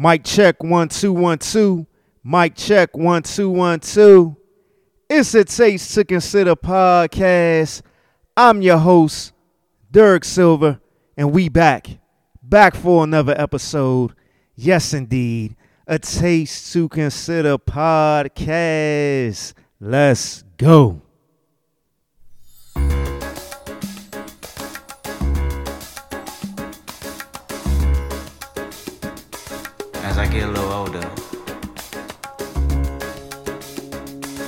Mic check one two one two. Mic check one two one two. It's a Taste to Consider podcast. I'm your host, Derek Silver, and we back, back for another episode. Yes, indeed, a Taste to Consider podcast. Let's go.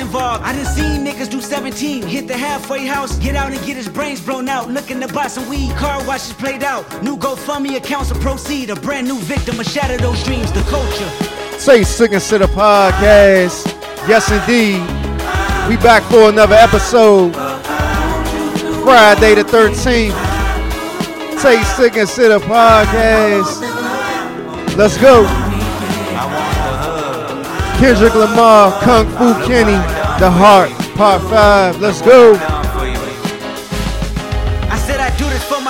involved. I done seen niggas do 17, hit the halfway house, get out and get his brains blown out. Looking to buy some weed, car washes played out. New GoFundMe accounts to proceed. A brand new victim, a shatter those dreams. The culture. Taste to Consider podcast. Yes, indeed. We back for another episode. Friday the 13th. Taste to Consider podcast. Let's go. Kendrick Lamar, Kung Fu Kenny, The Heart, Part 5. Let's go. I said I do this for my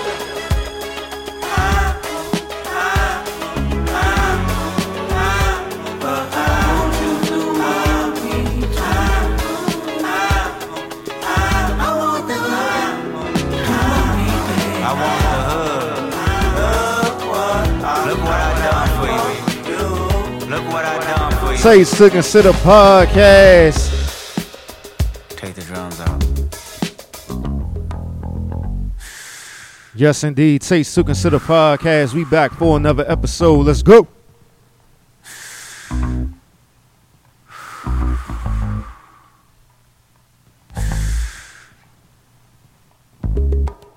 Done for you. Taste to Consider podcast. Take the drums out. Yes, indeed. Taste to Consider podcast. We back for another episode. Let's go.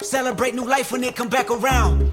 Celebrate new life when it come back around.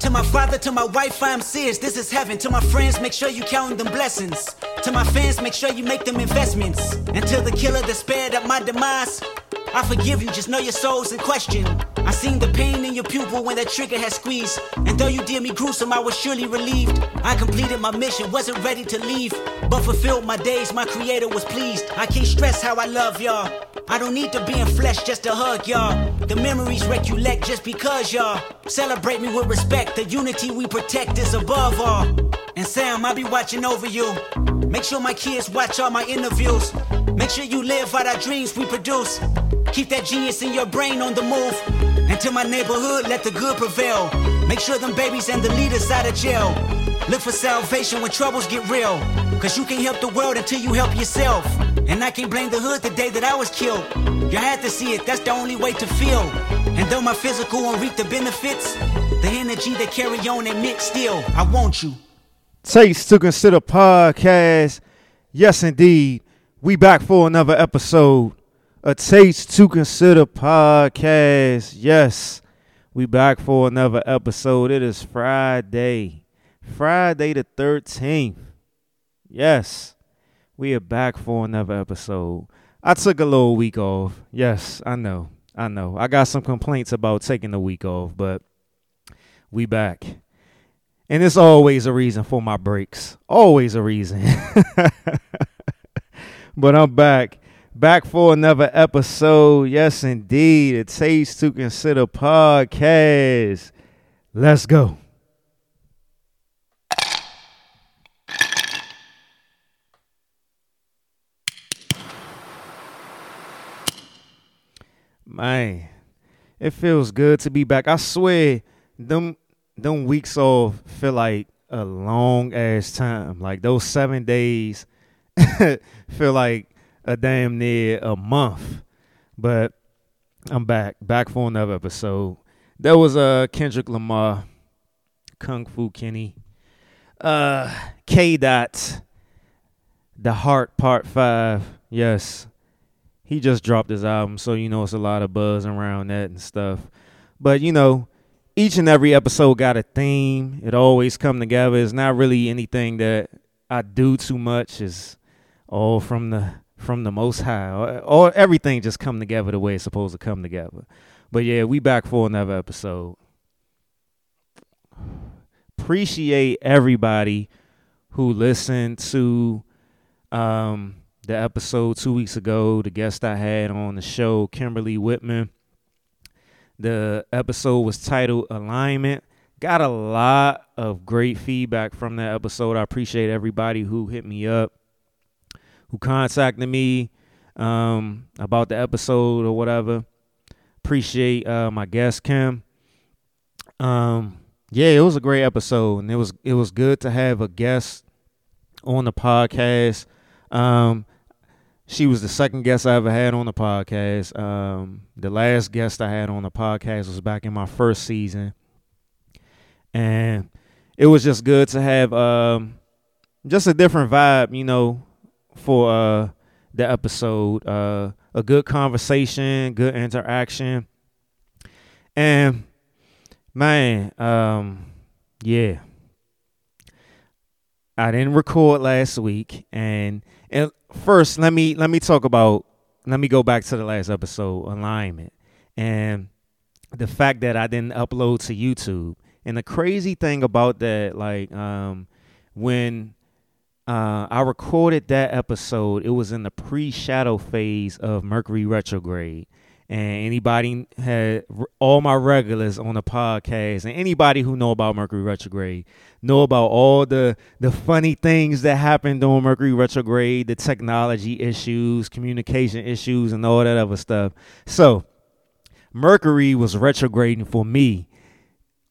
To my father, to my wife, I'm serious, this is heaven. To my friends, make sure you count them blessings. To my fans, make sure you make them investments. Until the killer that spared at my demise. I forgive you, just know your soul's in question. I seen the pain in your pupil when that trigger had squeezed. And though you did me gruesome, I was surely relieved. I completed my mission, wasn't ready to leave. But fulfilled my days, my creator was pleased. I can't stress how I love y'all. I don't need to be in flesh just to hug y'all. The memories recollect just because y'all celebrate me with respect. The unity we protect is above all. And Sam, I'll be watching over you. Make sure my kids watch all my interviews. Make sure you live out our dreams we produce. Keep that genius in your brain on the move. And to my neighborhood, let the good prevail. Make sure them babies and the leaders out of jail. Look for salvation when troubles get real. Cause you can't help the world until you help yourself. And I can't blame the hood the day that I was killed. You had to see it, that's the only way to feel. And though my physical won't reap the benefits, the energy they carry on admit still, I want you. Taste to Consider podcast. Yes, indeed. We back for another episode. A Taste to Consider podcast. Yes, we back for another episode. It is Friday, Friday the 13th. Yes, we are back for another episode. I took a little week off. Yes, I know. I know. I got some complaints about taking the week off, but we back. And it's always a reason for my breaks. Always a reason. but I'm back. Back for another episode. Yes, indeed. It Taste to Consider podcast. Let's go. Man, it feels good to be back. I swear, them them weeks off feel like a long ass time. Like those seven days feel like a damn near a month. But I'm back, back for another episode. That was uh, Kendrick Lamar, Kung Fu Kenny, uh, K Dot, The Heart Part Five. Yes, he just dropped his album, so you know it's a lot of buzz around that and stuff. But you know, each and every episode got a theme. It always come together. It's not really anything that I do too much. Is all from the from the Most High. Or everything just come together the way it's supposed to come together. But yeah, we back for another episode. Appreciate everybody who listened to um, the episode two weeks ago. The guest I had on the show, Kimberly Whitman. The episode was titled Alignment. Got a lot of great feedback from that episode. I appreciate everybody who hit me up who contacted me um, about the episode or whatever. Appreciate uh, my guest Kim. Um, yeah, it was a great episode, and it was it was good to have a guest on the podcast. Um, she was the second guest I ever had on the podcast. Um, the last guest I had on the podcast was back in my first season, and it was just good to have um, just a different vibe, you know, for uh, the episode. Uh, a good conversation, good interaction, and man, um, yeah. I didn't record last week, and and first let me let me talk about let me go back to the last episode alignment and the fact that I didn't upload to YouTube. And the crazy thing about that, like um, when uh, I recorded that episode. It was in the pre-shadow phase of Mercury retrograde. And anybody had all my regulars on the podcast, and anybody who know about Mercury retrograde know about all the the funny things that happened during Mercury retrograde, the technology issues, communication issues, and all that other stuff. So Mercury was retrograding for me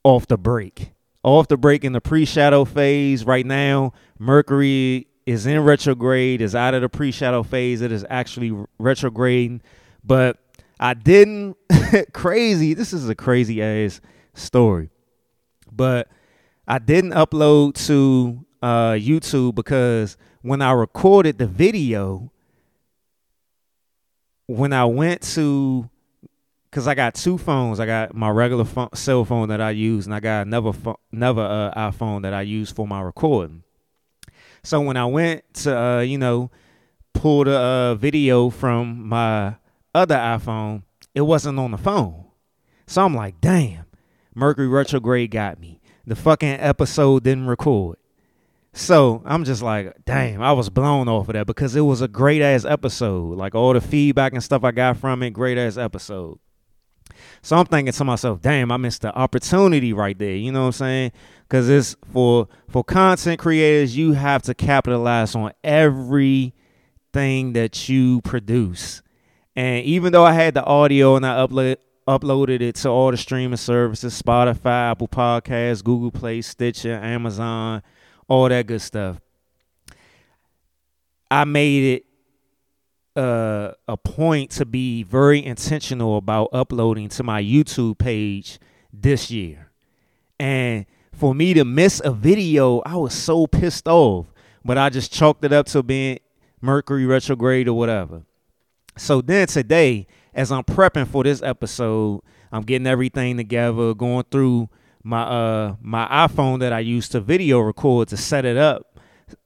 off the break off the break in the pre-shadow phase right now. Mercury is in retrograde, is out of the pre-shadow phase. It is actually retrograding. But I didn't crazy. This is a crazy ass story. But I didn't upload to uh, YouTube because when I recorded the video, when I went to because I got two phones. I got my regular phone, cell phone that I use, and I got another fo- another uh, iPhone that I use for my recording. So when I went to uh, you know pull the uh, video from my other iPhone, it wasn't on the phone. So I'm like, damn, Mercury retrograde got me. The fucking episode didn't record. So I'm just like, damn, I was blown off of that because it was a great ass episode. Like all the feedback and stuff I got from it, great ass episode. So I'm thinking to myself, damn, I missed the opportunity right there. You know what I'm saying? Because it's for for content creators, you have to capitalize on everything that you produce. And even though I had the audio and I upload uploaded it to all the streaming services, Spotify, Apple Podcasts, Google Play, Stitcher, Amazon, all that good stuff. I made it uh, a point to be very intentional about uploading to my YouTube page this year. And for me to miss a video, I was so pissed off. But I just chalked it up to being Mercury retrograde or whatever. So then today, as I'm prepping for this episode, I'm getting everything together, going through my uh my iPhone that I use to video record to set it up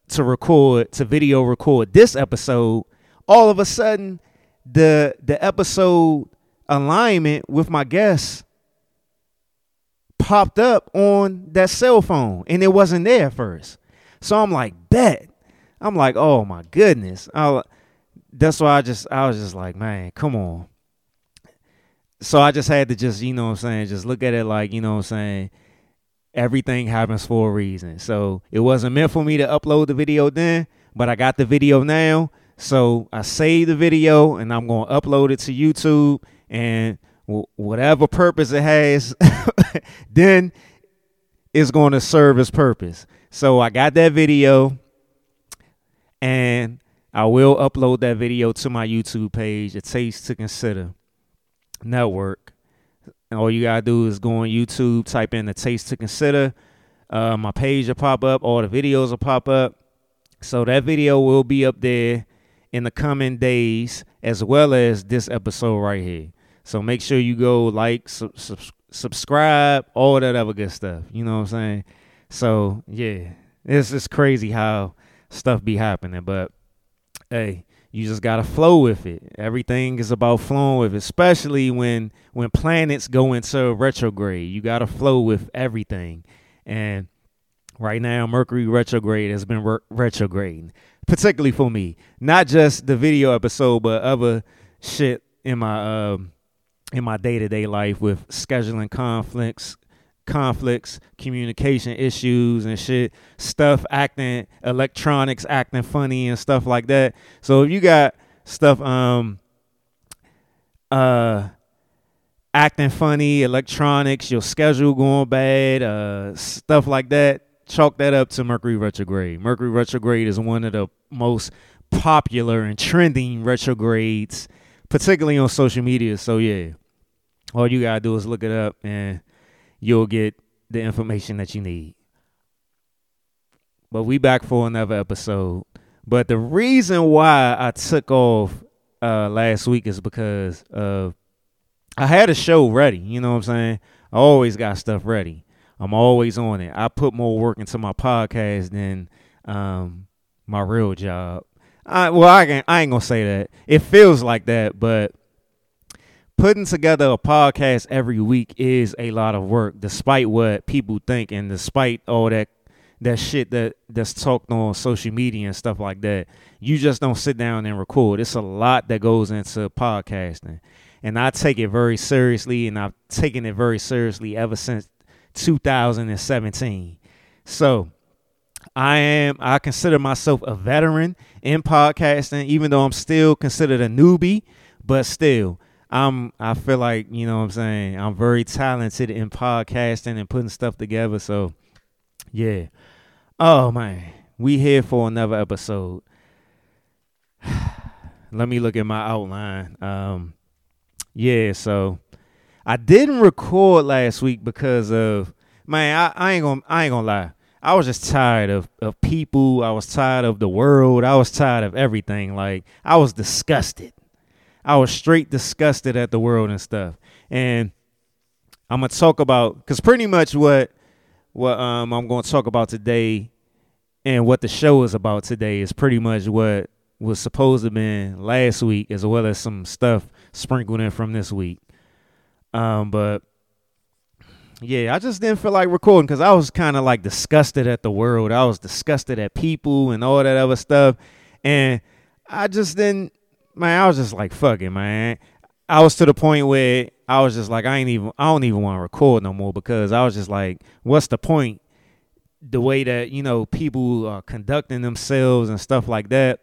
to record to video record this episode all of a sudden the the episode alignment with my guests popped up on that cell phone and it wasn't there first. So I'm like, bet. I'm like, oh my goodness. I, that's why I just I was just like, man, come on. So I just had to just, you know what I'm saying, just look at it like, you know what I'm saying, everything happens for a reason. So it wasn't meant for me to upload the video then, but I got the video now. So I saved the video and I'm going to upload it to YouTube and w- whatever purpose it has, then it's going to serve its purpose. So I got that video and I will upload that video to my YouTube page. It Taste to Consider network. All you gotta do is go on YouTube, type in the taste to consider. Uh, my page will pop up, all the videos will pop up. So that video will be up there in the coming days, as well as this episode right here. So make sure you go like, su- sub- subscribe, all that other good stuff. You know what I'm saying? So yeah, it's just crazy how stuff be happening. But hey, you just gotta flow with it. Everything is about flowing with it, especially when when planets go into retrograde. You gotta flow with everything, and right now Mercury retrograde has been re- retrograding, particularly for me. Not just the video episode, but other shit in my um in my day to day life with scheduling conflicts, conflicts, communication issues and shit, stuff acting electronics acting funny and stuff like that. So if you got stuff um uh acting funny, electronics, your schedule going bad, uh stuff like that, chalk that up to Mercury retrograde. Mercury retrograde is one of the most popular and trending retrogrades, particularly on social media. So yeah. All you gotta do is look it up and you'll get the information that you need. But we back for another episode. But the reason why I took off uh, last week is because uh, I had a show ready. You know what I'm saying? I always got stuff ready. I'm always on it. I put more work into my podcast than um, my real job. I, well, I, can, I ain't gonna say that. It feels like that, but putting together a podcast every week is a lot of work, despite what people think and despite all that that shit that that's talked on social media and stuff like that. You just don't sit down and record. It's a lot that goes into podcasting. And I take it very seriously and I've taken it very seriously ever since 2017. So, I am I consider myself a veteran in podcasting even though I'm still considered a newbie, but still I'm I feel like, you know what I'm saying, I'm very talented in podcasting and putting stuff together. So yeah. Oh man. We here for another episode. Let me look at my outline. Um yeah, so I didn't record last week because of man, I, I ain't gonna I ain't gonna lie. I was just tired of, of people. I was tired of the world. I was tired of everything. Like I was disgusted. I was straight disgusted at the world and stuff. And I'm gonna talk about because pretty much what what um I'm gonna talk about today and what the show is about today is pretty much what was supposed to have been last week, as well as some stuff, sprinkled in from this week. Um, but yeah, I just didn't feel like recording because I was kind of like disgusted at the world. I was disgusted at people and all that other stuff, and I just didn't. Man, I was just like, fuck it, man. I was to the point where I was just like, I ain't even, I don't even want to record no more because I was just like, what's the point? The way that you know people are conducting themselves and stuff like that.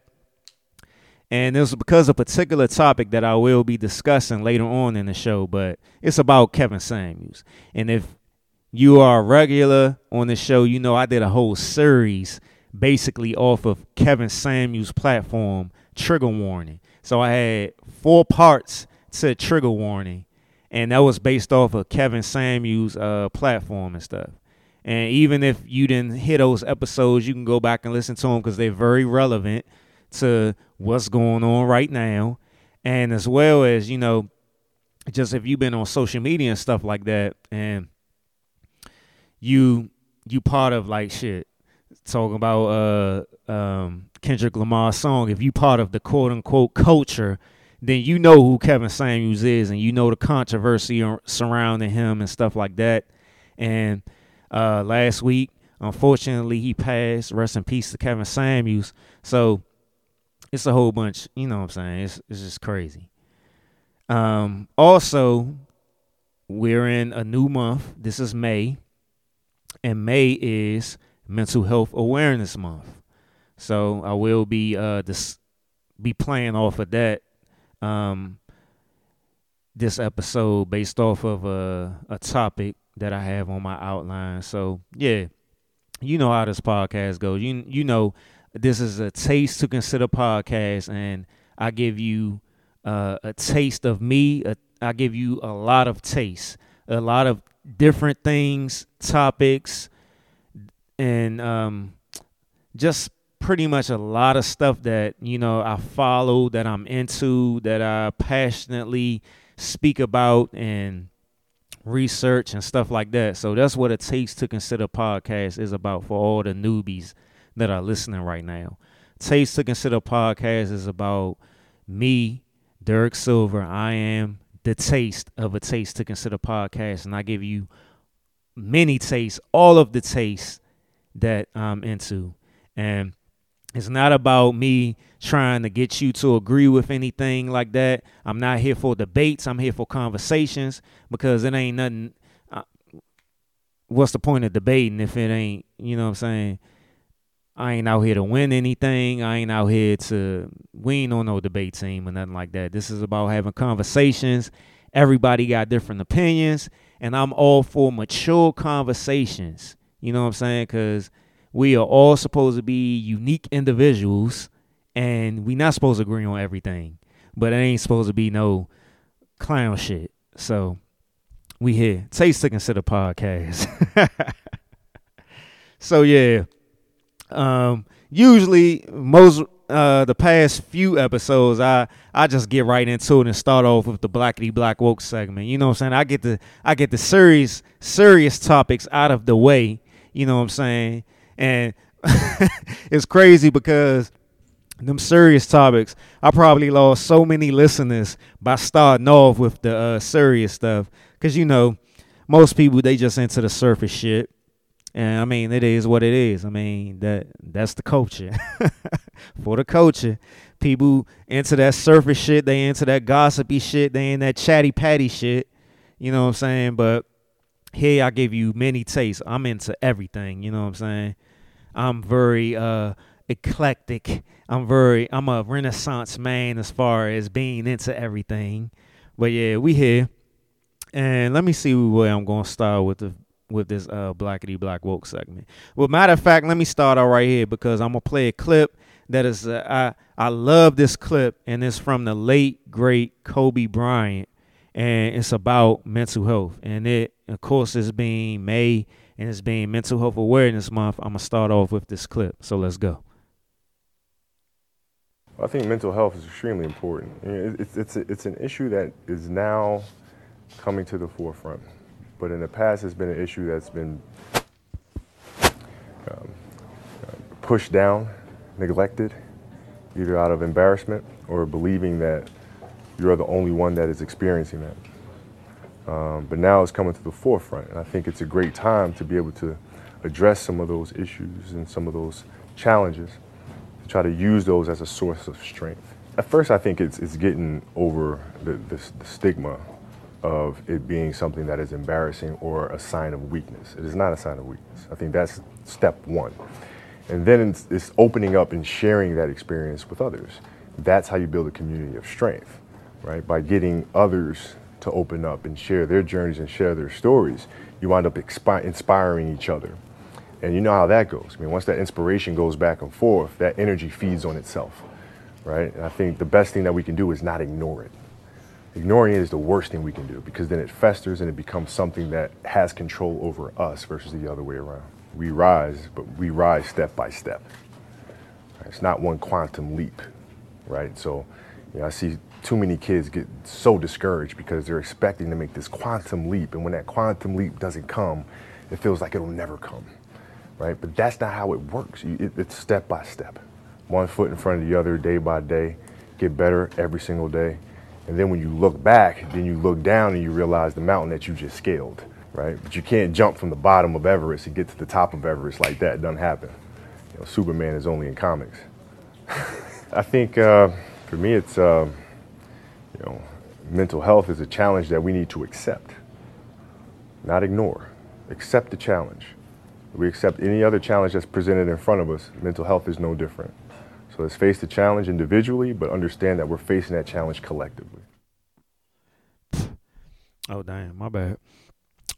And it was because of a particular topic that I will be discussing later on in the show, but it's about Kevin Samuels. And if you are regular on the show, you know I did a whole series basically off of Kevin Samuels' platform, Trigger Warning. So I had four parts to Trigger Warning, and that was based off of Kevin Samuels' uh, platform and stuff. And even if you didn't hit those episodes, you can go back and listen to them because they're very relevant to what's going on right now. And as well as, you know, just if you've been on social media and stuff like that and you you part of like shit talking about uh um Kendrick Lamar's song, if you part of the quote unquote culture, then you know who Kevin Samuels is and you know the controversy surrounding him and stuff like that. And uh last week, unfortunately, he passed. Rest in peace to Kevin Samuels. So it's a whole bunch. You know what I'm saying? It's it's just crazy. Um, also, we're in a new month. This is May, and May is Mental Health Awareness Month. So I will be uh this be playing off of that um this episode based off of a a topic that I have on my outline. So yeah, you know how this podcast goes. You you know this is a taste to consider podcast, and I give you uh, a taste of me. A, I give you a lot of taste, a lot of different things, topics, and um, just pretty much a lot of stuff that you know I follow, that I'm into, that I passionately speak about and research and stuff like that. So that's what a taste to consider podcast is about for all the newbies that are listening right now. Taste to Consider podcast is about me, Derek Silver. I am the taste of a Taste to Consider podcast, and I give you many tastes, all of the tastes that I'm into. And it's not about me trying to get you to agree with anything like that. I'm not here for debates. I'm here for conversations because it ain't nothing. Uh, what's the point of debating if it ain't, you know what I'm saying? I ain't out here to win anything. I ain't out here to we ain't on no debate team or nothing like that. This is about having conversations. Everybody got different opinions, and I'm all for mature conversations. You know what I'm saying? Because we are all supposed to be unique individuals, and we not supposed to agree on everything. But it ain't supposed to be no clown shit. So we here. Taste to consider podcast. so yeah. Um, usually, most uh, the past few episodes, I I just get right into it and start off with the blackety black woke segment. You know what I'm saying? I get the I get the serious serious topics out of the way. You know what I'm saying? And it's crazy because them serious topics, I probably lost so many listeners by starting off with the uh, serious stuff. Cause you know, most people they just into the surface shit. And I mean, it is what it is. I mean, that that's the culture. For the culture, people into that surface shit, they into that gossipy shit, they in that chatty patty shit. You know what I'm saying? But here I give you many tastes. I'm into everything. You know what I'm saying? I'm very uh eclectic. I'm very I'm a renaissance man as far as being into everything. But yeah, we here. And let me see where I'm gonna start with the with this uh blackety black woke segment. Well, matter of fact, let me start out right here because I'm gonna play a clip that is uh, I I love this clip and it's from the late great Kobe Bryant and it's about mental health and it of course is being May and it's being Mental Health Awareness Month. I'm gonna start off with this clip, so let's go. I think mental health is extremely important. It's, it's, it's an issue that is now coming to the forefront but in the past it's been an issue that's been um, pushed down, neglected, either out of embarrassment or believing that you're the only one that is experiencing that. Um, but now it's coming to the forefront, and I think it's a great time to be able to address some of those issues and some of those challenges, to try to use those as a source of strength. At first, I think it's, it's getting over the, the, the stigma of it being something that is embarrassing or a sign of weakness. It is not a sign of weakness. I think that's step one. And then it's, it's opening up and sharing that experience with others. That's how you build a community of strength, right? By getting others to open up and share their journeys and share their stories, you wind up expi- inspiring each other. And you know how that goes. I mean, once that inspiration goes back and forth, that energy feeds on itself, right? And I think the best thing that we can do is not ignore it. Ignoring it is the worst thing we can do because then it festers and it becomes something that has control over us versus the other way around. We rise, but we rise step by step. It's not one quantum leap, right? So, you know, I see too many kids get so discouraged because they're expecting to make this quantum leap, and when that quantum leap doesn't come, it feels like it'll never come, right? But that's not how it works. It's step by step, one foot in front of the other, day by day. Get better every single day, and then when you look back, then you look down and you realize the mountain that you just scaled, right? But you can't jump from the bottom of Everest and get to the top of Everest like that. It doesn't happen. You know, Superman is only in comics. I think uh, for me, it's uh, you know, mental health is a challenge that we need to accept, not ignore. Accept the challenge. We accept any other challenge that's presented in front of us. Mental health is no different. So let's face the challenge individually, but understand that we're facing that challenge collectively. Oh damn, my bad.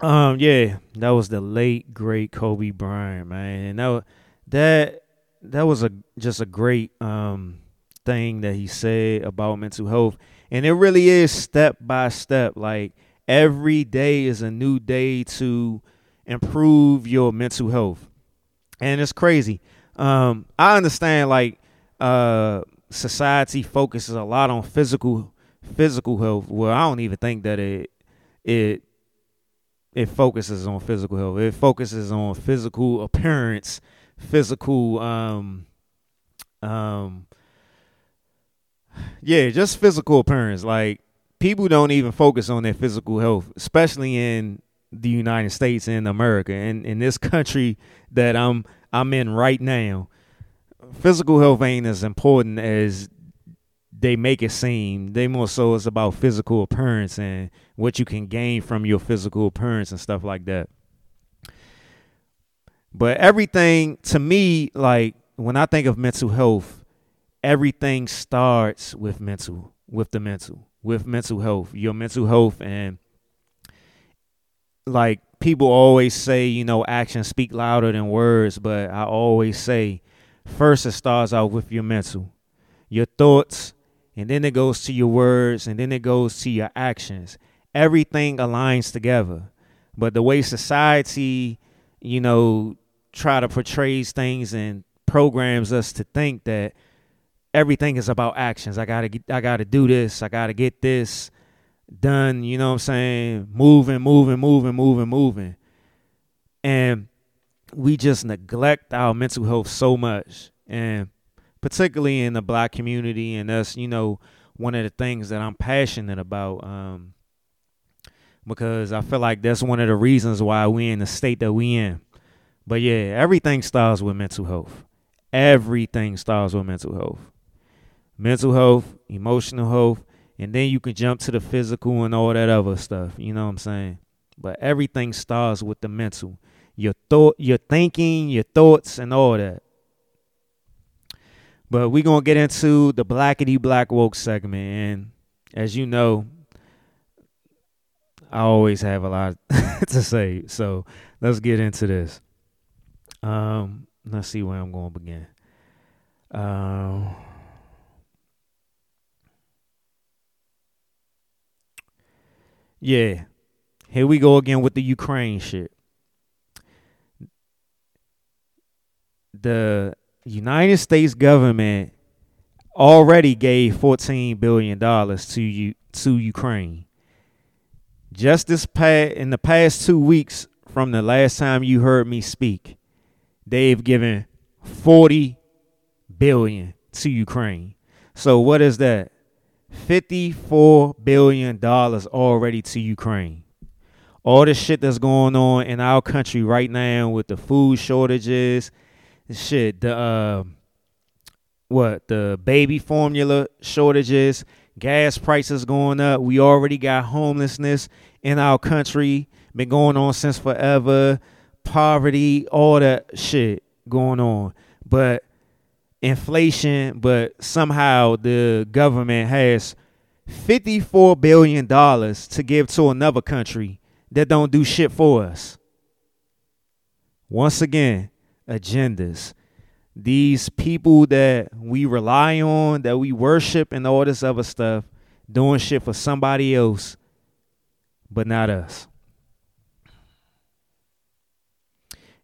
Um, yeah, that was the late great Kobe Bryant, man. And that that that was a just a great um thing that he said about mental health, and it really is step by step. Like every day is a new day to improve your mental health, and it's crazy. Um, I understand like uh society focuses a lot on physical physical health. Well, I don't even think that it it it focuses on physical health. It focuses on physical appearance, physical um um yeah, just physical appearance. Like people don't even focus on their physical health, especially in the United States and America and in this country that I'm I'm in right now. Physical health ain't as important as they make it seem. They more so it's about physical appearance and what you can gain from your physical appearance and stuff like that. But everything to me, like when I think of mental health, everything starts with mental, with the mental, with mental health, your mental health, and like people always say, you know, actions speak louder than words. But I always say, first it starts out with your mental, your thoughts, and then it goes to your words, and then it goes to your actions. Everything aligns together. But the way society, you know, try to portray things and programs us to think that everything is about actions. I gotta get, I gotta do this. I gotta get this done. You know what I'm saying? Moving, moving, moving, moving, moving, and we just neglect our mental health so much, and particularly in the black community, and that's you know one of the things that I'm passionate about. Um, because I feel like that's one of the reasons why we in the state that we in. But yeah, everything starts with mental health. Everything starts with mental health. Mental health, emotional health, and then you can jump to the physical and all that other stuff. You know what I'm saying? But everything starts with the mental. Your thought, your thinking, your thoughts, and all that. But we're gonna get into the blackety black woke segment, and as you know, I always have a lot to say. So let's get into this. Um, let's see where I'm going to begin. Um, yeah, here we go again with the Ukraine shit. The United States government already gave 14 billion dollars to you to Ukraine. Just this past in the past 2 weeks from the last time you heard me speak, they've given 40 billion to Ukraine. So what is that? $54 billion already to Ukraine. All the shit that's going on in our country right now with the food shortages, shit, the uh, what, the baby formula shortages, gas prices going up. We already got homelessness in our country, been going on since forever, poverty, all that shit going on. But inflation, but somehow the government has $54 billion to give to another country that don't do shit for us. Once again, agendas. These people that we rely on, that we worship, and all this other stuff, doing shit for somebody else, but not us.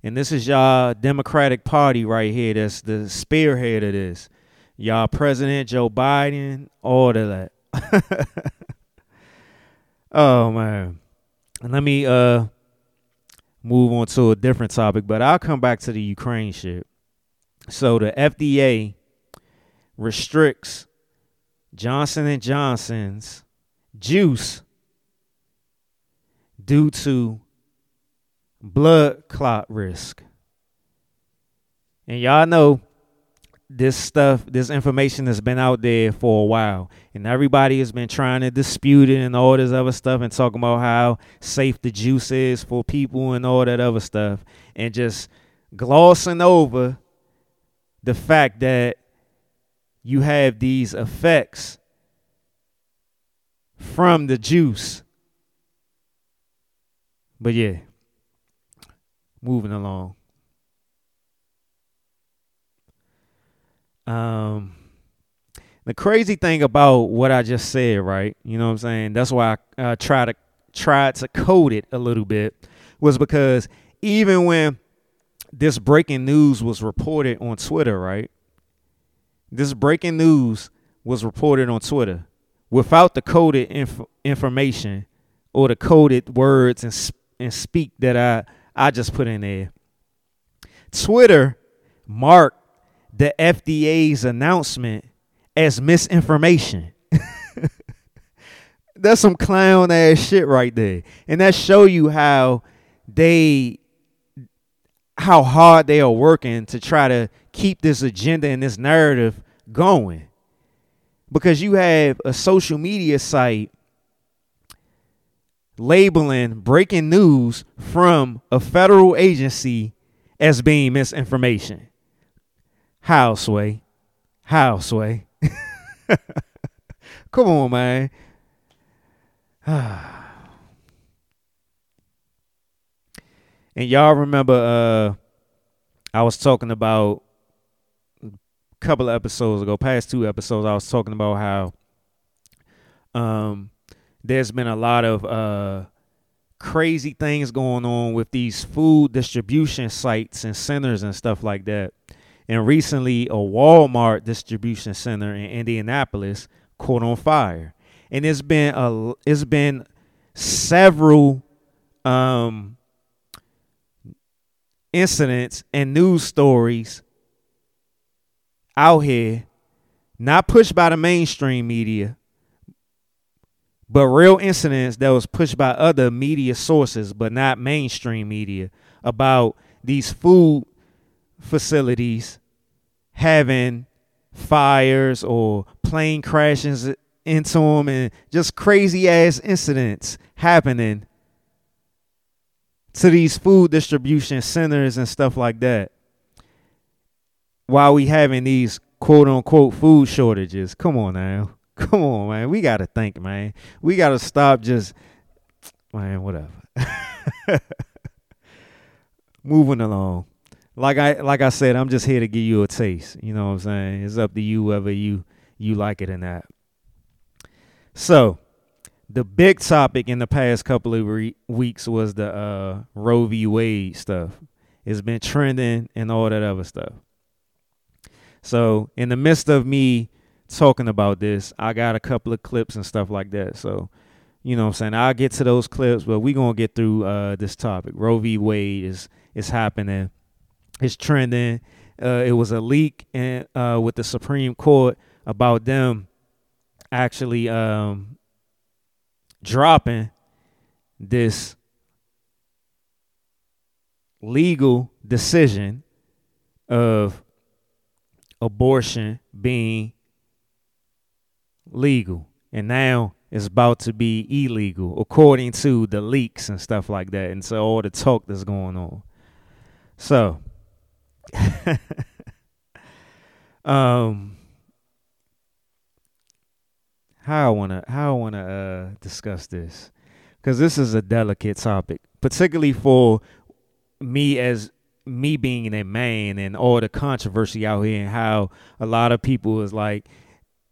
And this is y'all Democratic Party right here. That's the spearhead of this. Y'all President Joe Biden, all of that. oh man. And let me uh move on to a different topic, but I'll come back to the Ukraine shit. So the FDA restricts Johnson and Johnson's juice due to blood clot risk. And y'all know this stuff, this information has been out there for a while, and everybody has been trying to dispute it and all this other stuff, and talking about how safe the juice is for people and all that other stuff, and just glossing over the fact that you have these effects from the juice. But yeah, moving along. Um, the crazy thing about what I just said, right? You know what I'm saying? That's why I uh, try to try to code it a little bit, was because even when this breaking news was reported on Twitter, right? This breaking news was reported on Twitter without the coded inf- information or the coded words and sp- and speak that I I just put in there. Twitter marked the FDA's announcement as misinformation. That's some clown ass shit right there. And that show you how they how hard they are working to try to keep this agenda and this narrative going. Because you have a social media site labeling breaking news from a federal agency as being misinformation. How, Sway? How, Sway? Come on, man. and y'all remember uh I was talking about a couple of episodes ago, past two episodes, I was talking about how um there's been a lot of uh crazy things going on with these food distribution sites and centers and stuff like that. And recently, a Walmart distribution center in Indianapolis caught on fire, and it's been a it's been several um, incidents and news stories out here, not pushed by the mainstream media, but real incidents that was pushed by other media sources, but not mainstream media, about these food facilities having fires or plane crashes into them and just crazy ass incidents happening to these food distribution centers and stuff like that while we having these quote unquote food shortages. Come on now. Come on man. We gotta think man. We gotta stop just man whatever. Moving along like I like I said, I'm just here to give you a taste. You know what I'm saying? It's up to you whether you you like it or not. So, the big topic in the past couple of re- weeks was the uh, Roe v. Wade stuff. It's been trending and all that other stuff. So, in the midst of me talking about this, I got a couple of clips and stuff like that. So, you know what I'm saying? I'll get to those clips, but we're going to get through uh, this topic. Roe v. Wade is is happening it's trending. Uh, it was a leak in, uh, with the Supreme Court about them actually um, dropping this legal decision of abortion being legal. And now it's about to be illegal, according to the leaks and stuff like that. And so all the talk that's going on. So, um, how I wanna how I wanna uh, discuss this, because this is a delicate topic, particularly for me as me being a man and all the controversy out here and how a lot of people is like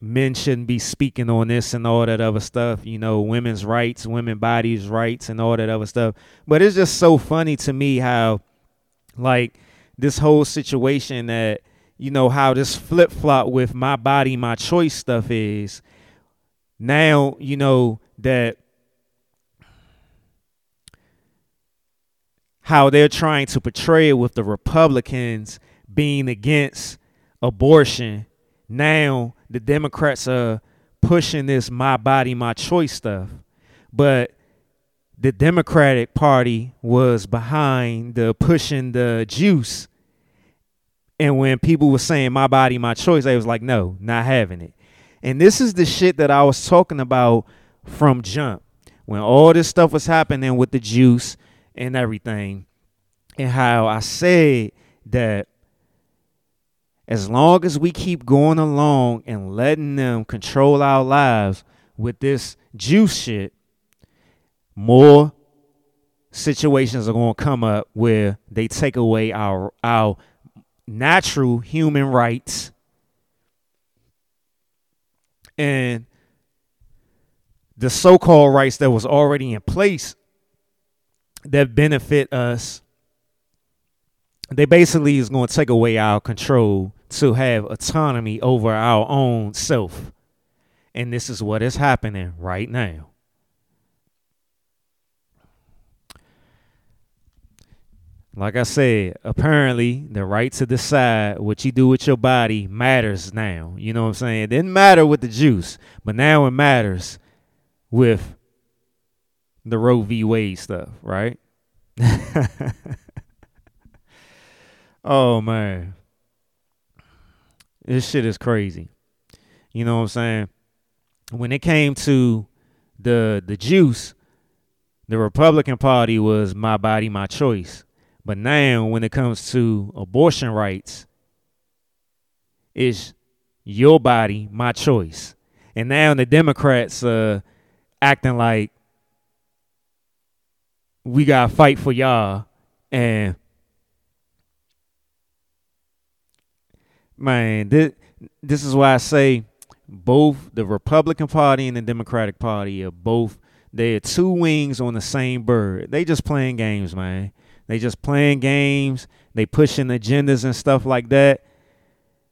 men shouldn't be speaking on this and all that other stuff, you know, women's rights, women bodies rights and all that other stuff. But it's just so funny to me how like this whole situation that you know how this flip flop with my body, my choice stuff is now, you know, that how they're trying to portray it with the Republicans being against abortion. Now the Democrats are pushing this my body, my choice stuff. But the Democratic Party was behind the pushing the juice. And when people were saying my body, my choice, they was like, no, not having it. And this is the shit that I was talking about from jump. When all this stuff was happening with the juice and everything, and how I said that as long as we keep going along and letting them control our lives with this juice shit, more situations are going to come up where they take away our our natural human rights. And the so-called rights that was already in place that benefit us they basically is going to take away our control to have autonomy over our own self. And this is what is happening right now like I said, apparently the right to decide what you do with your body matters now. You know what I'm saying? It didn't matter with the juice, but now it matters with the Roe v. Wade stuff, right? oh man. This shit is crazy. You know what I'm saying? When it came to the the juice, the Republican Party was my body, my choice. But now, when it comes to abortion rights, it's your body, my choice. And now the Democrats uh acting like we gotta fight for y'all and man, this, this is why I say both the Republican Party and the Democratic Party are both they're two wings on the same bird. They just playing games, man. They just playing games. They pushing agendas and stuff like that.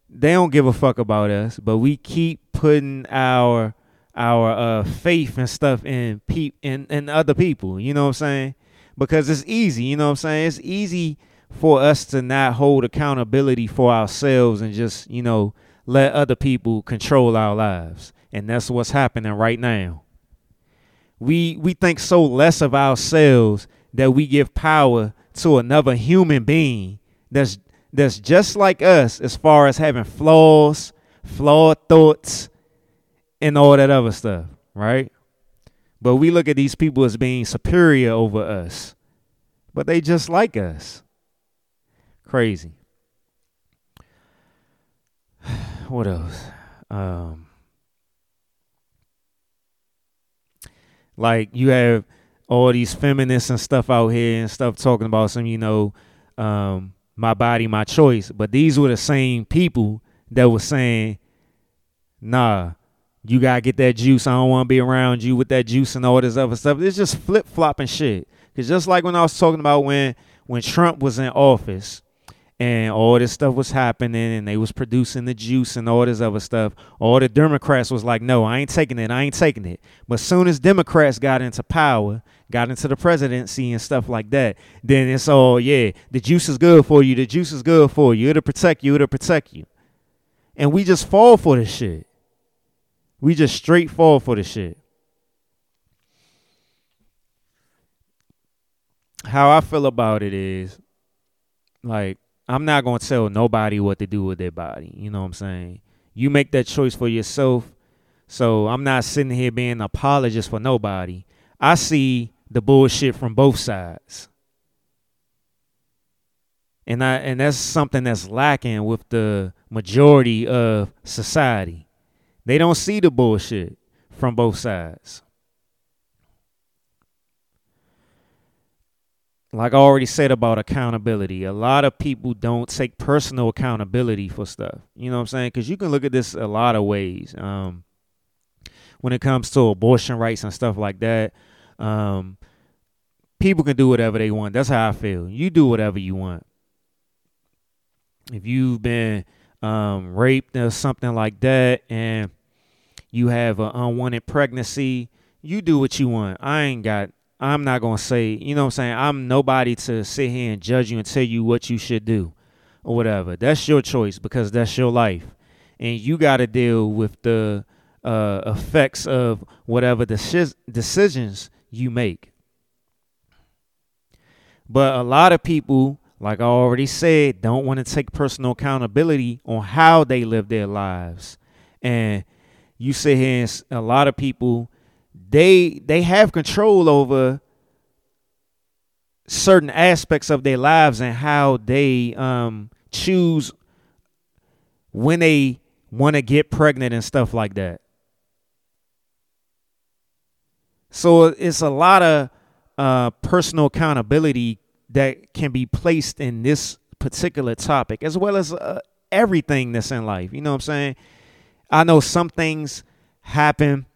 They don't give a fuck about us, but we keep putting our our uh, faith and stuff in peop in, in other people. You know what I'm saying? Because it's easy. You know what I'm saying? It's easy for us to not hold accountability for ourselves and just you know let other people control our lives. And that's what's happening right now. We we think so less of ourselves that we give power to another human being that's that's just like us as far as having flaws, flawed thoughts, and all that other stuff, right? But we look at these people as being superior over us. But they just like us. Crazy. What else? Um like you have all these feminists and stuff out here and stuff talking about some, you know, um, my body, my choice. But these were the same people that were saying, nah, you gotta get that juice. I don't wanna be around you with that juice and all this other stuff. It's just flip flopping shit. Cause just like when I was talking about when when Trump was in office, and all this stuff was happening and they was producing the juice and all this other stuff. All the democrats was like no i ain't taking it. I ain't taking it. But soon as democrats got into power got into the presidency and stuff like that then it's all yeah the juice is good for you. The juice is good for you. It'll protect you. It'll protect you. And we just fall for this shit. We just straight fall for the shit. How I feel about it is like I'm not going to tell nobody what to do with their body. You know what I'm saying? You make that choice for yourself. So I'm not sitting here being an apologist for nobody. I see the bullshit from both sides. And I and that's something that's lacking with the majority of society. They don't see the bullshit from both sides. Like I already said about accountability, a lot of people don't take personal accountability for stuff. You know what I'm saying? Because you can look at this a lot of ways. Um, when it comes to abortion rights and stuff like that, um, people can do whatever they want. That's how I feel. You do whatever you want. If you've been um, raped or something like that, and you have an unwanted pregnancy, you do what you want. I ain't got. I'm not gonna say. You know what I'm saying? I'm nobody to sit here and judge you and tell you what you should do or whatever. That's your choice because that's your life, and you got to deal with the uh, effects of whatever deci- decisions you make. But a lot of people, like I already said, don't want to take personal accountability on how they live their lives. And you sit here and a lot of people they they have control over certain aspects of their lives and how they um, choose when they want to get pregnant and stuff like that. So it's a lot of uh, personal accountability that can be placed in this particular topic, as well as uh, everything that's in life. You know what I'm saying? I know some things happen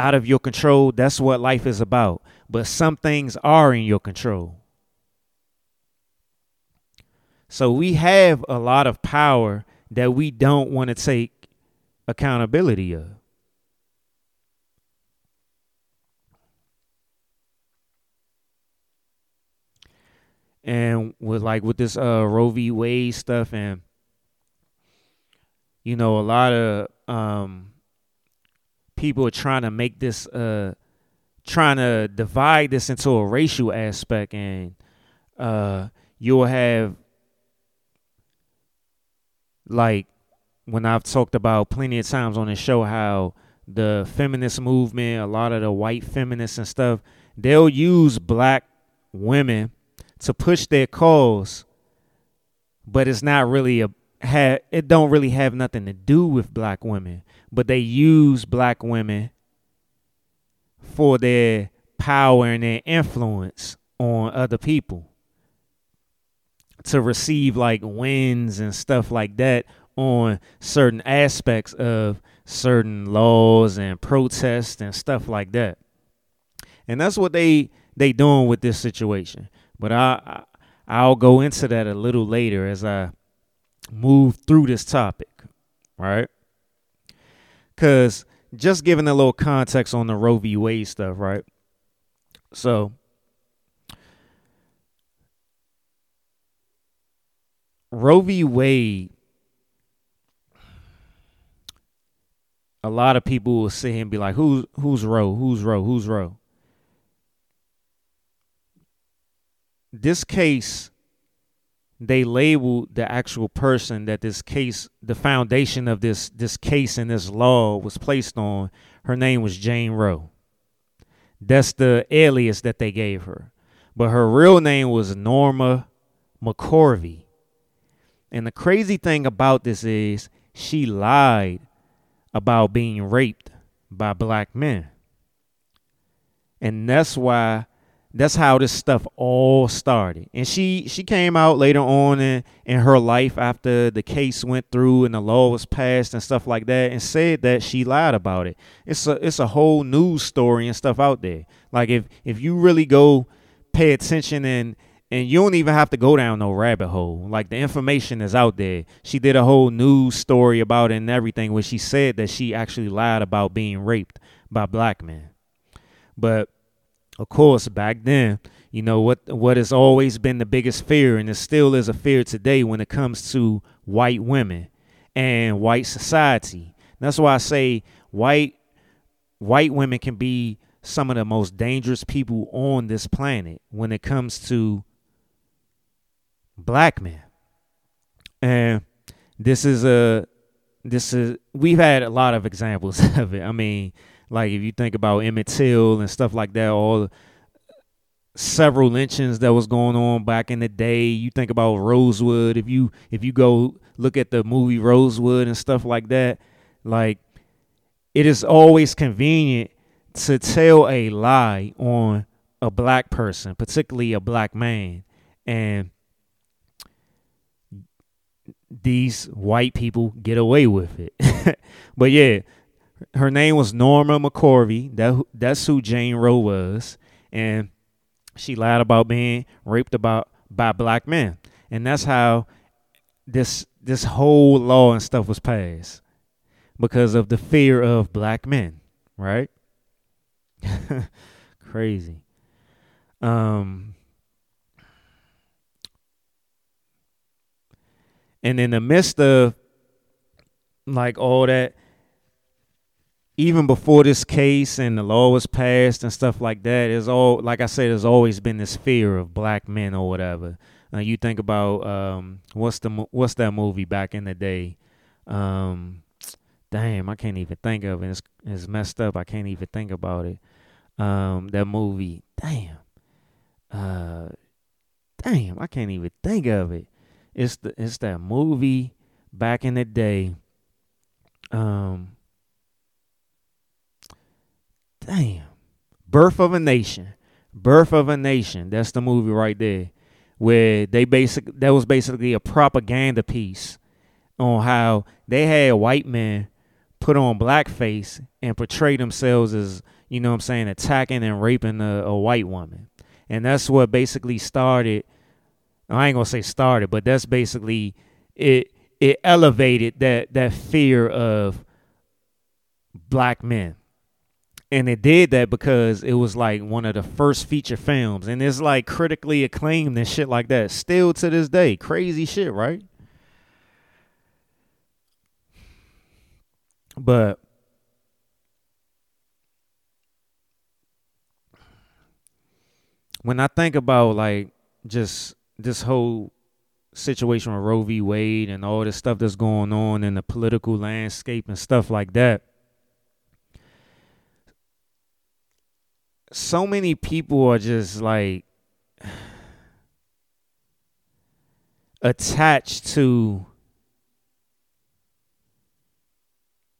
out of your control. That's what life is about. But some things are in your control. So we have a lot of power that we don't want to take accountability of. and with like with this uh Roe v. Wade stuff and you know a lot of um people are trying to make this uh trying to divide this into a racial aspect and uh you'll have like when I've talked about plenty of times on the show how the feminist movement, a lot of the white feminists and stuff, they'll use black women to push their cause, but it's not really a have it don't really have nothing to do with black women, but they use black women for their power and their influence on other people to receive like wins and stuff like that on certain aspects of certain laws and protests and stuff like that. And that's what they they doing with this situation. But I, I will go into that a little later as I move through this topic, right? Cause just giving a little context on the Roe v. Wade stuff, right? So Roe v. Wade, a lot of people will sit here and be like, "Who's who's Roe? Who's Roe? Who's Roe?" this case they labeled the actual person that this case the foundation of this this case and this law was placed on. Her name was jane roe. That's the alias that they gave her. But her real name was norma mccorvey. And the crazy thing about this is she lied about being raped by black men. And that's why that's how this stuff all started. And she she came out later on in, in her life after the case went through and the law was passed and stuff like that and said that she lied about it. It's a it's a whole news story and stuff out there. Like if if you really go pay attention and and you don't even have to go down no rabbit hole. Like the information is out there. She did a whole news story about it and everything where she said that she actually lied about being raped by black men. But of course, back then, you know what what has always been the biggest fear, and it still is a fear today when it comes to white women and white society. That's why I say white white women can be some of the most dangerous people on this planet when it comes to black men. And this is a this is we've had a lot of examples of it. I mean, like if you think about Emmett Till and stuff like that, all several lynchings that was going on back in the day. You think about Rosewood. If you if you go look at the movie Rosewood and stuff like that, like it is always convenient to tell a lie on a black person, particularly a black man, and these white people get away with it. but yeah, her name was Norma McCorvey. That that's who Jane Roe was, and she lied about being raped about by black men, and that's how this this whole law and stuff was passed because of the fear of black men, right? Crazy. Um, and in the midst of like all that, even before this case and the law was passed and stuff like that, is all like I said, there's always been this fear of black men or whatever. Uh, you think about um, what's the what's that movie back in the day? Um, damn, I can't even think of it. It's, it's messed up. I can't even think about it. Um, that movie, damn, uh, damn, I can't even think of it. It's the it's that movie back in the day. Um, damn, Birth of a Nation, Birth of a Nation. That's the movie right there, where they basic that was basically a propaganda piece on how they had white men put on blackface and portray themselves as, you know what I'm saying, attacking and raping a, a white woman. And that's what basically started I ain't gonna say started, but that's basically it it elevated that that fear of black men. And it did that because it was like one of the first feature films. And it's like critically acclaimed and shit like that. Still to this day. Crazy shit, right? But when I think about like just this whole situation with Roe v. Wade and all this stuff that's going on in the political landscape and stuff like that, so many people are just like attached to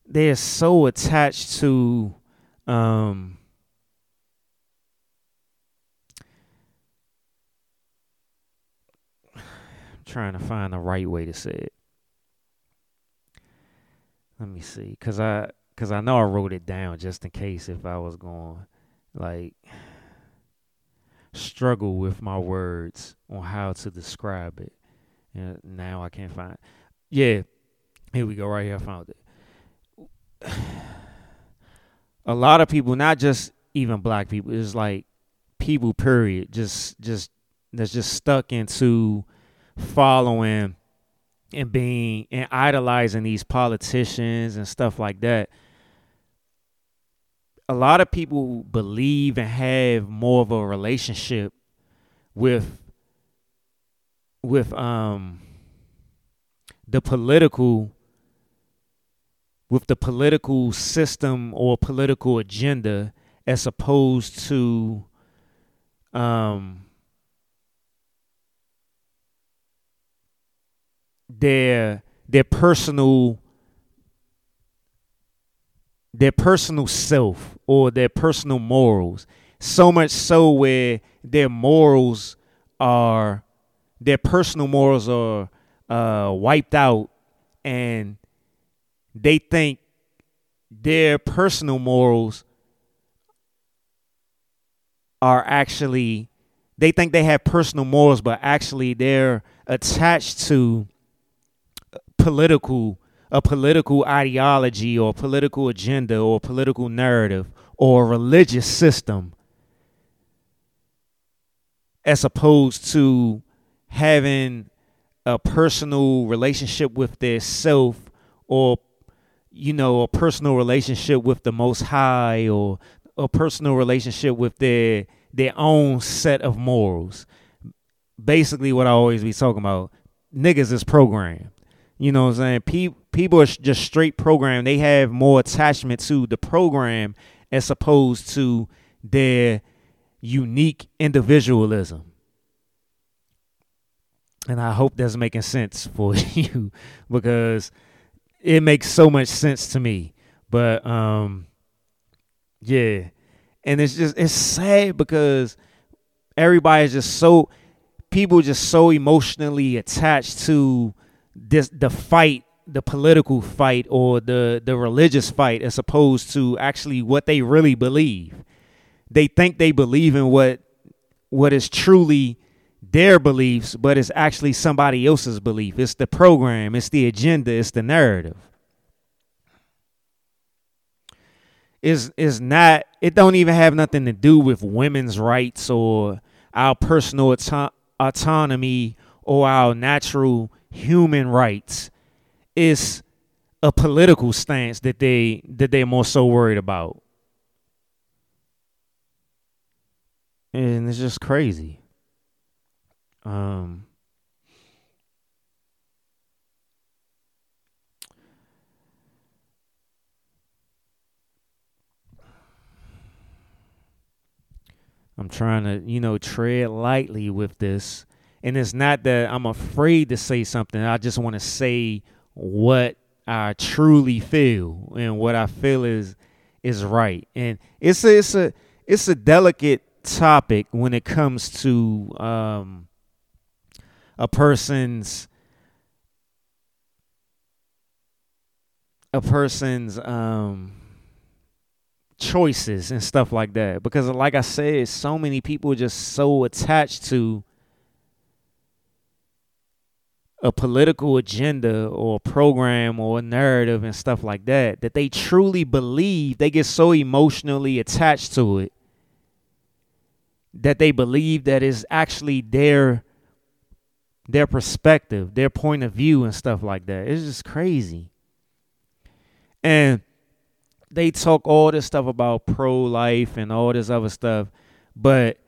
they're so attached to um I'm trying to find the right way to say it. Let me see cuz I cuz I know I wrote it down just in case if I was going like struggle with my words on how to describe it. And now I can't find. Yeah, here we go. Right here, I found it a lot of people, not just even black people, it's like people period, just just that's just stuck into following and being and idolizing these politicians and stuff like that. A lot of people believe and have more of a relationship with with um the political with the political system or political agenda as opposed to um, their their personal their personal self or their personal morals. So much so where their morals are their personal morals are uh, wiped out and they think their personal morals are actually they think they have personal morals but actually they're attached to political a political ideology or political agenda or political narrative or religious system as opposed to having a personal relationship with their self or you know, a personal relationship with the most high or a personal relationship with their their own set of morals. Basically what I always be talking about, niggas is programmed. You know what I'm saying? Pe- people are just straight programmed. They have more attachment to the program as opposed to their unique individualism. And I hope that's making sense for you because it makes so much sense to me. But um yeah. And it's just it's sad because everybody's just so people just so emotionally attached to this the fight the political fight or the the religious fight as opposed to actually what they really believe. They think they believe in what what is truly their beliefs but it's actually somebody else's belief. It's the program it's the agenda it's the narrative. Is is not it don't even have nothing to do with women's rights or our personal auto- autonomy or our natural human rights it's a political stance that they that they're more so worried about and it's just crazy um I'm trying to, you know, tread lightly with this. And it's not that I'm afraid to say something. I just want to say what I truly feel and what I feel is is right. And it's a, it's a it's a delicate topic when it comes to um, a person's a person's um, choices and stuff like that because like i said so many people are just so attached to a political agenda or a program or a narrative and stuff like that that they truly believe they get so emotionally attached to it that they believe that is actually their their perspective their point of view and stuff like that. It's just crazy. And they talk all this stuff about pro life and all this other stuff, but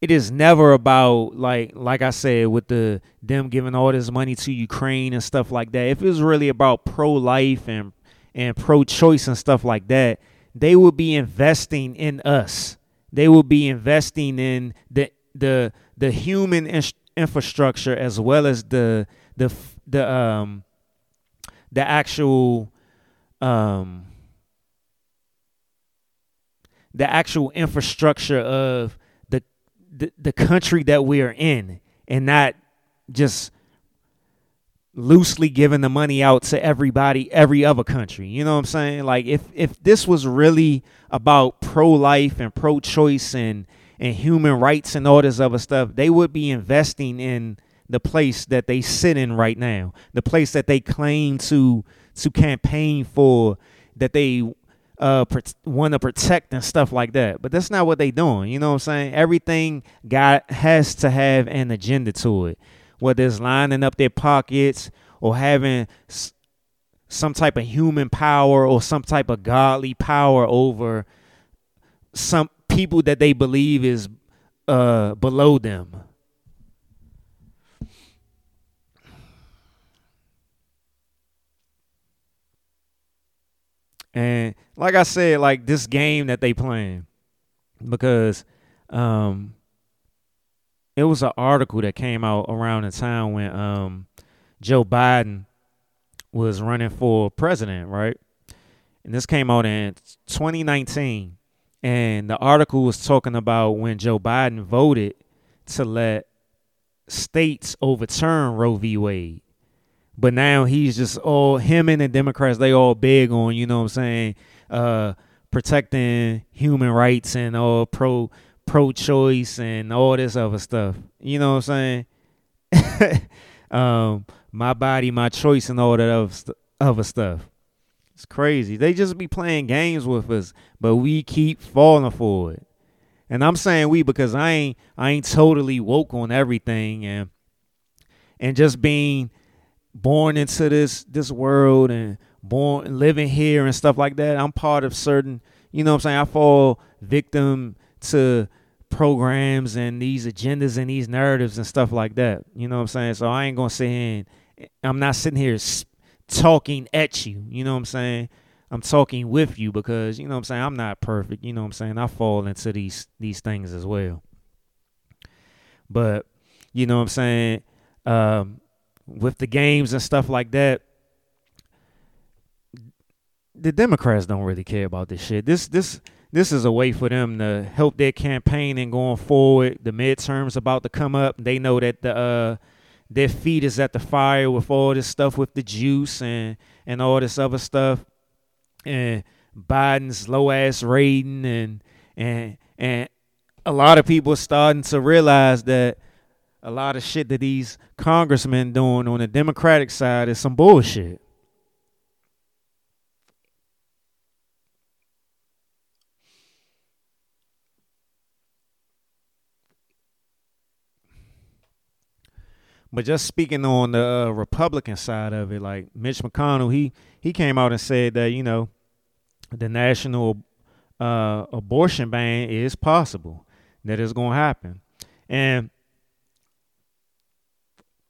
it is never about like like I said with the them giving all this money to Ukraine and stuff like that. If it was really about pro life and and pro choice and stuff like that, they would be investing in us. They would be investing in the the the human in- infrastructure as well as the the the um the actual um, the actual infrastructure of the, the country that we are in, and not just loosely giving the money out to everybody, every other country. You know what I'm saying? Like if if this was really about pro life and pro choice and and human rights and all this other stuff, they would be investing in the place that they sit in right now, the place that they claim to to campaign for that they uh want to protect and stuff like that. But that's not what they doing. You know what I'm saying? Everything got has to have an agenda to it. Whether it's lining up their pockets or having s- some type of human power or some type of godly power over some people that they believe is uh below them. And like I said, like this game that they playing, because um, it was an article that came out around the time when um, Joe Biden was running for president, right? And this came out in 2019. And the article was talking about when Joe Biden voted to let states overturn Roe v. Wade. But now he's just all him and the Democrats, they all big on, you know what I'm saying, uh, protecting human rights and all pro pro choice and all this other stuff. You know what I'm saying? um, my body, my choice, and all that other, st- other stuff. It's crazy. They just be playing games with us, but we keep falling for it. And I'm saying we because I ain't I ain't totally woke on everything and and just being born into this this world and born living here and stuff like that. I'm part of certain, you know what I'm saying? I fall victim to programs and these agendas and these narratives and stuff like that. You know what I'm saying? So I ain't going to sit here and I'm not sitting here talking at you. You know what I'm saying? I'm talking with you because, you know what I'm saying, I'm not perfect. You know what I'm saying? I fall into these these things as well. But, you know what I'm saying, um, with the games and stuff like that, the Democrats don't really care about this shit. This this this is a way for them to help their campaign and going forward. The midterms about to come up. They know that the uh, their feet is at the fire with all this stuff with the juice and and all this other stuff. And Biden's low ass rating and and and a lot of people starting to realize that a lot of shit that these congressmen doing on the Democratic side is some bullshit. But just speaking on the uh, Republican side of it, like Mitch McConnell, he he came out and said that you know the national uh, abortion ban is possible, that it's going to happen, and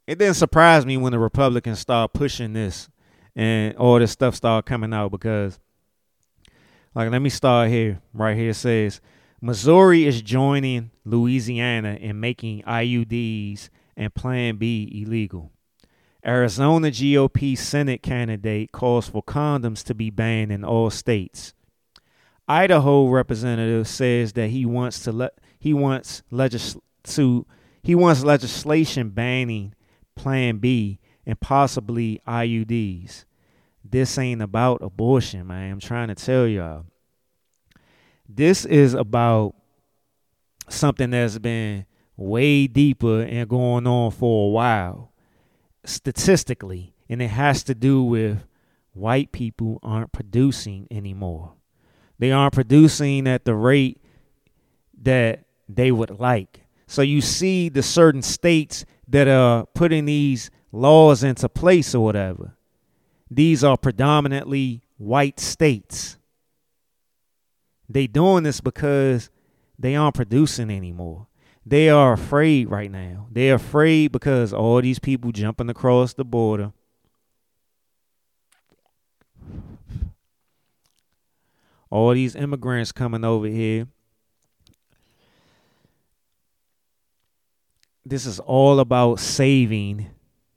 it didn't surprise me when the Republicans start pushing this and all this stuff started coming out because, like, let me start here. Right here says Missouri is joining Louisiana in making IUDs and Plan B illegal. Arizona GOP Senate candidate calls for condoms to be banned in all states. Idaho representative says that he wants to let he wants legis- to he wants legislation banning Plan B and possibly IUDs. This ain't about abortion, man. I'm trying to tell y'all. This is about something that's been way deeper and going on for a while statistically and it has to do with white people aren't producing anymore. They aren't producing at the rate that they would like. So you see the certain states that are putting these laws into place or whatever. These are predominantly white states. They doing this because they aren't producing anymore they are afraid right now. They're afraid because all these people jumping across the border. All these immigrants coming over here. This is all about saving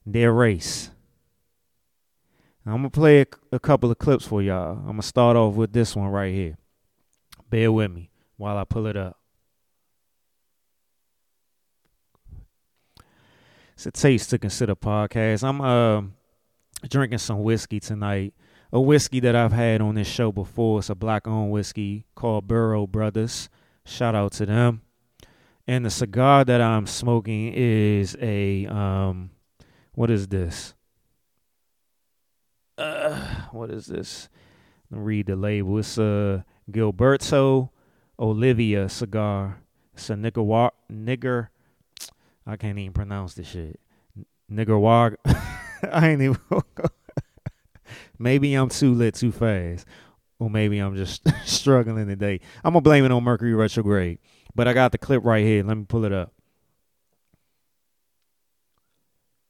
their race. I'm going to play a, a couple of clips for y'all. I'm going to start off with this one right here. Bear with me while I pull it up. It's a taste to consider podcast. I'm uh, drinking some whiskey tonight. A whiskey that I've had on this show before. It's a black owned whiskey called Brough Brothers. Shout out to them. And the cigar that I'm smoking is a um what is this? Uh what is this? read the label. It's a Gilberto Oliva cigar. It's a nigger I can't even pronounce the shit. Nigger I ain't even. maybe I'm too lit too fast, or maybe I'm just struggling today. I'm gonna blame it on Mercury retrograde. But I got the clip right here. Let me pull it up.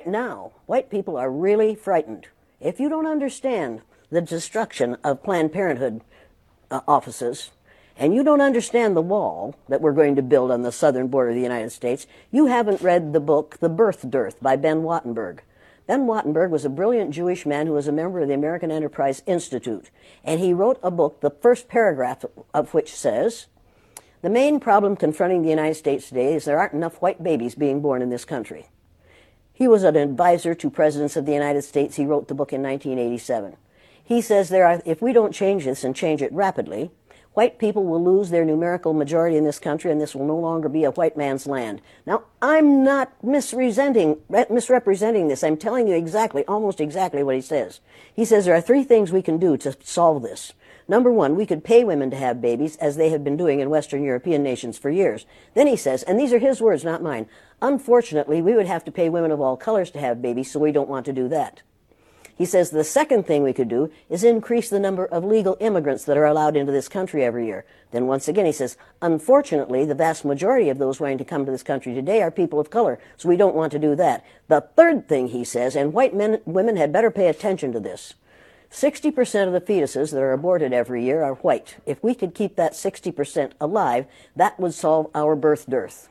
Now, white people are really frightened. If you don't understand the destruction of Planned Parenthood uh, offices, and you don't understand the wall that we're going to build on the southern border of the United States, you haven't read the book The Birth Dearth by Ben Wattenberg. Ben Wattenberg was a brilliant Jewish man who was a member of the American Enterprise Institute, and he wrote a book, the first paragraph of which says, The main problem confronting the United States today is there aren't enough white babies being born in this country. He was an advisor to presidents of the United States. He wrote the book in 1987. He says there are, if we don't change this and change it rapidly, White people will lose their numerical majority in this country, and this will no longer be a white man's land. Now, I'm not misrepresenting, this. I'm telling you exactly, almost exactly what he says. He says there are three things we can do to solve this. Number one, we could pay women to have babies, as they have been doing in Western European nations for years. Then he says, and these are his words, not mine, unfortunately, we would have to pay women of all colors to have babies, so we don't want to do that. He says the second thing we could do is increase the number of legal immigrants that are allowed into this country every year. Then once again, he says, unfortunately, the vast majority of those wanting to come to this country today are people of color, so we don't want to do that. The third thing he says, and white men, women had better pay attention to this. 60% of the fetuses that are aborted every year are white. If we could keep that 60% alive, that would solve our birth dearth.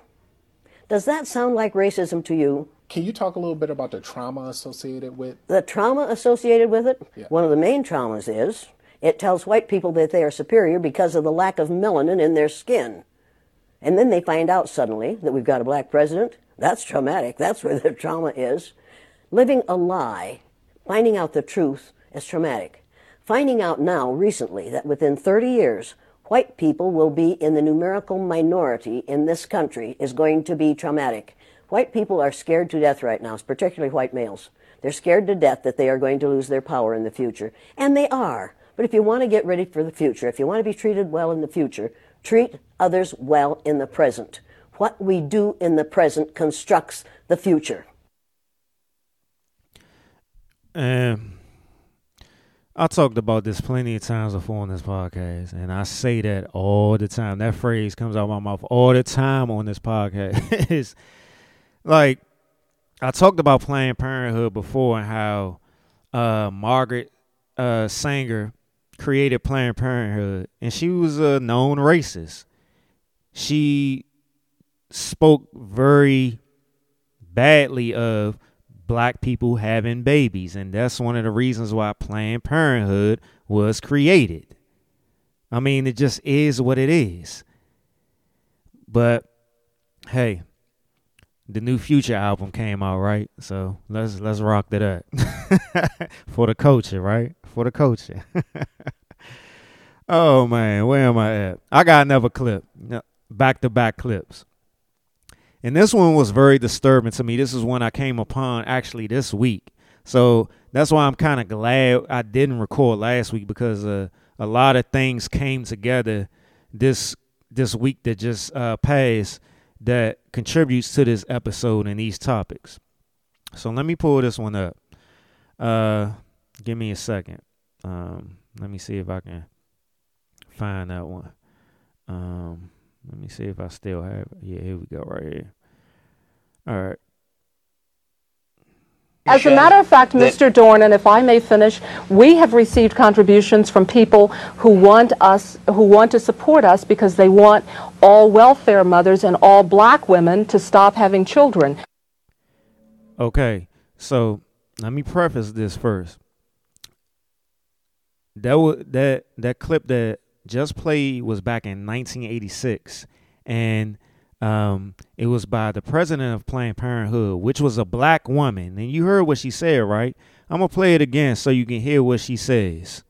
Does that sound like racism to you? Can you talk a little bit about the trauma associated with? The trauma associated with it? Yeah. One of the main traumas is it tells white people that they are superior because of the lack of melanin in their skin. And then they find out suddenly that we've got a black president. That's traumatic. That's where the trauma is. Living a lie, finding out the truth, is traumatic. Finding out now, recently, that within 30 years, white people will be in the numerical minority in this country is going to be traumatic. White people are scared to death right now, particularly white males. They're scared to death that they are going to lose their power in the future. And they are. But if you want to get ready for the future, if you want to be treated well in the future, treat others well in the present. What we do in the present constructs the future. Um, I talked about this plenty of times before on this podcast, and I say that all the time. That phrase comes out of my mouth all the time on this podcast. like I talked about Planned Parenthood before and how uh, Margaret uh, Sanger created Planned Parenthood, and she was a known racist. She spoke very badly of black people having babies, and that's one of the reasons why Planned Parenthood was created. I mean, it just is what it is. But hey, the new Future album came out, right? So let's let's rock that up for the culture, right? For the culture. oh man, where am I at? I got another clip, back to back clips. And this one was very disturbing to me. This is one I came upon actually this week. So that's why I'm kind of glad I didn't record last week because uh, a lot of things came together this this week that just uh, passed that contributes to this episode and these topics. So let me pull this one up. Uh, give me a second. Um, let me see if I can find that one. Um, let me see if I still have it. Yeah, here we go, right here. All right. As a matter of fact, Mr. Dornan, if I may finish, we have received contributions from people who want us, who want to support us because they want all welfare mothers and all black women to stop having children. Okay, so let me preface this first. That was, that that clip that just played was back in 1986, and um, it was by the president of Planned Parenthood, which was a black woman. And you heard what she said, right? I'm gonna play it again so you can hear what she says.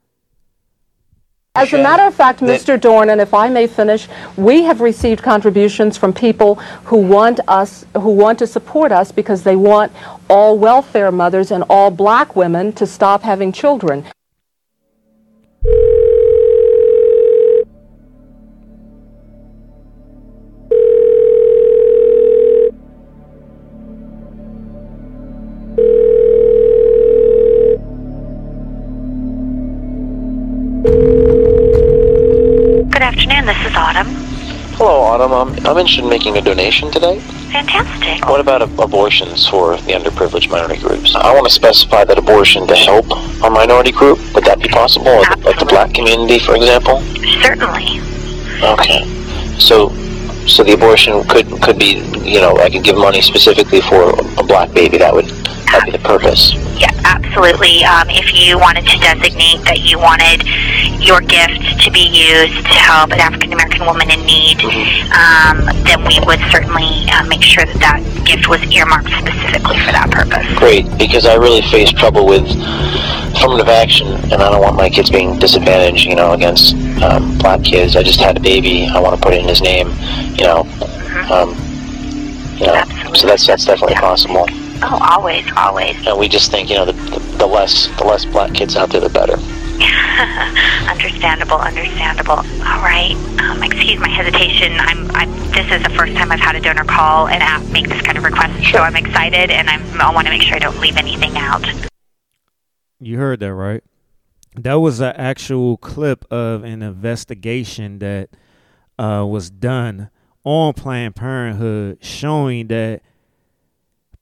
As a matter of fact, Mr. Dornan, if I may finish, we have received contributions from people who want us, who want to support us because they want all welfare mothers and all black women to stop having children. Good afternoon, this is Autumn. Hello, Autumn. I'm, I'm interested in making a donation today. Fantastic. What about ab- abortions for the underprivileged minority groups? I want to specify that abortion to help a minority group. Would that be possible? The- Like the black community, for example? Certainly. Okay. So, so the abortion could could be, you know, I could give money specifically for a black baby. That would be the purpose. Yeah, absolutely. Um, if you wanted to designate that you wanted your gift to be used to help an African American woman in need, um, then we would certainly uh, make sure that that gift was earmarked specifically for that purpose. Great, because I really face trouble with affirmative action, and I don't want my kids being disadvantaged, you know, against um, black kids. I just had a baby. I want to put it in his name, you know. Um, you know, so that's that's definitely possible. Oh, always, always. And we just think, you know, the, the, the less the less black kids out there, the better. understandable, understandable. All right. Um, excuse my hesitation. I'm, I'm. This is the first time I've had a donor call and a- make this kind of request, so I'm excited, and I'm, I want to make sure I don't leave anything out. You heard that right? That was an actual clip of an investigation that uh, was done on Planned Parenthood, showing that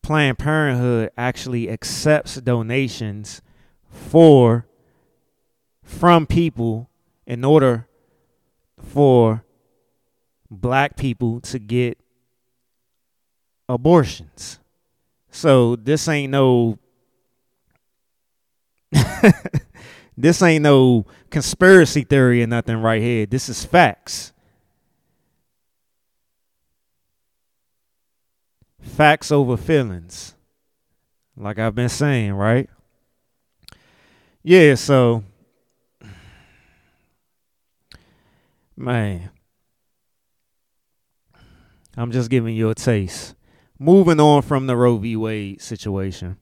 Planned Parenthood actually accepts donations for from people in order for black people to get abortions. So this ain't no this ain't no conspiracy theory or nothing right here. This is facts. Facts over feelings. Like I've been saying, right? Yeah, so man, I'm just giving you a taste. Moving on from the Roe v. Wade situation.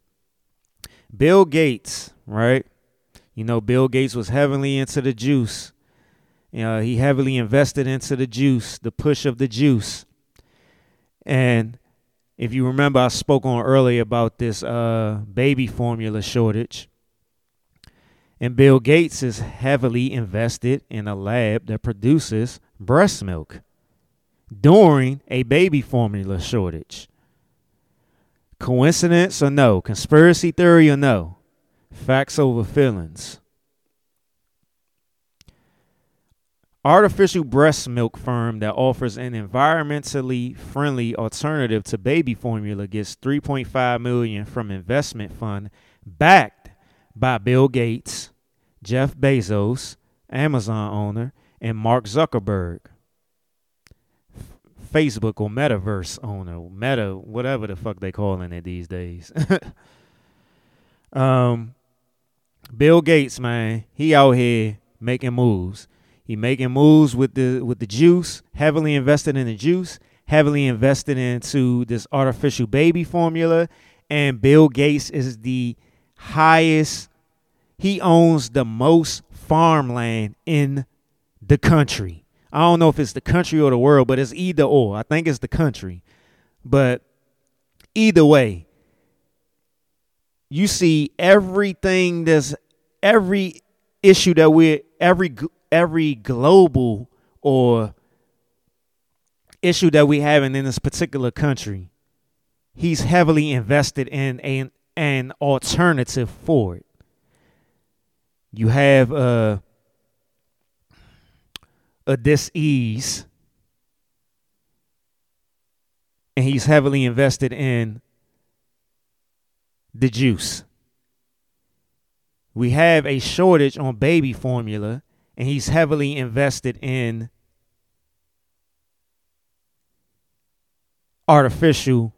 Bill Gates, right? You know, Bill Gates was heavily into the juice. You know, he heavily invested into the juice, the push of the juice. And if you remember, I spoke on earlier about this uh, baby formula shortage. And Bill Gates is heavily invested in a lab that produces breast milk during a baby formula shortage. Coincidence or no? Conspiracy theory or no? Facts over feelings. Artificial breast milk firm that offers an environmentally friendly alternative to baby formula gets 3.5 million from investment fund backed by Bill Gates, Jeff Bezos, Amazon owner, and Mark Zuckerberg. Facebook or metaverse owner, meta, whatever the fuck they calling it these days. um, Bill Gates, man, he out here making moves. He making moves with the with the juice, heavily invested in the juice, heavily invested into this artificial baby formula, and Bill Gates is the highest. He owns the most farmland in the country. I don't know if it's the country or the world, but it's either or. I think it's the country. But either way, you see everything that's every issue that we're every every global or issue that we have in this particular country, he's heavily invested in an an alternative for it. You have uh a dis-ease and he's heavily invested in the juice. We have a shortage on baby formula, and he's heavily invested in artificial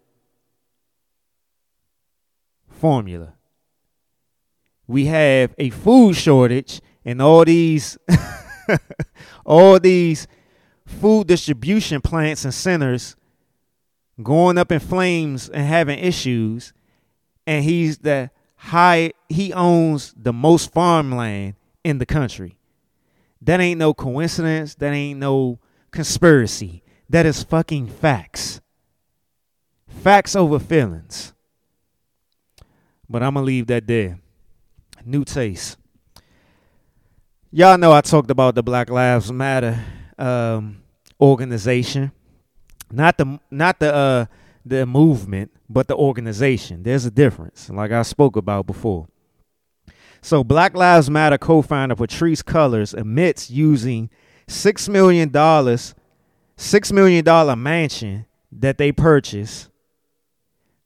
formula. We have a food shortage, and all these all these food distribution plants and centers going up in flames and having issues and he's the high he owns the most farmland in the country that ain't no coincidence. That ain't no conspiracy. That is fucking facts. Facts over feelings. But i'm gonna leave that there. New taste. Y'all know I talked about the Black Lives Matter um, organization, not the not the uh, the movement, but the organization. There's a difference, like I spoke about before. So, Black Lives Matter co-founder Patrisse Cullors admits using six million dollars, six million dollar mansion that they purchased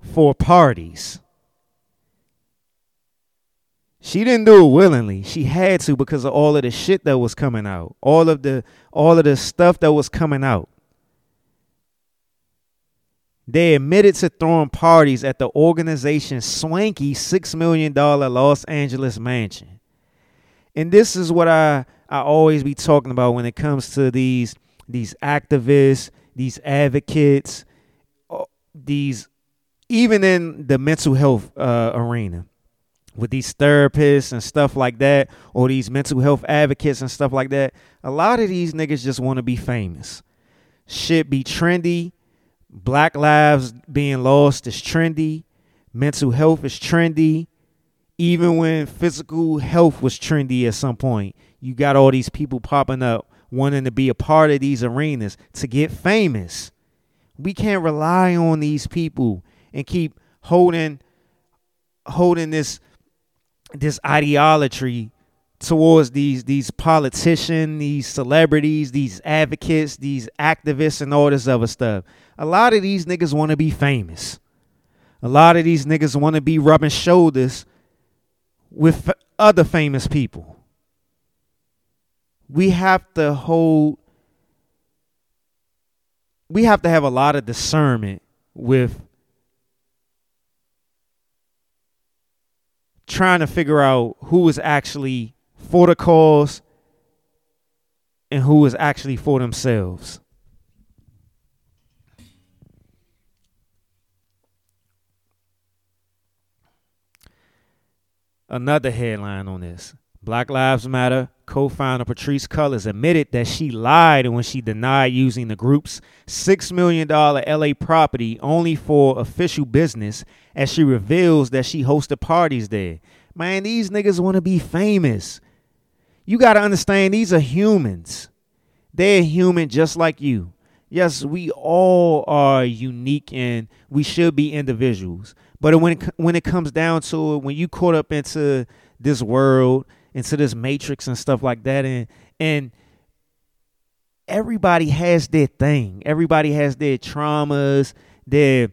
for parties she didn't do it willingly. She had to because of all of the shit that was coming out. All of the all of the stuff that was coming out. They admitted to throwing parties at the organization's swanky $6 million Los Angeles mansion. And this is what I, I always be talking about when it comes to these, these activists, these advocates, uh, these, even in the mental health uh, arena with these therapists and stuff like that, or these mental health advocates and stuff like that, a lot of these niggas just want to be famous. Shit be trendy. Black lives being lost is trendy. Mental health is trendy. even when physical health was trendy at some point, you got all these people popping up wanting to be a part of these arenas to get famous. We can't rely on these people and keep holding holding this this ideology towards these these politicians, these celebrities, these advocates, these activists, and all this other stuff. A lot of these niggas want to be famous. A lot of these niggas want to be rubbing shoulders with other famous people. We have to hold. We have to have a lot of discernment with trying to figure out who is actually for the cause and who is actually for themselves. Another headline on this Black Lives Matter co founder Patrisse Cullors admitted that she lied when she denied using the group's $6 million LA property only for official business as she reveals that she hosted parties there. Man, these niggas want to be famous. You got to understand, these are humans. They're human just like you. Yes, we all are unique and we should be individuals. But when it, when it comes down to it, when you caught up into this world, into this matrix and stuff like that, and and everybody has their thing. Everybody has their traumas, their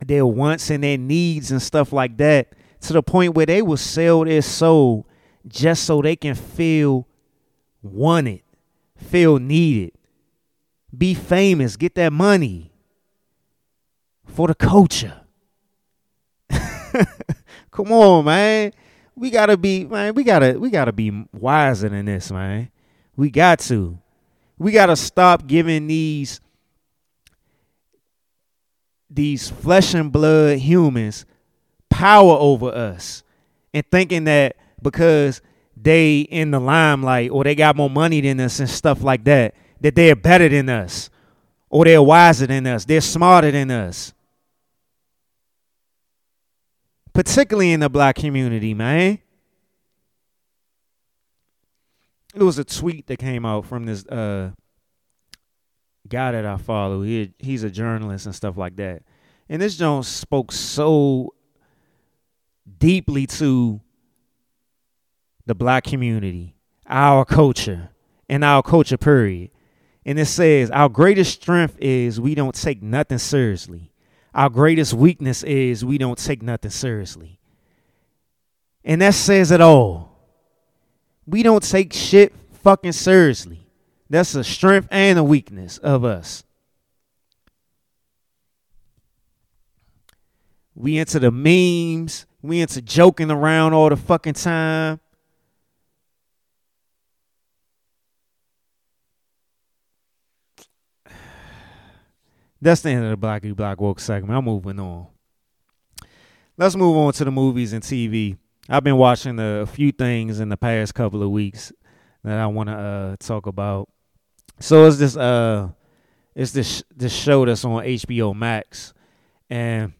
their wants and their needs and stuff like that. To the point where they will sell their soul just so they can feel wanted, feel needed, be famous, get that money for the culture. Come on, man. We gotta be, man. We gotta, we gotta be wiser than this, man. We got to. We gotta stop giving these these flesh and blood humans power over us and thinking that because they in the limelight or they got more money than us and stuff like that that they're better than us or they're wiser than us they're smarter than us particularly in the black community, man. It was a tweet that came out from this uh, guy that I follow. He he's a journalist and stuff like that. And this Jones spoke so deeply to the black community, our culture, and our culture period. And it says, Our greatest strength is we don't take nothing seriously. Our greatest weakness is we don't take nothing seriously. And that says it all. We don't take shit fucking seriously. That's a strength and a weakness of us. We into the memes. We into joking around all the fucking time. That's the end of the Blackety Black Woke segment. I'm moving on. Let's move on to the movies and TV. I've been watching a few things in the past couple of weeks that I want to uh, talk about. So it's this uh, it's this this show that's on HBO Max, and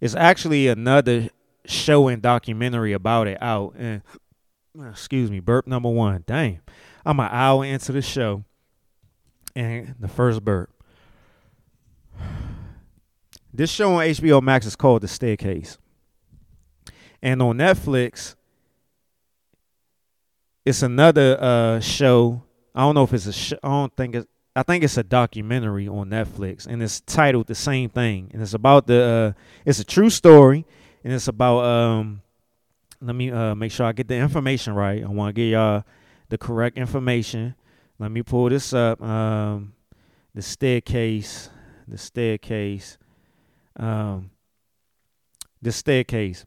it's actually another show and documentary about it out. And excuse me, burp number one. Damn, I'm an hour into the show, and the first burp. This show on HBO Max is called The Staircase. And on Netflix, it's another uh, show. I don't know if it's a. I don't think it's. I think it's a documentary on Netflix, and it's titled the same thing. And it's about the. Uh, it's a true story, and it's about. Um, let me uh, make sure I get the information right. I want to get y'all the correct information. Let me pull this up. Um, the staircase. The staircase um, the staircase.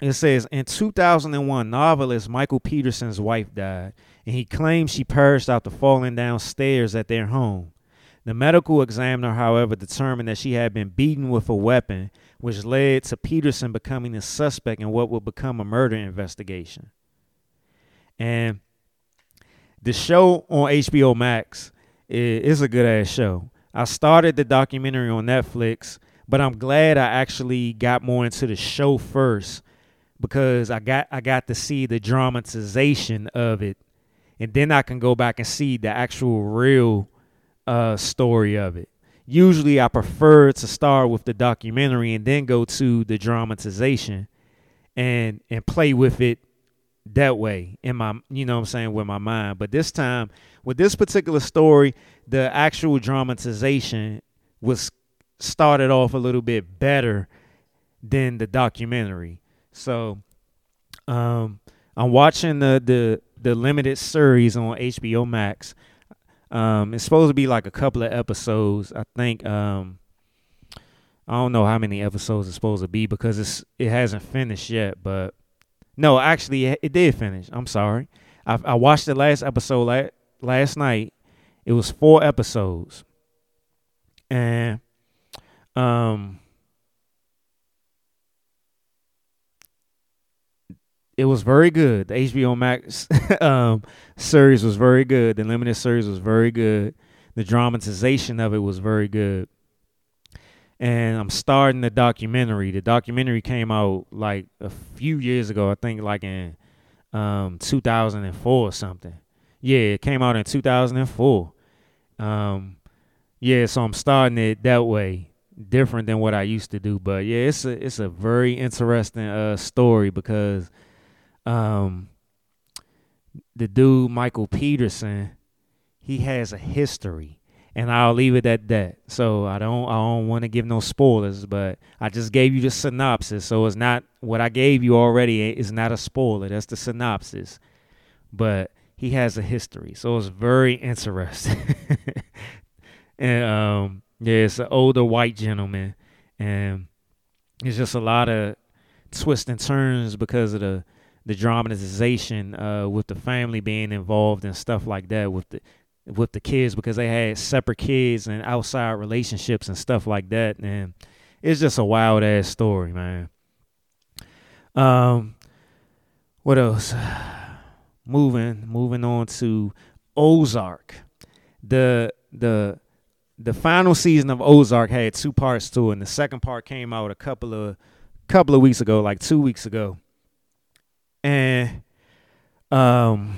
It says in 2001, novelist Michael Peterson's wife died, and he claims she perished after falling down stairs at their home. The medical examiner, however, determined that she had been beaten with a weapon, which led to Peterson becoming the suspect in what would become a murder investigation. And the show on HBO Max is a good ass show. I started the documentary on Netflix but I'm glad I actually got more into the show first because I got I got to see the dramatization of it, and then I can go back and see the actual real uh, story of it. Usually, I prefer to start with the documentary and then go to the dramatization, and and play with it that way in my you know what I'm saying with my mind. But this time with this particular story, the actual dramatization was started off a little bit better than the documentary. So um I'm watching the the the limited series on HBO Max. Um it's supposed to be like a couple of episodes. I think um I don't know how many episodes it's supposed to be because it's it hasn't finished yet, but no, actually it, did finish. I'm sorry. I I watched the last episode la- last night. It was 4 episodes. And um it was very good. The HBO Max um, series was very good. The limited series was very good. The dramatization of it was very good. And I'm starting the documentary. The documentary came out like a few years ago. I think like in um, 2004 or something. Yeah, it came out in 2004. Um, yeah, so I'm starting it that way, different than what I used to do. But yeah, it's a it's a very interesting uh story because um the dude Michael Peterson, he has a history. And I'll leave it at that. So I don't I don't want to give no spoilers, but I just gave you the synopsis. So it's not what I gave you already is not a spoiler. That's the synopsis. But he has a history. So it's very interesting. and um yeah, it's an older white gentleman and it's just a lot of twists and turns because of the the dramatization uh with the family being involved and stuff like that with the with the kids because they had separate kids and outside relationships and stuff like that and it's just a wild ass story man. Um what else? Moving moving on to ozark. The the the final season of ozark had two parts to it and the second part came out a couple of couple of weeks ago like two weeks ago and um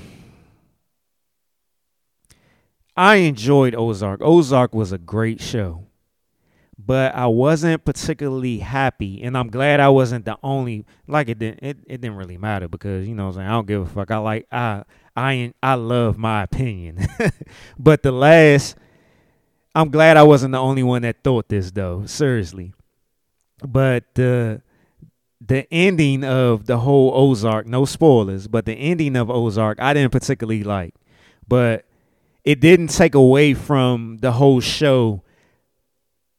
I enjoyed Ozark. Ozark was a great show. But I wasn't particularly happy, and I'm glad I wasn't the only. Like it didn't, it, it didn't really matter because you know, I'm saying I don't give a fuck. I like I I I love my opinion, but the last, I'm glad I wasn't the only one that thought this though. Seriously, but the the ending of the whole Ozark, no spoilers, but the ending of Ozark, I didn't particularly like, but it didn't take away from the whole show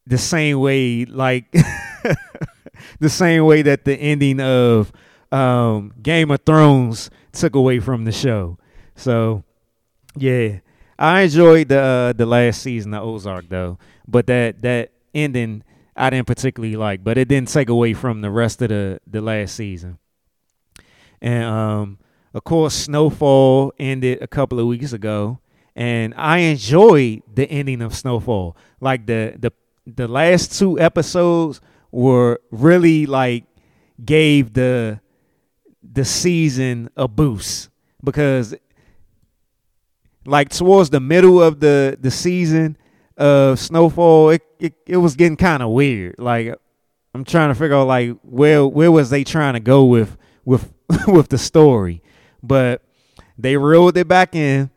the same way like the same way that the ending of um, Game of Thrones took away from the show. So yeah, I enjoyed the uh, the last season of Ozark though, but that that ending I didn't particularly like, but it didn't take away from the rest of the the last season. And um, of course, Snowfall ended a couple of weeks ago, and I enjoyed the ending of Snowfall. Like the the the last two episodes were really like gave the the season a boost because like towards the middle of the the season of Snowfall, it it, it was getting kind of weird. Like I'm trying to figure out like where where was they trying to go with with with the story, but they reeled it back in,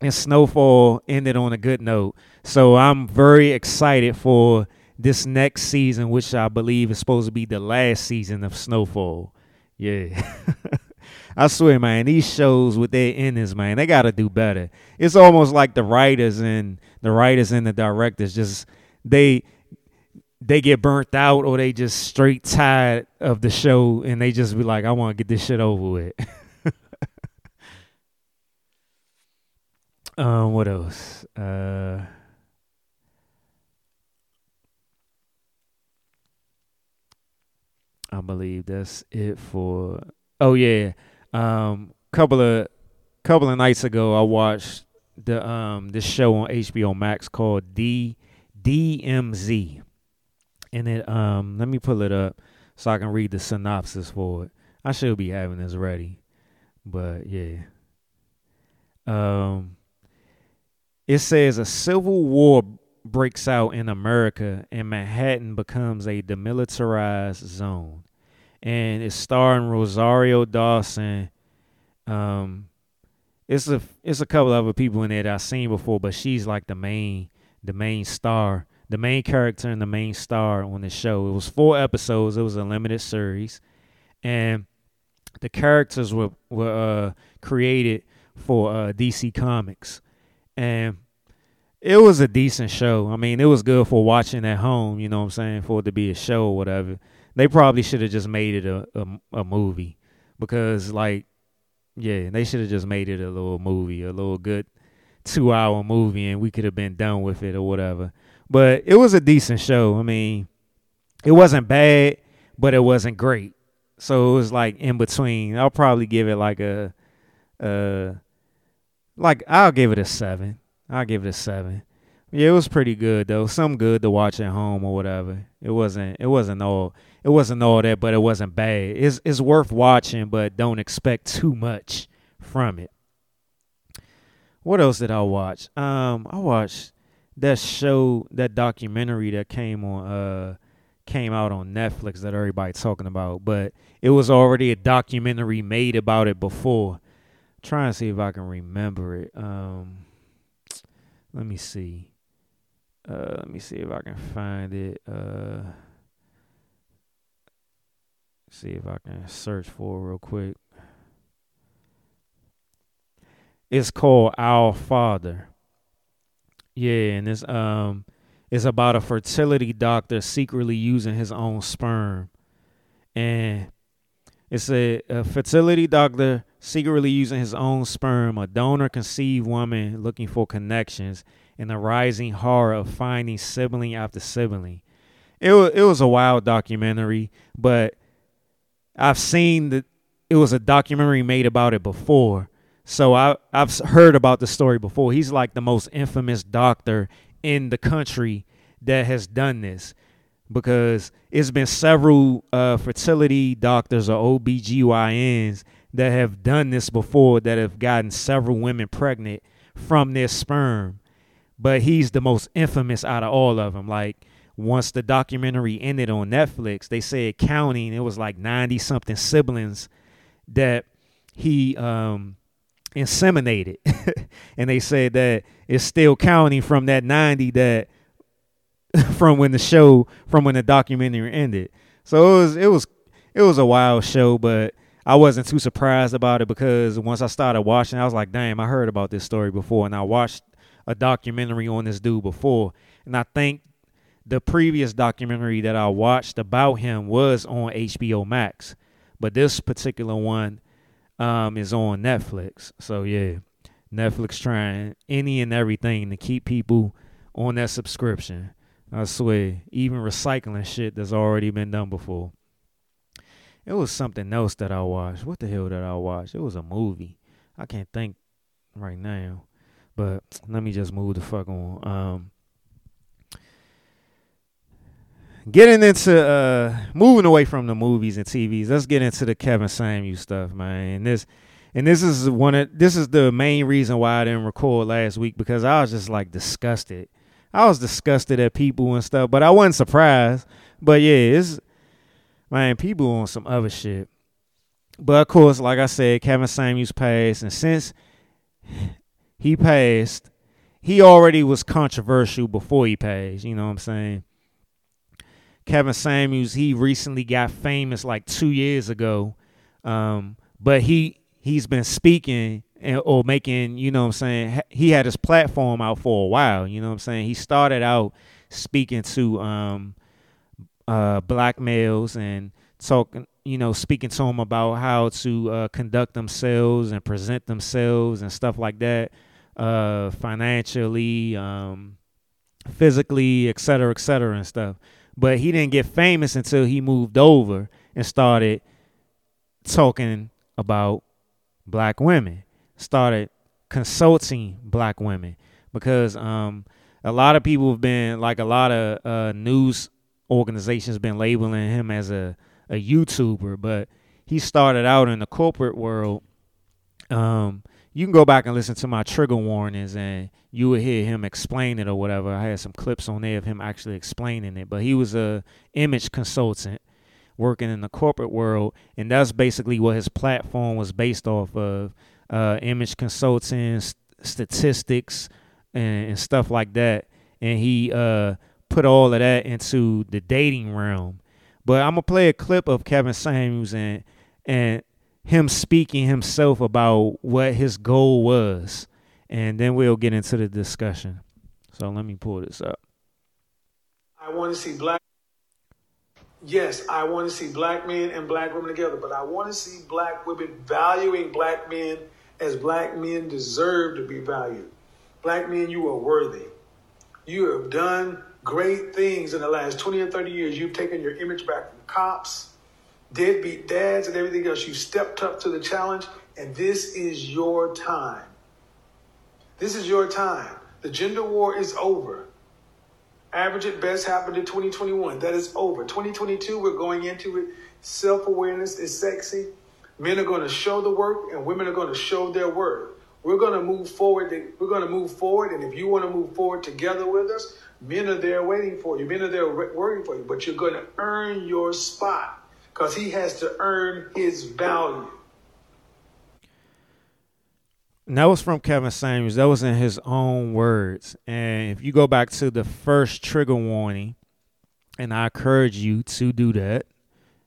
and Snowfall ended on a good note. So I'm very excited for this next season, which I believe is supposed to be the last season of Snowfall. Yeah. I swear, man, these shows with their endings, man, they got to do better. It's almost like the writers and the writers and the directors just they they get burnt out or they just straight tired of the show and they just be like, I want to get this shit over with. um, what else? Uh. I believe that's it for. Oh yeah, um, couple of couple of nights ago, I watched the um this show on HBO Max called D DMZ, and it um let me pull it up so I can read the synopsis for it. I should be having this ready, but yeah. Um, it says a civil war breaks out in America, and Manhattan becomes a demilitarized zone, and it's starring Rosario Dawson. Um, it's a it's a couple other people in there that I've seen before, but she's like the main the main star, the main character and the main star on the show. It was four episodes. It was a limited series, and the characters were were uh, created for uh, DC Comics, and it was a decent show. I mean, it was good for watching at home. You know what I'm saying? For it to be a show or whatever. They probably should have just made it a, a a movie because like yeah, they should have just made it a little movie, a little good two hour movie, and we could have been done with it or whatever. But it was a decent show. I mean, it wasn't bad, but it wasn't great. So it was like in between. I'll probably give it like a, uh, like I'll give it a seven. I'll give it a seven. Yeah, it was pretty good though. Some good to watch at home or whatever. It wasn't. It wasn't all. It wasn't all that, but it wasn't bad. It's it's worth watching, but don't expect too much from it. What else did I watch? Um, I watched that show, that documentary that came on, uh, came out on Netflix that everybody talking about, but it was already a documentary made about it before. trying to see if I can remember it. Um, let me see. Uh, let me see if I can find it. Uh, see if I can search for it real quick. It's called Our Father. Yeah, and it's um it's about a fertility doctor secretly using his own sperm. And it's a, a fertility doctor secretly using his own sperm, a donor conceived woman looking for connections, and the rising horror of finding sibling after sibling. It was it was a wild documentary, but I've seen that it was a documentary made about it before. So I I've heard about the story before. He's like the most infamous doctor in the country that has done this because it's been several uh, fertility doctors or OBGYNs that have done this before that have gotten several women pregnant from their sperm. But he's the most infamous out of all of them. Like once the documentary ended on Netflix, they said counting, it was like 90 something siblings that he um inseminated. and they said that it's still counting from that 90 that from when the show from when the documentary ended. So it was it was it was a wild show, but I wasn't too surprised about it because once I started watching, I was like, damn, I heard about this story before and I watched a documentary on this dude before. And I think the previous documentary that I watched about him was on HBO Max. But this particular one um, is on Netflix. So yeah, Netflix trying any and everything to keep people on that subscription. I swear, even recycling shit that's already been done before. It was something else that I watched. What the hell did I watch? It was a movie. I can't think right now. But let me just move the fuck on. Um getting into uh moving away from the movies and TVs, let's get into the Kevin Samuel stuff, man. And this and this is one of this is the main reason why I didn't record last week because I was just like disgusted. I was disgusted at people and stuff, but I wasn't surprised. But yeah, it's man, people on some other shit. But of course, like I said, Kevin Samuels passed, and since he passed, he already was controversial before he passed. You know what I'm saying? Kevin Samuels, he recently got famous like two years ago, um, but he he's been speaking and, or making, you know what I'm saying, he had his platform out for a while, you know what I'm saying? He started out speaking to um, uh, black males and talking, you know, speaking to them about how to uh, conduct themselves and present themselves and stuff like that, uh, financially, um, physically, et cetera, et cetera, and stuff. But he didn't get famous until he moved over and started talking about black women, started consulting black women because um, a lot of people have been like a lot of uh, news organizations been labeling him as a a YouTuber, but he started out in the corporate world. Um, you can go back and listen to my trigger warnings, and you would hear him explain it or whatever. I had some clips on there of him actually explaining it, but he was a image consultant working in the corporate world, and that's basically what his platform was based off of: uh, image consulting, st- statistics, and, and stuff like that. And he uh, put all of that into the dating realm. But I'm gonna play a clip of Kevin Samuels and and him speaking himself about what his goal was, and then we'll get into the discussion. So let me pull this up. I want to see black. Yes, I want to see black men and black women together, but I want to see black women valuing black men as black men deserve to be valued. Black men, you are worthy. You have done great things in the last 20 or 30 years. You've taken your image back from cops, deadbeat dads, and everything else. You stepped up to the challenge, and this is your time. This is your time. The gender war is over. Average at best happened in 2021. That is over. 2022, we're going into it. Self awareness is sexy. Men are going to show the work, and women are going to show their worth. We're going to move forward. We're going to move forward, and if you want to move forward together with us, men are there waiting for you. Men are there working for you. But you're going to earn your spot because he has to earn his value. And that was from Kevin Samuels. That was in his own words. And if you go back to the first trigger warning, and I encourage you to do that,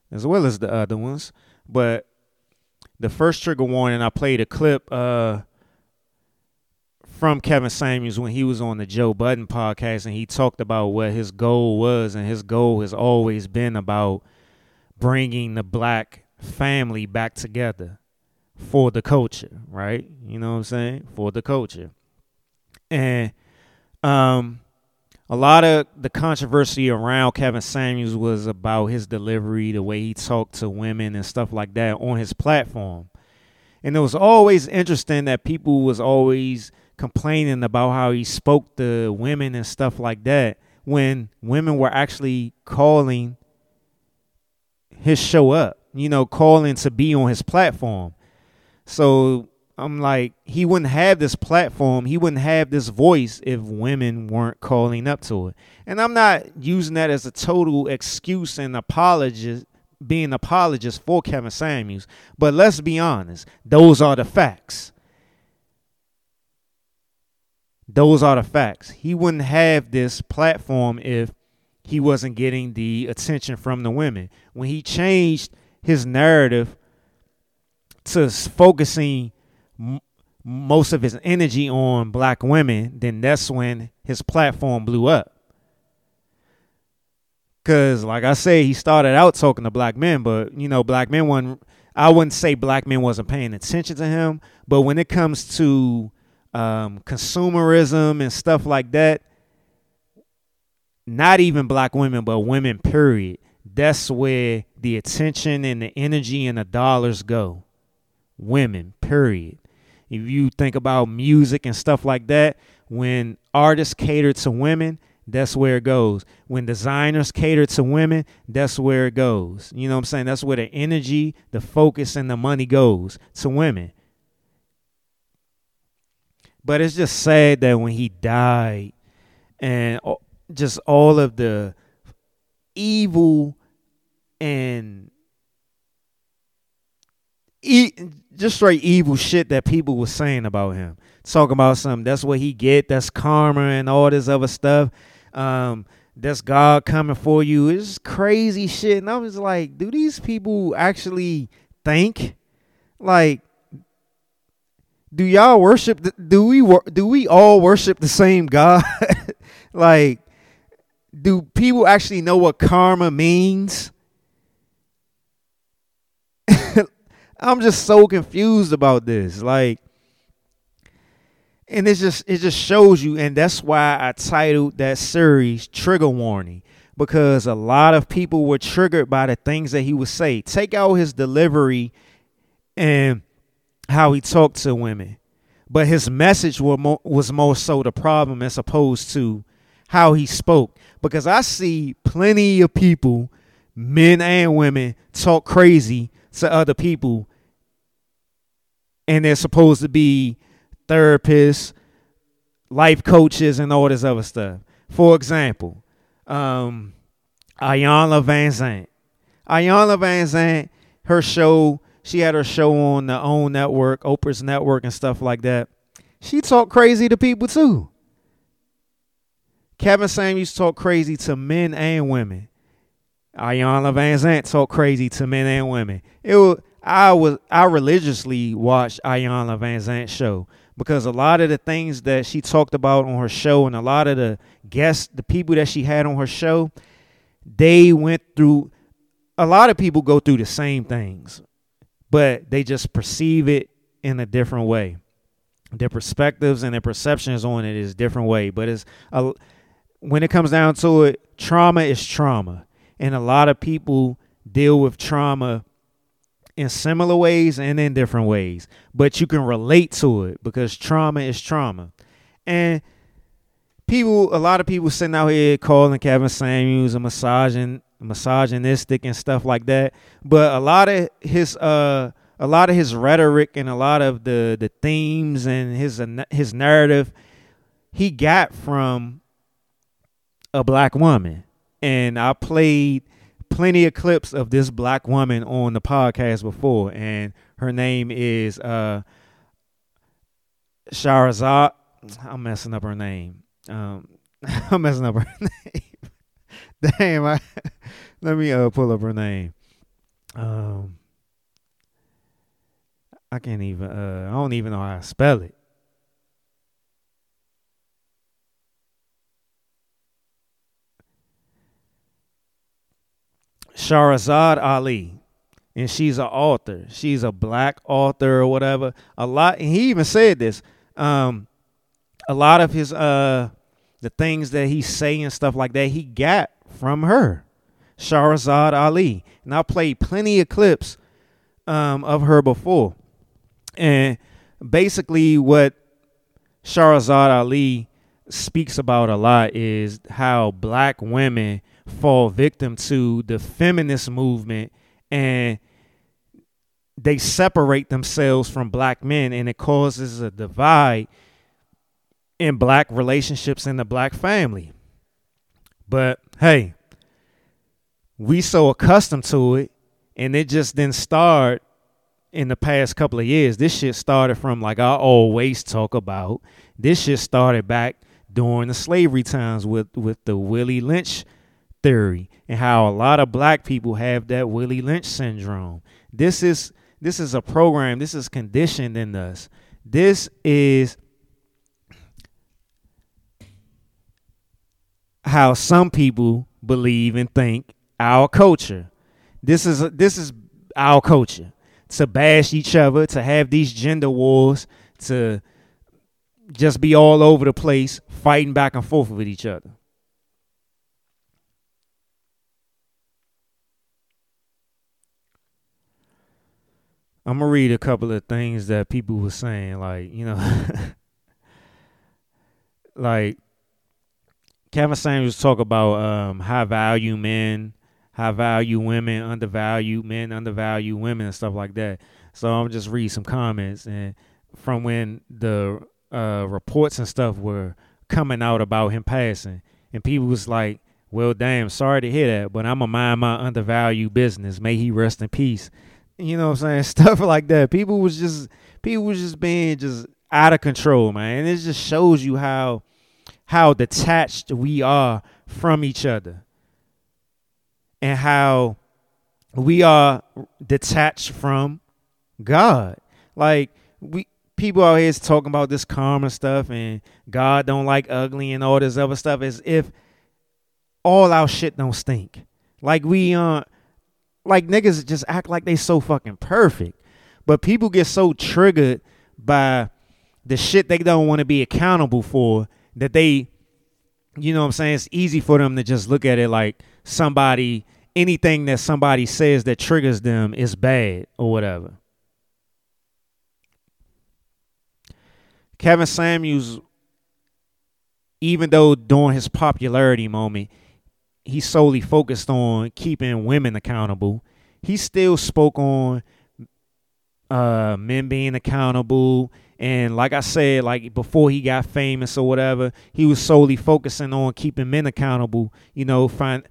as well as the other ones. But the first trigger warning, I played a clip uh, from Kevin Samuels when he was on the Joe Budden podcast, and he talked about what his goal was, and his goal has always been about bringing the black family back together for the culture, right? You know what I'm saying? For the culture. And um a lot of the controversy around Kevin Samuels was about his delivery, the way he talked to women and stuff like that on his platform. And it was always interesting that people was always complaining about how he spoke to women and stuff like that when women were actually calling his show up, you know, calling to be on his platform. So I'm like, he wouldn't have this platform, he wouldn't have this voice if women weren't calling up to it. And I'm not using that as a total excuse and apologist, being apologist for Kevin Samuels. But let's be honest, those are the facts. Those are the facts. He wouldn't have this platform if he wasn't getting the attention from the women. When he changed his narrative to focusing m- most of his energy on black women, then that's when his platform blew up. Cause like I say, he started out talking to black men, but you know, black men wasn't I wouldn't say black men wasn't paying attention to him, but when it comes to um, consumerism and stuff like that, not even black women, but women, period. That's where the attention and the energy and the dollars go. Women, period. If you think about music and stuff like that, when artists cater to women, that's where it goes. When designers cater to women, that's where it goes. You know what I'm saying? That's where the energy, the focus, and the money goes to women. But it's just sad that when he died and just all of the evil and e- just straight evil shit that people were saying about him. Talking about something that's what he get, that's karma and all this other stuff. Um, that's God coming for you. It's crazy shit. And I was like, do these people actually think? Like, do y'all worship? The, do we do we all worship the same God? like, do people actually know what karma means? I'm just so confused about this. Like, and it just it just shows you, and that's why I titled that series "Trigger Warning." Because a lot of people were triggered by the things that he would say. Take out his delivery and how he talked to women, but his message was more, was more so the problem as opposed to how he spoke because I see plenty of people, men and women, talk crazy to other people, and they're supposed to be therapists, life coaches, and all this other stuff. For example, um, Zant, Vanzant. Van Zant, her show, she had her show on the OWN network, Oprah's network, and stuff like that. She talked crazy to people too. Kevin Samuels talk crazy to men and women. Iyanla Vanzant talk crazy to men and women. It was I was I religiously watched Iyanla Vanzant show because a lot of the things that she talked about on her show and a lot of the guests, the people that she had on her show, they went through a lot of people go through the same things, but they just perceive it in a different way. Their perspectives and their perceptions on it is different way, but it's a, when it comes down to it, trauma is trauma, and a lot of people deal with trauma in similar ways and in different ways, but you can relate to it because trauma is trauma. And people, a lot of people sitting out here calling Kevin Samuels a misogyn, misogynistic and stuff like that. But a lot of his, uh, a lot of his rhetoric and a lot of the the themes and his his narrative, he got from a black woman. And I played plenty of clips of this black woman on the podcast before, and her name is uh Sharazad. I'm messing up her name. Um, I'm messing up her name. Damn, I, let me uh pull up her name. Um, I can't even. Uh, I don't even know how to spell it. Shahrazad Ali, and she's an author. She's a black author or whatever. A lot. And he even said this. Um, a lot of his uh, the things that he's saying and stuff like that, he got from her, Shahrazad Ali. And I played plenty of clips um, of her before, and basically what Shahrazad Ali speaks about a lot is how black women fall victim to the feminist movement and they separate themselves from black men and it causes a divide in black relationships in the black family. But hey, we so accustomed to it and it just didn't start in the past couple of years. This shit started from like I always talk about. This shit started back during the slavery times with with the Willie Lynch theory and how a lot of black people have that Willie Lynch syndrome. This is this is a program, this is conditioned in us. This is how some people believe and think our culture. This is this is our culture to bash each other, to have these gender wars, to just be all over the place fighting back and forth with each other. I'm gonna read a couple of things that people were saying, like you know, like Kevin Samuels talk about um, high value men, high value women, undervalued men, undervalued women, and stuff like that. So I'm just read some comments and from when the uh, reports and stuff were coming out about him passing, and people was like, "Well, damn, sorry to hear that, but I'm gonna mind my undervalued business. May he rest in peace." You know what I'm saying? Stuff like that. People was just people was just being just out of control, man. And it just shows you how how detached we are from each other. And how we are detached from God. Like we people out here is talking about this karma stuff and God don't like ugly and all this other stuff as if all our shit don't stink. Like we uh like niggas just act like they so fucking perfect. But people get so triggered by the shit they don't want to be accountable for that they you know what I'm saying? It's easy for them to just look at it like somebody anything that somebody says that triggers them is bad or whatever. Kevin Samuels even though during his popularity moment, he solely focused on keeping women accountable, he still spoke on uh, men being accountable. And like I said, like before he got famous or whatever, he was solely focusing on keeping men accountable, you know, find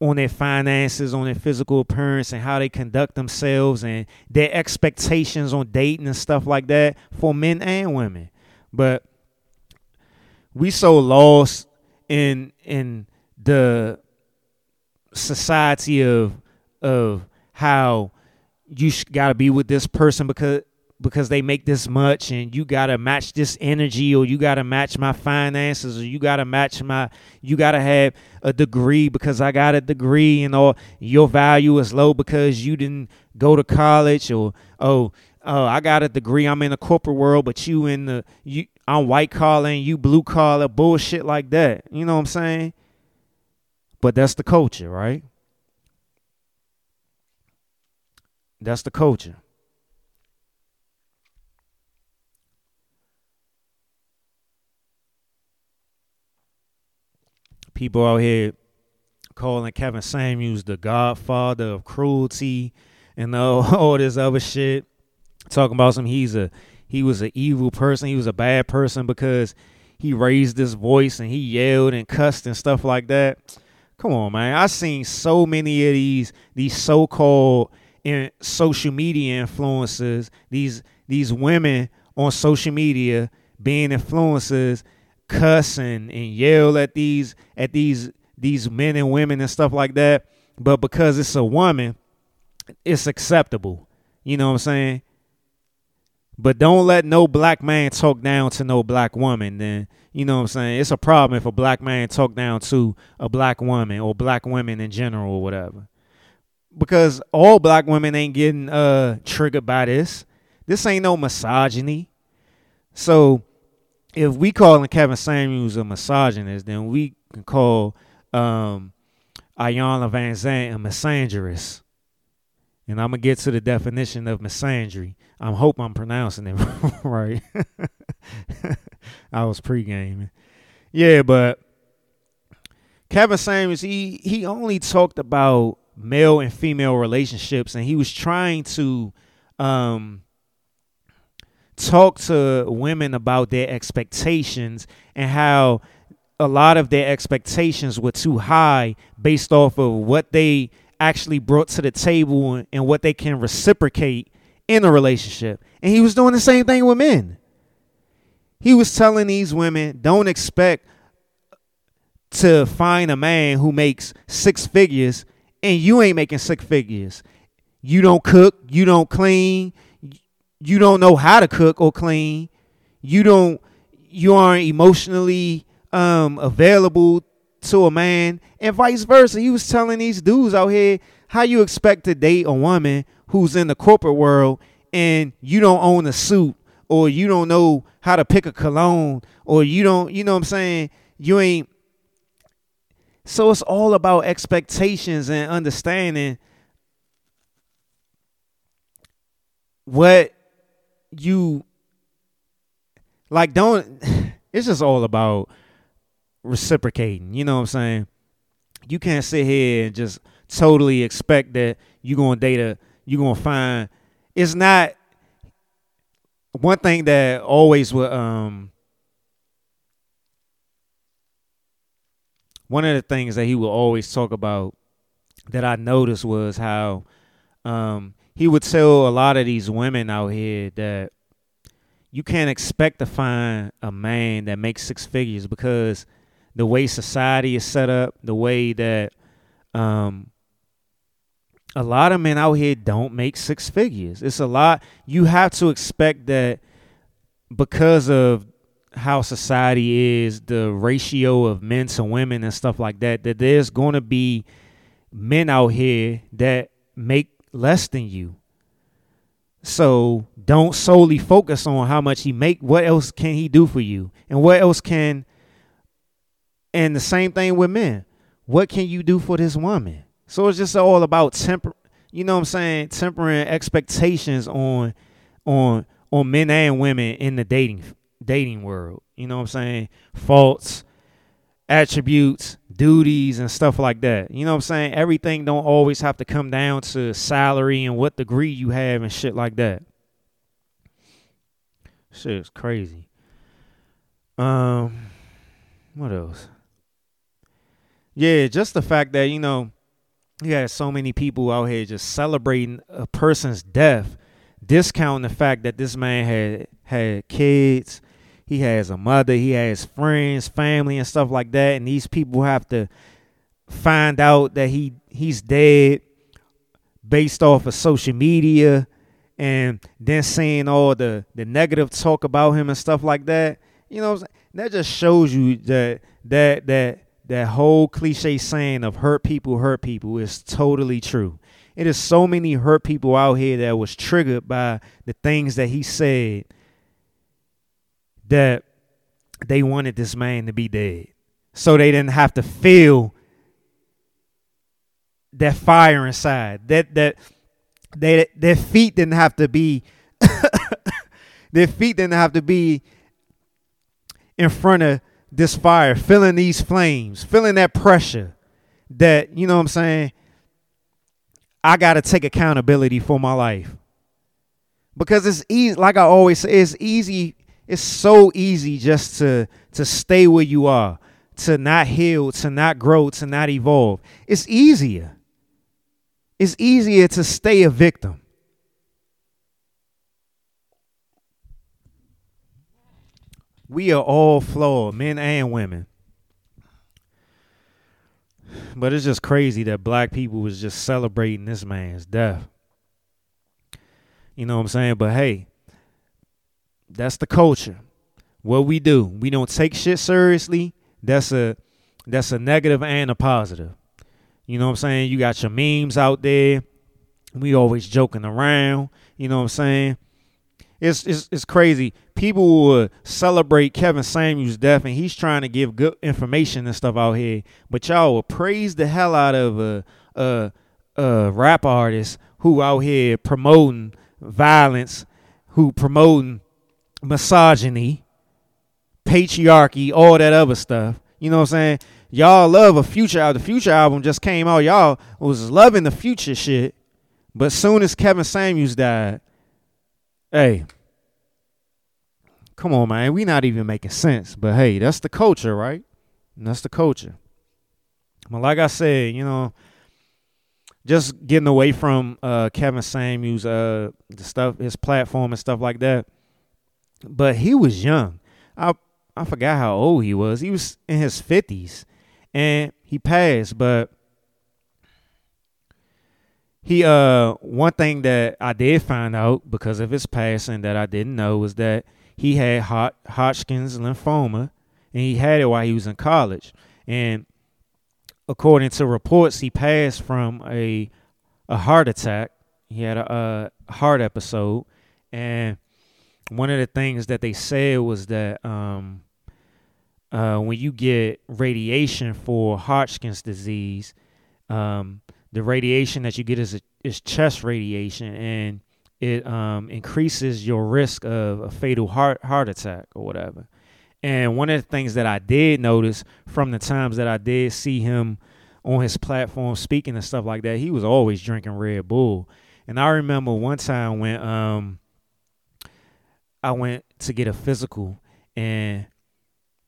on their finances, on their physical appearance, and how they conduct themselves, and their expectations on dating and stuff like that for men and women. But we so lost in in the society of of how you got to be with this person because because they make this much and you got to match this energy or you got to match my finances or you got to match my you got to have a degree because I got a degree and or your value is low because you didn't go to college or oh oh I got a degree I'm in the corporate world but you in the you I'm white collar and you blue collar bullshit like that. You know what I'm saying but that's the culture right that's the culture people out here calling Kevin Samuels the godfather of cruelty and all, all this other shit. Talking about some he's a he was an evil person, he was a bad person because he raised his voice and he yelled and cussed and stuff like that. Come on, man. I've seen so many of these these so-called in social media influencers, these these women on social media being influencers cussing and, yell at these at these these men and women and stuff like that. But because it's a woman, it's acceptable. You know what I'm saying? But don't let no black man talk down to no black woman. Then you know what I'm saying? It's a problem if a black man talk down to a black woman or black women in general or whatever. Because all black women ain't getting uh triggered by this. This ain't no misogyny. So if we calling Kevin Samuels a misogynist, then we can call um, Iyanla Vanzant a misandrist. And I'm gonna get to the definition of misandry. I hope I'm pronouncing it right. I was pre-gaming. Yeah, but Kevin Samuels, he he only talked about male and female relationships, and he was trying to um, talk to women about their expectations and how a lot of their expectations were too high based off of what they actually brought to the table and what they can reciprocate in a relationship. And he was doing the same thing with men. He was telling these women, don't expect to find a man who makes six figures and you ain't making six figures. You don't cook, you don't clean, you don't know how to cook or clean. You don't you aren't emotionally um, available to a man and vice versa. He was telling these dudes out here how you expect to date a woman who's in the corporate world and you don't own a suit or you don't know how to pick a cologne or you don't you know what I'm saying you ain't so it's all about expectations and understanding what you like don't it's just all about reciprocating. You know what I'm saying? You can't sit here and just totally expect that you're gonna date a you're gonna find it's not one thing that always will um one of the things that he would always talk about that I noticed was how um he would tell a lot of these women out here that you can't expect to find a man that makes six figures because the way society is set up, the way that um, a lot of men out here don't make six figures. It's a lot. You have to expect that because of how society is, the ratio of men to women and stuff like that, that there's going to be men out here that make less than you. So don't solely focus on how much he make. What else can he do for you? And what else can and the same thing with men. What can you do for this woman? So it's just all about temper you know what I'm saying, tempering expectations on on on men and women in the dating dating world. You know what I'm saying? Faults, attributes, duties, and stuff like that. You know what I'm saying? Everything don't always have to come down to salary and what degree you have and shit like that. Shit is crazy. Um, what else? Yeah, just the fact that you know you had so many people out here just celebrating a person's death, discounting the fact that this man had had kids, he has a mother, he has friends, family, and stuff like that, and these people have to find out that he he's dead based off of social media and then seeing all the the negative talk about him and stuff like that. You know that just shows you that that that that whole cliche saying of hurt people hurt people is totally true. It is so many hurt people out here that was triggered by the things that he said that they wanted this man to be dead. So they didn't have to feel that fire inside. That that they their feet didn't have to be their feet didn't have to be in front of this fire feeling these flames feeling that pressure that you know what i'm saying? I got to take accountability for my life. Because it's easy like i always say it's easy it's so easy just to to stay where you are to not heal to not grow to not evolve. It's easier. It's easier to stay a victim. We are all flawed, men and women. But it's just crazy that black people was just celebrating this man's death. You know what I'm saying? But hey, that's the culture. What we do, we don't take shit seriously. That's a that's a negative and a positive. You know what I'm saying? You got your memes out there. We always joking around. You know what I'm saying? It's it's it's crazy. People will celebrate Kevin Samuels' death, and he's trying to give good information and stuff out here. But y'all will praise the hell out of a a, a rap artist who out here promoting violence, who promoting misogyny, patriarchy, all that other stuff. You know what I'm saying? y'all love a future. The future album just came out. Y'all was loving the future shit. But soon as Kevin Samuels died, hey, come on, man. We not even making sense. But hey, that's the culture, right? And that's the culture. But like I said, you know, just getting away from uh, Kevin Samuels, uh, the stuff, his platform and stuff like that. But he was young. I I forgot how old he was. He was in his fifties and he passed. But he uh one thing that I did find out because of his passing that I didn't know was that he had Hod- Hodgkin's lymphoma, and he had it while he was in college. And according to reports, he passed from a a heart attack. He had a, a heart episode, and one of the things that they said was that um, uh, when you get radiation for Hodgkin's disease, um, the radiation that you get is a, is chest radiation, and it um, increases your risk of a fatal heart heart attack or whatever. And one of the things that I did notice from the times that I did see him on his platform speaking and stuff like that, he was always drinking Red Bull. And I remember one time when um I went to get a physical and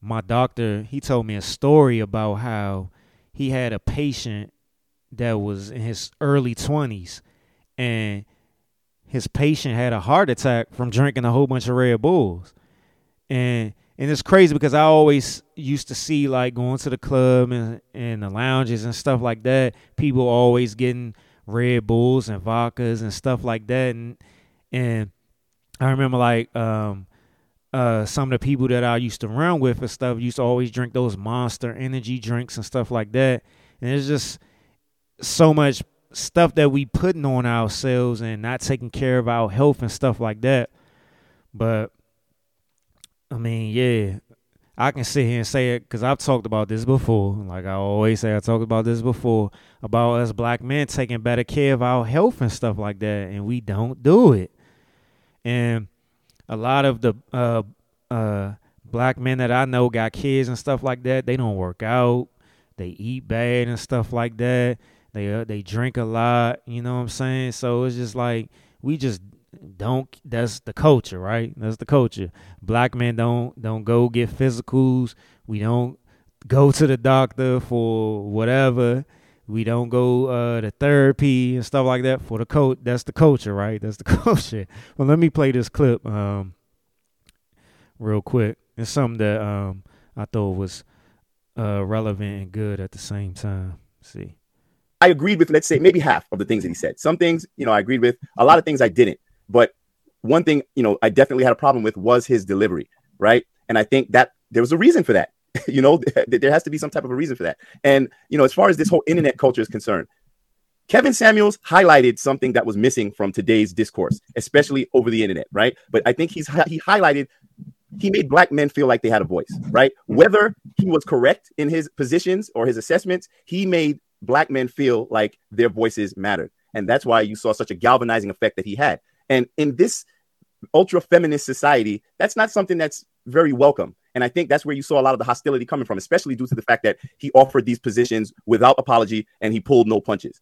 my doctor he told me a story about how he had a patient that was in his early 20s and his patient had a heart attack from drinking a whole bunch of Red Bulls. And and it's crazy because I always used to see like going to the club and, and the lounges and stuff like that, people always getting Red Bulls and vodkas and stuff like that and and I remember like um uh, some of the people that I used to run with and stuff used to always drink those monster energy drinks and stuff like that. And it's just so much stuff that we putting on ourselves and not taking care of our health and stuff like that. But I mean, yeah, I can sit here and say it because I've talked about this before. Like I always say, I talked about this before about us black men taking better care of our health and stuff like that, and we don't do it. And a lot of the uh, uh, black men that I know got kids and stuff like that. They don't work out. They eat bad and stuff like that. They uh, they drink a lot. You know what I'm saying? So it's just like we just don't. That's the culture, right? That's the culture. Black men don't don't go get physicals. We don't go to the doctor for whatever. We don't go uh, to therapy and stuff like that for the coach. That's the culture, right? That's the culture. Well, let me play this clip um, real quick. It's something that um, I thought was uh, relevant and good at the same time. Let's see. I agreed with, let's say, maybe half of the things that he said. Some things, you know, I agreed with. A lot of things I didn't. But one thing, you know, I definitely had a problem with was his delivery, right? And I think that there was a reason for that. you know, there has to be some type of a reason for that. And, you know, as far as this whole internet culture is concerned, Kevin Samuels highlighted something that was missing from today's discourse, especially over the internet, right? But I think he's he highlighted he made black men feel like they had a voice, right? Whether he was correct in his positions or his assessments, he made black men feel like their voices mattered. And that's why you saw such a galvanizing effect that he had. And in this ultra feminist society, that's not something that's very welcome. And I think that's where you saw a lot of the hostility coming from, especially due to the fact that he offered these positions without apology and he pulled no punches.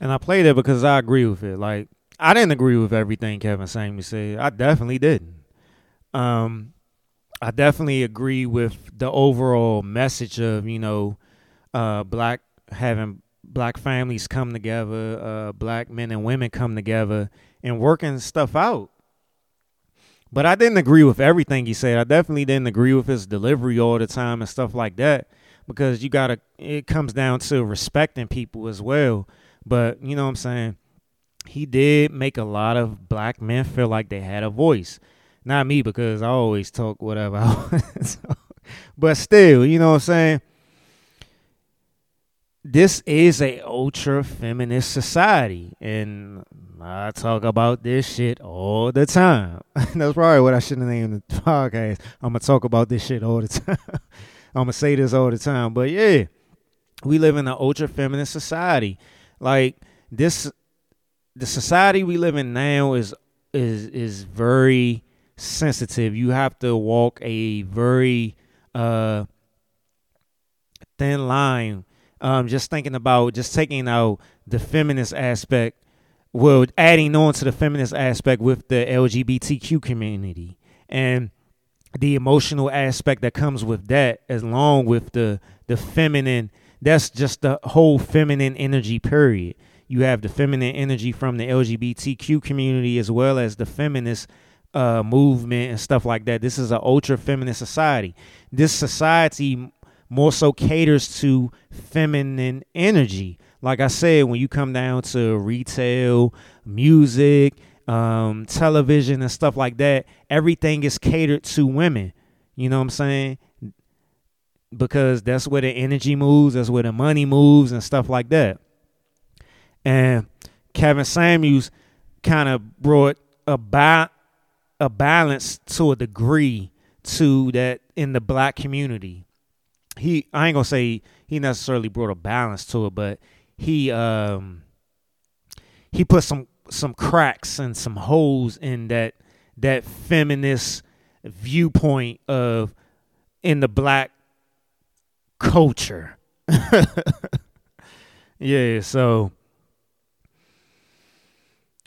And I played it because I agree with it. Like I didn't agree with everything Kevin Samuels said. I definitely didn't. Um, I definitely agree with the overall message of you know, uh, black having black families come together, uh, black men and women come together and working stuff out. But I didn't agree with everything he said. I definitely didn't agree with his delivery all the time and stuff like that because you got to it comes down to respecting people as well. But, you know what I'm saying? He did make a lot of black men feel like they had a voice. Not me because I always talk whatever I want. but still, you know what I'm saying? This is a ultra feminist society and I talk about this shit all the time. That's probably what I should have named the podcast. I'm gonna talk about this shit all the time. I'm gonna say this all the time. But yeah, we live in an ultra feminist society. Like this, the society we live in now is is is very sensitive. You have to walk a very uh thin line. Um, just thinking about just taking out the feminist aspect well, adding on to the feminist aspect with the LGBTQ community and the emotional aspect that comes with that, along with the the feminine. That's just the whole feminine energy. Period. You have the feminine energy from the LGBTQ community as well as the feminist uh, movement and stuff like that. This is an ultra feminist society. This society more so caters to feminine energy like I said, when you come down to retail, music, um, television, and stuff like that, everything is catered to women. You know what I'm saying? Because that's where the energy moves, that's where the money moves, and stuff like that. And Kevin Samuels kind of brought a ba- a balance to a degree to that in the black community. He I ain't gonna say he necessarily brought a balance to it, but he um he put some some cracks and some holes in that that feminist viewpoint of in the black culture. yeah, so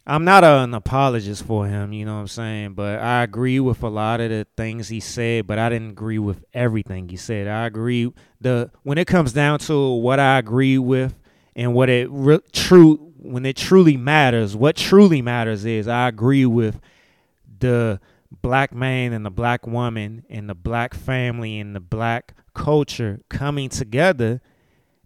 I'm not an apologist for him, you know what I'm saying? But I agree with a lot of the things he said, but I didn't agree with everything he said. I agree the when it comes down to what I agree with and what it re- true when it truly matters, what truly matters is I agree with the black man and the black woman and the black family and the black culture coming together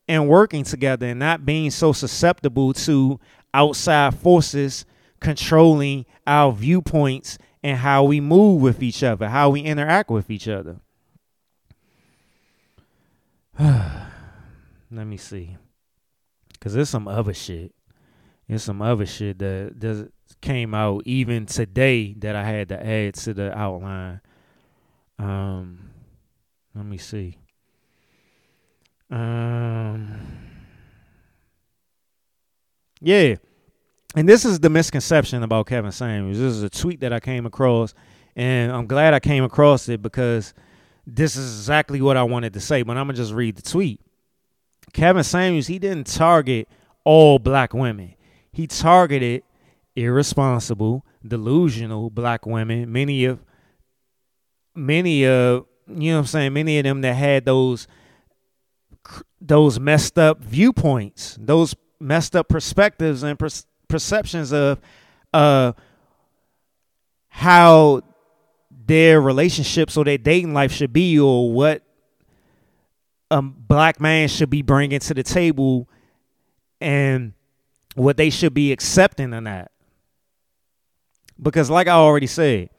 and working together and not being so susceptible to outside forces controlling our viewpoints and how we move with each other, how we interact with each other. Let me see. Cause there's some other shit. There's some other shit that does came out even today that I had to add to the outline. Um, let me see. Um, yeah, and this is the misconception about Kevin Samuels. This is a tweet that I came across, and I'm glad I came across it because this is exactly what I wanted to say. But I'm gonna just read the tweet. Kevin Samuels, he didn't target all black women. He targeted irresponsible, delusional black women. Many of many of you know what I'm saying, many of them that had those those messed up viewpoints, those messed up perspectives and perceptions of uh how their relationships or their dating life should be or what a black man should be bringing to the table and what they should be accepting in that. Because, like I already said,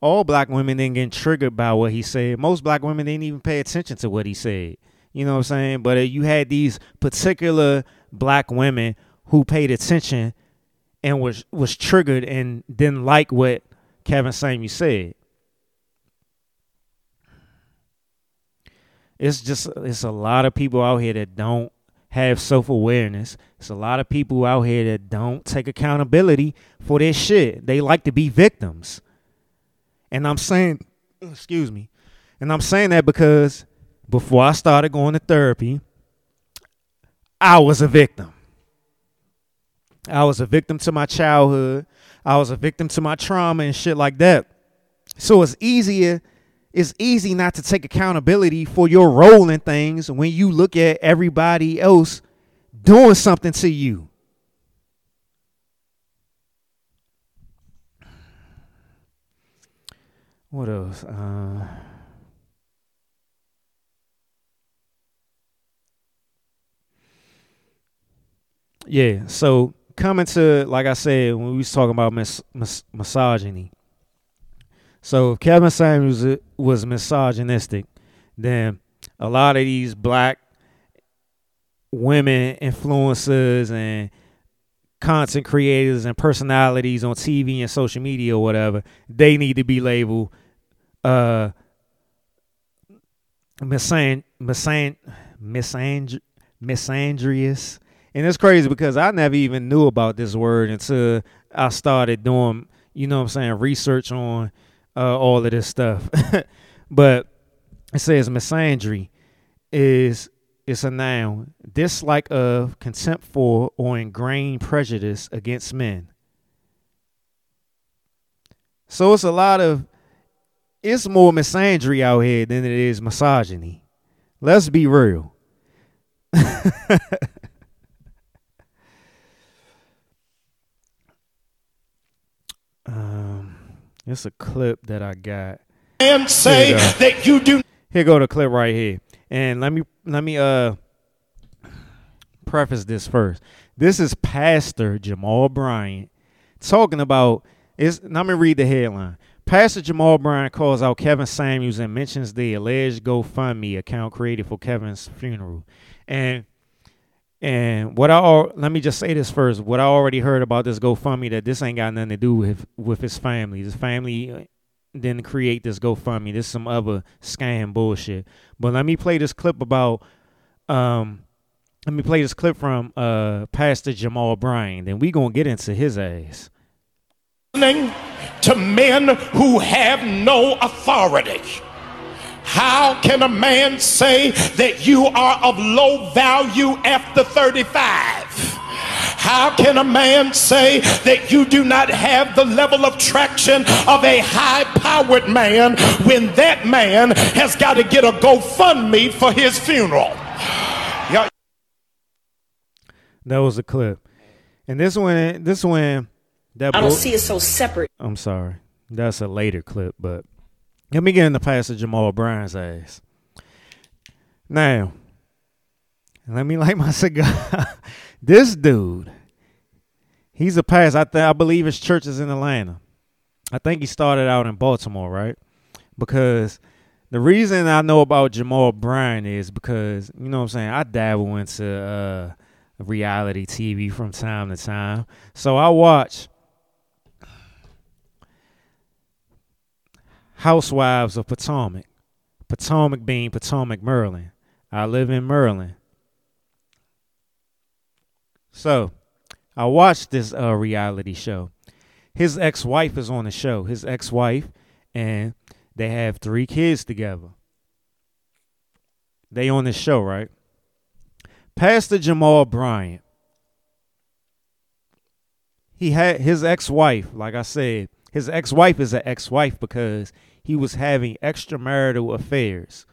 all black women didn't get triggered by what he said. Most black women didn't even pay attention to what he said. You know what I'm saying? But you had these particular black women who paid attention and was was triggered and didn't like what Kevin Samuel said. It's just it's a lot of people out here that don't have self awareness. It's a lot of people out here that don't take accountability for their shit. They like to be victims. And I'm saying, excuse me, and I'm saying that because before I started going to therapy, I was a victim. I was a victim to my childhood. I was a victim to my trauma and shit like that. So it's easier it's easy not to take accountability for your role in things when you look at everybody else doing something to you. What else? Uh, yeah, so coming to like I said when we was talking about mis- mis- misogyny, so if Kevin Samuels was misogynistic, then a lot of these black women influencers and content creators and personalities on TV and social media or whatever, they need to be labeled uh misan misan misandr misandrious. And it's crazy because I never even knew about this word until I started doing, you know what I'm saying, research on uh, all of this stuff. but it says misandry is it's a noun, dislike of, contempt for, or ingrained prejudice against men. So it's a lot of it's more misandry out here than it is misogyny. Let's be real. um it's a clip that I got. And say that you do Here go the clip right here. And let me let me uh preface this first. This is Pastor Jamal Bryant talking about is let me read the headline. Pastor Jamal Bryant calls out Kevin Samuels and mentions the alleged GoFundMe account created for Kevin's funeral. And and what I let me just say this first. What I already heard about this GoFundMe that this ain't got nothing to do with with his family. His family uh, didn't create this GoFundMe. This is some other scam bullshit. But let me play this clip about um let me play this clip from uh Pastor Jamal Bryant. Then we gonna get into his ass. to men who have no authority. How can a man say that you are of low value after 35? How can a man say that you do not have the level of traction of a high powered man when that man has got to get a GoFundMe for his funeral? Y'all- That was a clip. And this one this one that I don't bull- see it so separate. I'm sorry. That's a later clip, but let me get into Pastor Jamal Bryant's ass. Now, let me light my cigar. this dude, he's a pastor. I, th- I believe his church is in Atlanta. I think he started out in Baltimore, right? Because the reason I know about Jamal Bryant is because, you know what I'm saying, I dabble into uh, reality TV from time to time. So I watch Housewives of Potomac. Potomac being Potomac, Maryland. I live in Maryland. So, I watched this uh, reality show. His ex-wife is on the show. His ex-wife and they have three kids together. They on this show, right? Pastor Jamal Bryant. He had his ex-wife, like I said, his ex-wife is an ex-wife because he was having extramarital affairs.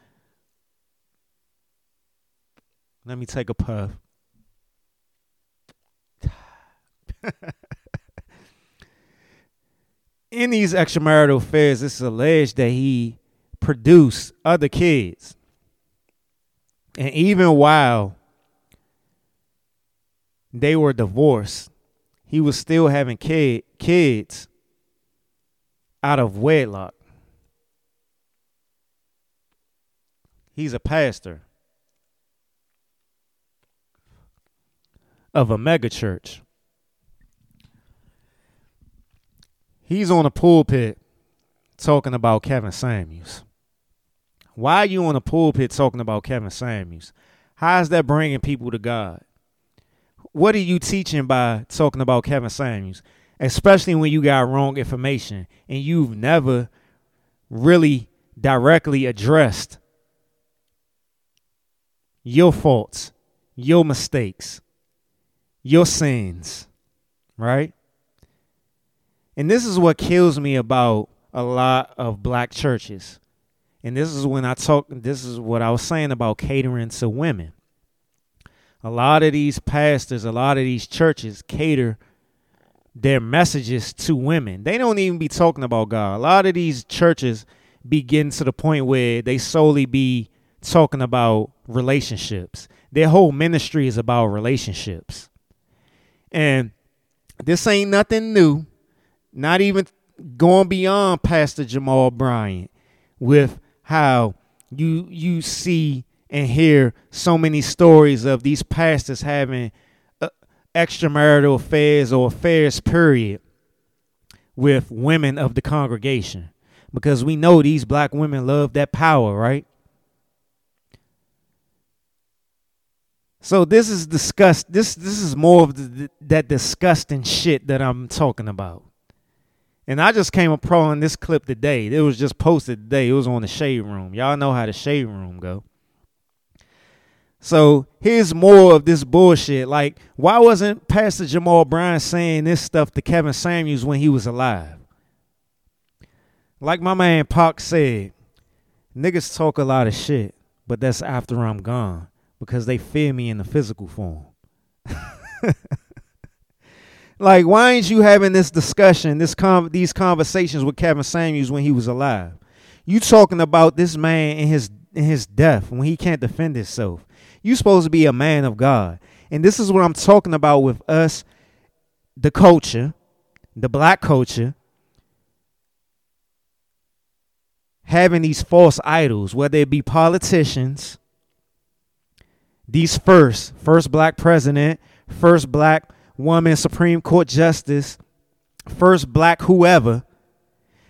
Let me take a puff. In these extramarital affairs, it's alleged that he produced other kids. And even while they were divorced, he was still having kid, kids out of wedlock. He's a pastor of a megachurch. He's on a pulpit talking about Kevin Samuels. Why are you on a pulpit talking about Kevin Samuels? How is that bringing people to God? What are you teaching by talking about Kevin Samuels? Especially when you got wrong information and you've never really directly addressed your faults, your mistakes, your sins, right? And this is what kills me about a lot of black churches. And this is when I talk, this is what I was saying about catering to women. A lot of these pastors, a lot of these churches cater their messages to women. They don't even be talking about God. A lot of these churches be getting to the point where they solely be talking about relationships. Their whole ministry is about relationships. And this ain't nothing new not even going beyond Pastor Jamal Bryant with how you you see and hear so many stories of these pastors having uh, extramarital affairs or affairs period with women of the congregation because we know these black women love that power right so this is disgust this this is more of the, that disgusting shit that i'm talking about and I just came upon this clip today. It was just posted today. It was on the shade room. Y'all know how the shade room go. So here's more of this bullshit. Like, why wasn't Pastor Jamal Bryant saying this stuff to Kevin Samuels when he was alive? Like my man Pac said, niggas talk a lot of shit, but that's after I'm gone because they fear me in the physical form. Like, why ain't you having this discussion, this con- these conversations with Kevin Samuels when he was alive? You talking about this man in his in his death when he can't defend himself. You supposed to be a man of God. And this is what I'm talking about with us, the culture, the black culture, having these false idols, whether it be politicians, these first, first black president, first black woman Supreme Court justice, first black whoever,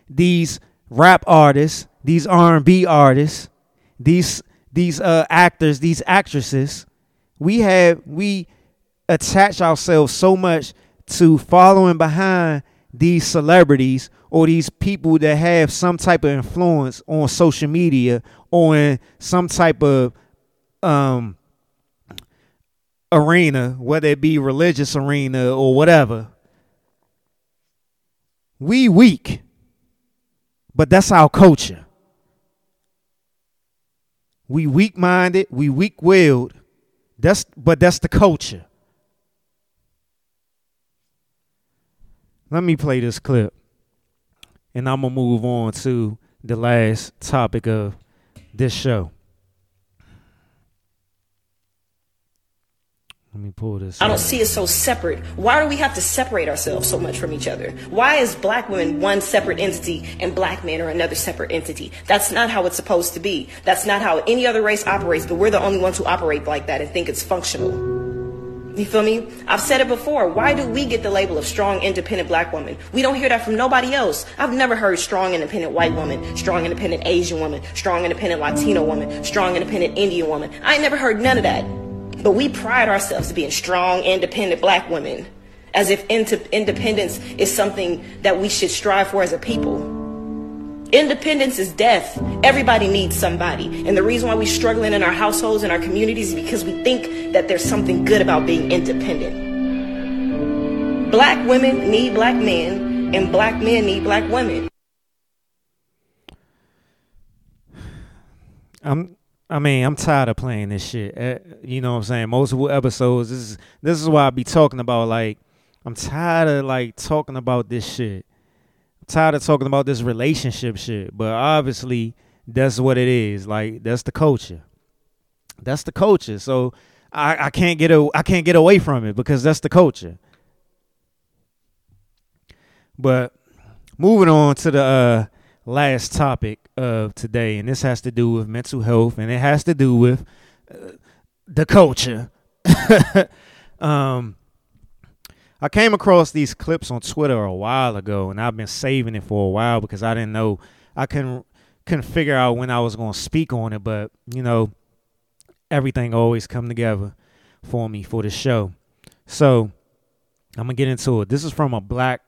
these rap artists, these R&B artists, these these uh, actors, these actresses, we have we attach ourselves so much to following behind these celebrities or these people that have some type of influence on social media or in some type of um, arena, whether it be religious arena or whatever, we weak. But that's our culture. We weak minded, we weak willed. That's but that's the culture. Let me play this clip. And I'm gonna move on to the last topic of this show. Let me pull this. I don't see it so separate. Why do we have to separate ourselves so much from each other? Why is black women one separate entity and black men are another separate entity? That's not how it's supposed to be. That's not how any other race operates, but we're the only ones who operate like that and think it's functional. You feel me? I've said it before. Why do we get the label of strong, independent black woman? We don't hear that from nobody else. I've never heard strong, independent white woman, strong, independent Asian woman, strong, independent Latino woman, strong, independent Indian woman. I ain't never heard none of that. But we pride ourselves to being strong, independent black women, as if independence is something that we should strive for as a people. Independence is death. Everybody needs somebody. And the reason why we're struggling in our households and our communities is because we think that there's something good about being independent. Black women need black men, and black men need black women. I'm I mean, I'm tired of playing this shit. Eh, You know what I'm saying? Multiple episodes. This is this is why I be talking about like I'm tired of like talking about this shit. I'm tired of talking about this relationship shit. But obviously that's what it is. Like that's the culture. That's the culture. So I, I can't get a, I can't get away from it because that's the culture. But moving on to the uh, last topic of today, and this has to do with mental health, and it has to do with uh, the culture. um, I came across these clips on Twitter a while ago, and I've been saving it for a while because I didn't know I couldn't couldn't figure out when I was going to speak on it, but you know, everything always come together for me for the show. So I'm gonna get into it. This is from a black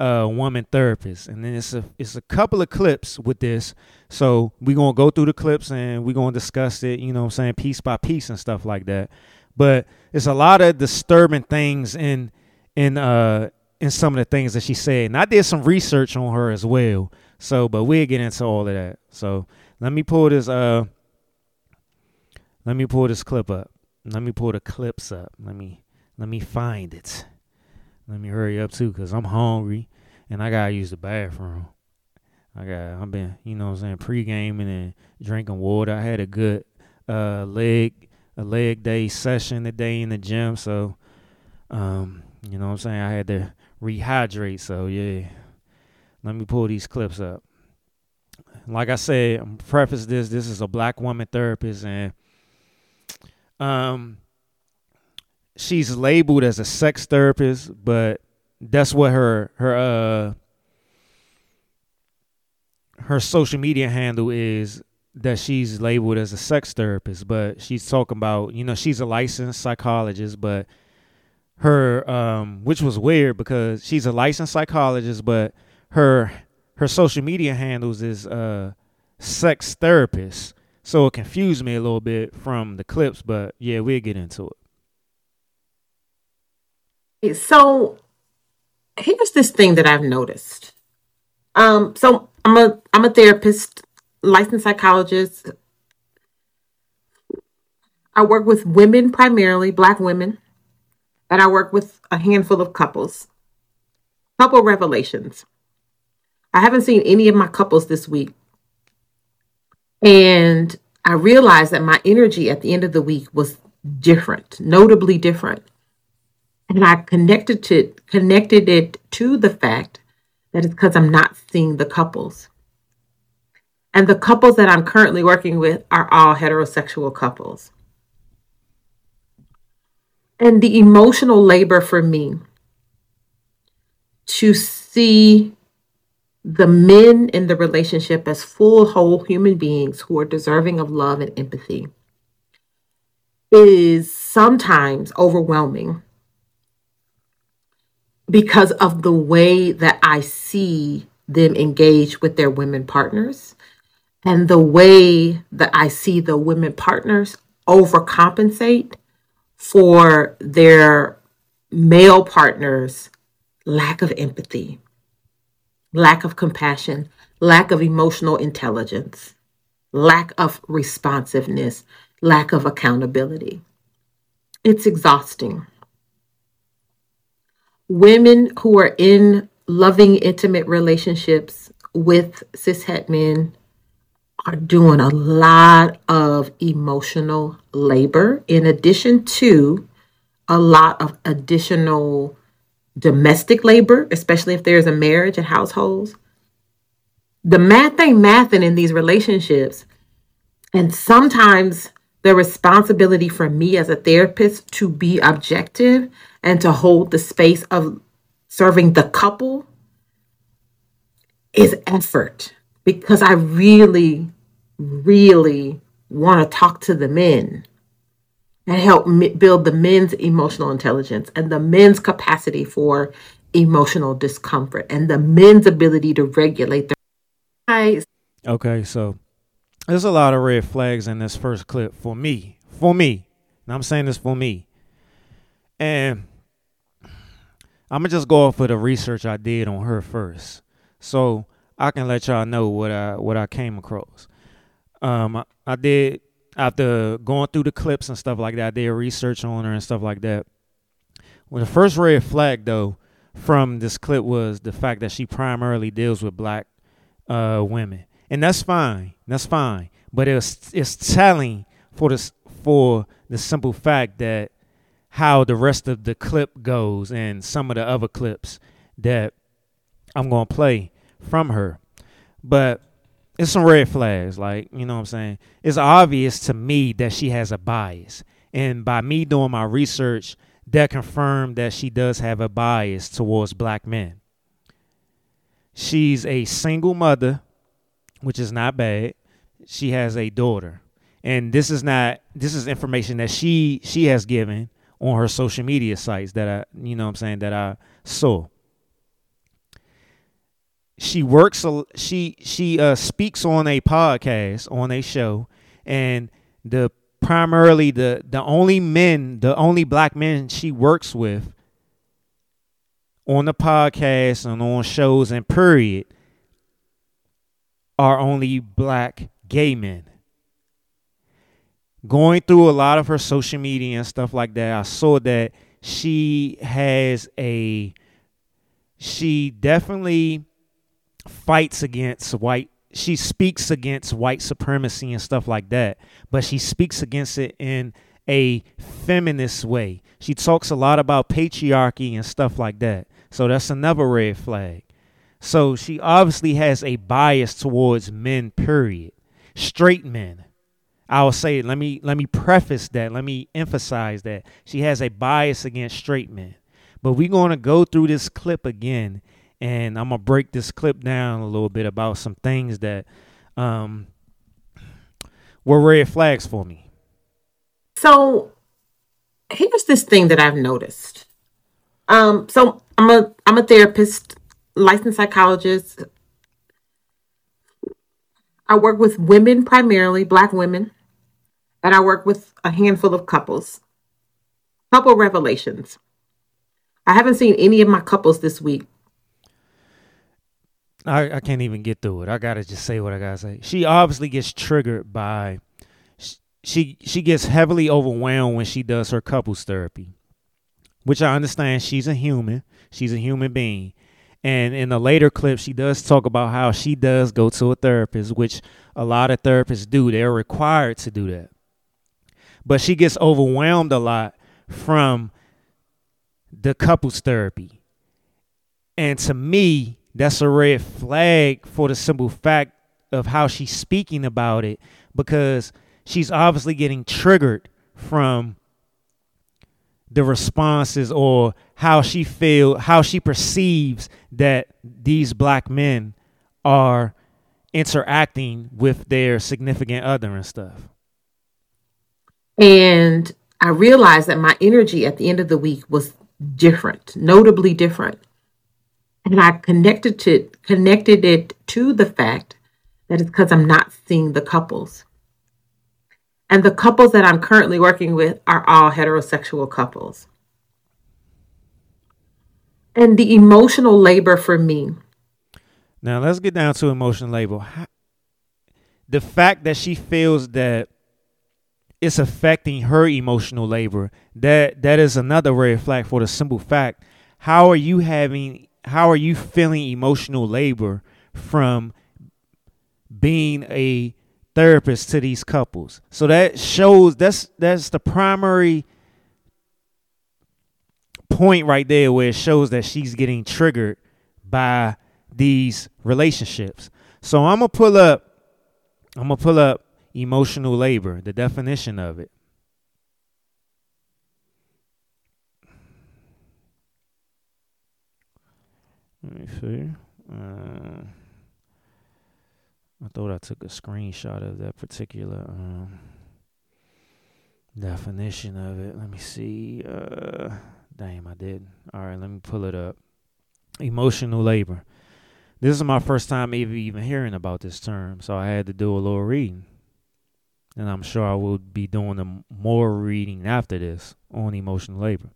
uh, woman therapist, and then it's a it's a couple of clips with this. So we're gonna go through the clips and we're gonna discuss it. You know, what I'm saying piece by piece and stuff like that. But it's a lot of disturbing things in in uh in some of the things that she said, and I did some research on her as well. So, but we'll get into all of that. So let me pull this uh let me pull this clip up. Let me pull the clips up. Let me let me find it. Let me hurry up too, cause I'm hungry and I gotta use the bathroom. I got I've been, you know what I'm saying, pre gaming and drinking water. I had a good uh leg a leg day session today in the gym, so um, you know what I'm saying, I had to rehydrate, so yeah. Let me pull these clips up. Like I said, I'm preface this, this is a black woman therapist and um she's labeled as a sex therapist, but that's what her her uh her social media handle is that she's labeled as a sex therapist, but she's talking about, you know, she's a licensed psychologist, but her um which was weird because she's a licensed psychologist, but her her social media handles is uh sex therapist. So it confused me a little bit from the clips, but yeah, we'll get into it. So here's this thing that I've noticed. Um, so I'm a I'm a therapist, licensed psychologist. I work with women primarily, black women, and I work with a handful of couples. Couple revelations. I haven't seen any of my couples this week. And I realized that my energy at the end of the week was different, notably different. And I connected to connected it to the fact that it's because I'm not seeing the couples. And the couples that I'm currently working with are all heterosexual couples. And the emotional labor for me to see the men in the relationship as full, whole human beings who are deserving of love and empathy is sometimes overwhelming because of the way that I see them engage with their women partners and the way that I see the women partners overcompensate for their male partners' lack of empathy, lack of compassion, lack of emotional intelligence, lack of responsiveness, lack of accountability. It's exhausting. Women who are in loving, intimate relationships with cishet men are doing a lot of emotional labor in addition to a lot of additional domestic labor, especially if there's a marriage and households. The math ain't mathing in these relationships. And sometimes the responsibility for me as a therapist to be objective and to hold the space of serving the couple is effort because I really, really want to talk to the men and help me build the men's emotional intelligence and the men's capacity for emotional discomfort and the men's ability to regulate their Hi. Okay, so there's a lot of red flags in this first clip for me. For me. And I'm saying this for me. And I'm gonna just go off of the research I did on her first. So I can let y'all know what I what I came across. Um I, I did after going through the clips and stuff like that, I did research on her and stuff like that. Well, the first red flag though from this clip was the fact that she primarily deals with black uh, women, and that's fine. That's fine. But it's it's telling for this for the simple fact that how the rest of the clip goes and some of the other clips that I'm gonna play from her. But it's some red flags, like, you know what I'm saying? It's obvious to me that she has a bias. And by me doing my research, that confirmed that she does have a bias towards black men. She's a single mother, which is not bad. She has a daughter. And this is not this is information that she she has given on her social media sites that I you know I'm saying that I saw. She works she she uh speaks on a podcast on a show and the primarily the the only men, the only black men she works with on the podcast and on shows and period are only black gay men. Going through a lot of her social media and stuff like that, I saw that she has a she definitely fights against white she speaks against white supremacy and stuff like that, but she speaks against it in a feminist way. She talks a lot about patriarchy and stuff like that. So that's another red flag. So she obviously has a bias towards men, period. Straight men. I will say, let me let me preface that. Let me emphasize that. She has a bias against straight men. But we're going to go through this clip again and I'm gonna break this clip down a little bit about some things that um, were red flags for me. So here's this thing that I've noticed. Um, so I'm a I'm a therapist, licensed psychologist. I work with women primarily, black women, and I work with a handful of couples. Couple revelations. I haven't seen any of my couples this week I, I can't even get through it. I gotta just say what I gotta say. She obviously gets triggered by she she gets heavily overwhelmed when she does her couples therapy, which I understand. She's a human. She's a human being. And in a later clip, she does talk about how she does go to a therapist, which a lot of therapists do. They're required to do that. But she gets overwhelmed a lot from the couples therapy. And to me, that's a red flag for the simple fact of how she's speaking about it because she's obviously getting triggered from the responses or how she feel how she perceives that these black men are interacting with their significant other and stuff and i realized that my energy at the end of the week was different notably different and I connected to connected it to the fact that it's because I'm not seeing the couples. And the couples that I'm currently working with are all heterosexual couples. And the emotional labor for me. Now let's get down to emotional labor. The fact that she feels that it's affecting her emotional labor, that that is another red flag for the simple fact. How are you having how are you feeling emotional labor from being a therapist to these couples? So that shows that's that's the primary point right there where it shows that she's getting triggered by these relationships. So I'm gonna pull up I'm gonna pull up emotional labor, the definition of it. Let me see. Uh, I thought I took a screenshot of that particular um, definition of it. Let me see. Uh, damn, I did. All right, let me pull it up. Emotional labor. This is my first time even even hearing about this term, so I had to do a little reading. And I'm sure I will be doing more reading after this on emotional labor.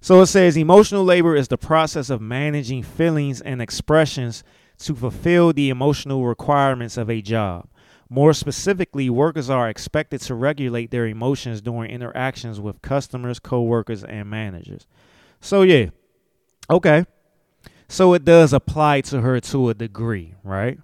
So it says emotional labor is the process of managing feelings and expressions to fulfill the emotional requirements of a job. More specifically, workers are expected to regulate their emotions during interactions with customers, coworkers, and managers. So, yeah, okay. So it does apply to her to a degree, right?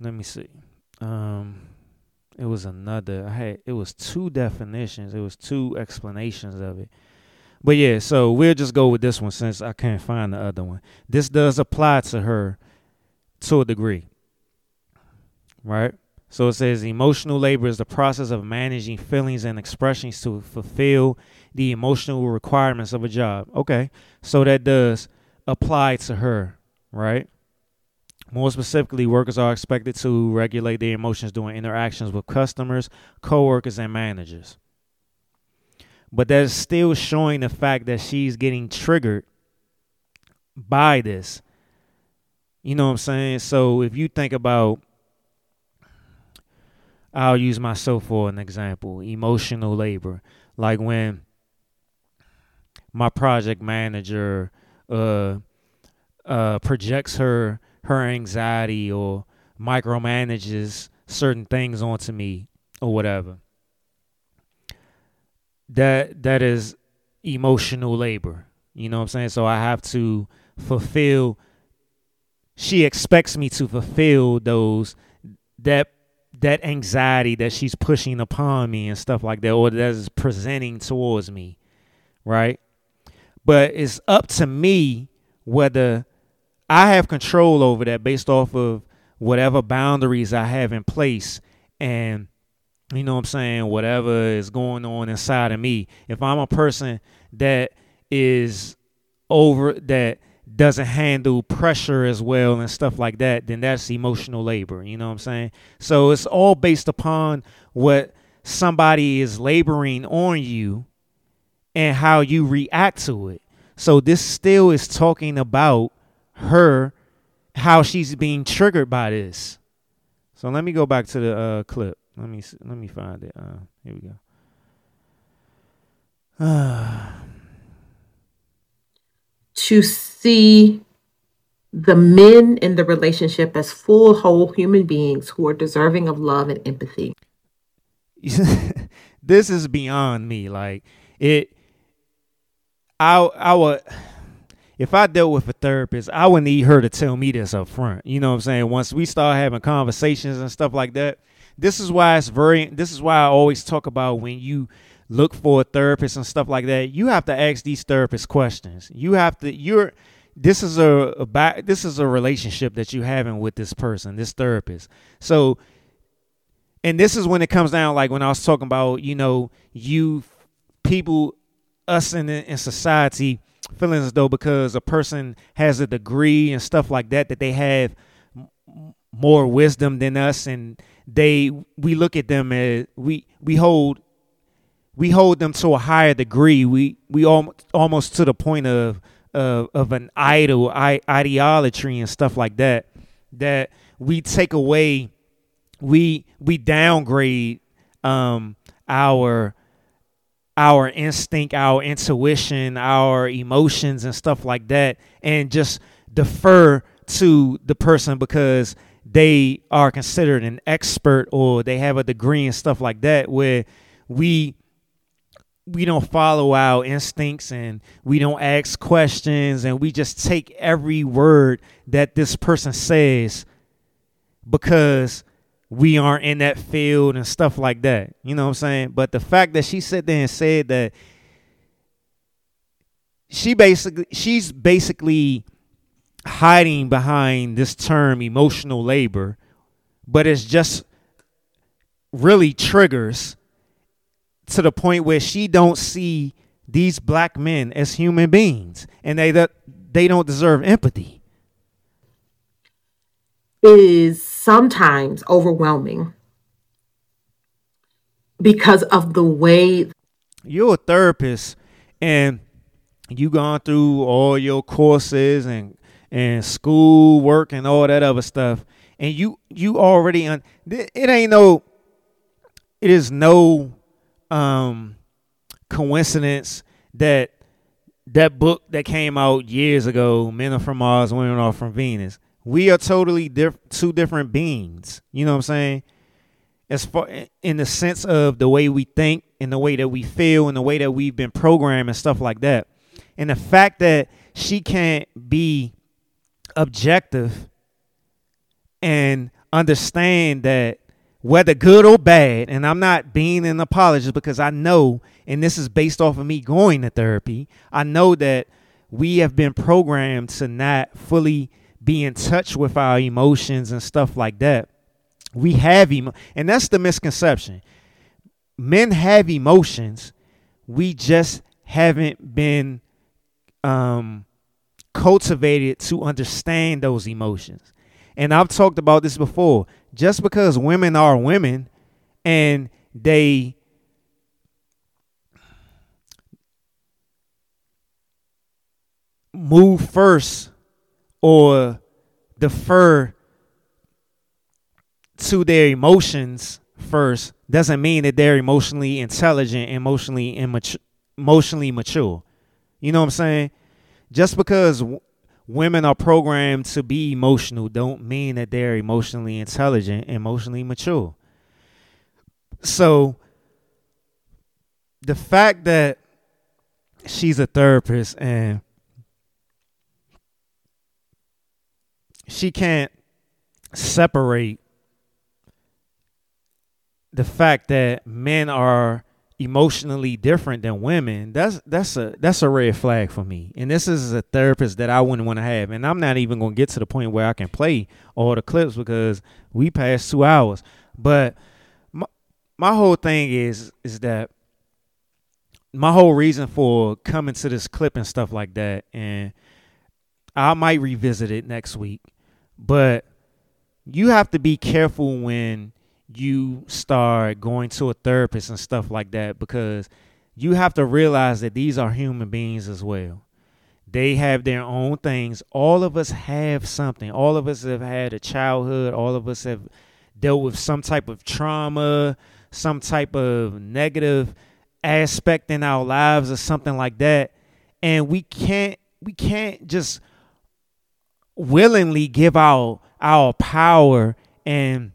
Let me see. Um, it was another. I had it was two definitions. It was two explanations of it. But yeah, so we'll just go with this one since I can't find the other one. This does apply to her to a degree. Right? So it says emotional labor is the process of managing feelings and expressions to fulfill the emotional requirements of a job. Okay. So that does apply to her, right? More specifically, workers are expected to regulate their emotions during interactions with customers, coworkers, and managers. But that's still showing the fact that she's getting triggered by this. You know what I'm saying? So if you think about, I'll use myself for an example emotional labor. Like when my project manager uh, uh, projects her her anxiety or micromanages certain things onto me or whatever. That that is emotional labor. You know what I'm saying? So I have to fulfill she expects me to fulfill those that that anxiety that she's pushing upon me and stuff like that or that is presenting towards me right but it's up to me whether I have control over that based off of whatever boundaries I have in place and you know what I'm saying, whatever is going on inside of me. If I'm a person that is over that doesn't handle pressure as well and stuff like that, then that's emotional labor, you know what I'm saying? So it's all based upon what somebody is laboring on you and how you react to it. So this still is talking about her how she's being triggered by this. So let me go back to the uh, clip. Let me let me find it. Uh, here we go. to see the men in the relationship as full, whole human beings who are deserving of love and empathy. this is beyond me. Like it, I I would if I dealt with a therapist, I would need her to tell me this up front. You know what I'm saying? Once we start having conversations and stuff like that, this is why it's very this is why I always talk about when you look for a therapist and stuff like that, you have to ask these therapists questions. You have to you're this is a, a this is a relationship that you're having with this person, this therapist. So and this is when it comes down like when I was talking about, you know, you people us in in society feeling as though because a person has a degree and stuff like that that they have more wisdom than us and they we look at them as we we hold we hold them to a higher degree. We we al- almost to the point of of, of an idol I, ideology and stuff like that that we take away we we downgrade um our our instinct, our intuition, our emotions, and stuff like that, and just defer to the person because they are considered an expert or they have a degree and stuff like that, where we we don't follow our instincts and we don't ask questions and we just take every word that this person says because we aren't in that field and stuff like that. You know what I'm saying? But the fact that she sat there and said that she basically she's basically hiding behind this term emotional labor, but it's just really triggers to the point where she don't see these black men as human beings and they that they don't deserve empathy. Is sometimes overwhelming because of the way you're a therapist and you gone through all your courses and and school work and all that other stuff and you you already un, it ain't no it is no um coincidence that that book that came out years ago men are from mars women are from venus we are totally diff- two different beings you know what i'm saying as far in the sense of the way we think and the way that we feel and the way that we've been programmed and stuff like that. And the fact that she can't be objective and understand that whether good or bad, and I'm not being an apologist because I know, and this is based off of me going to therapy, I know that we have been programmed to not fully be in touch with our emotions and stuff like that. We have emo- and that's the misconception. Men have emotions. We just haven't been um cultivated to understand those emotions. And i've talked about this before. Just because women are women and they move first or defer to their emotions first doesn't mean that they're emotionally intelligent, emotionally immature, emotionally mature. You know what I'm saying? Just because w- women are programmed to be emotional don't mean that they're emotionally intelligent, emotionally mature. So the fact that she's a therapist and she can't separate the fact that men are emotionally different than women that's that's a that's a red flag for me. And this is a therapist that i wouldn't want to have. And i'm not even going to get to the point where i can play all the clips because we passed two hours. But my, my whole thing is is that my whole reason for coming to this clip and stuff like that and i might revisit it next week but you have to be careful when you start going to a therapist and stuff like that because you have to realize that these are human beings as well. They have their own things. All of us have something. All of us have had a childhood. All of us have dealt with some type of trauma, some type of negative aspect in our lives or something like that. And we can't we can't just willingly give our our power and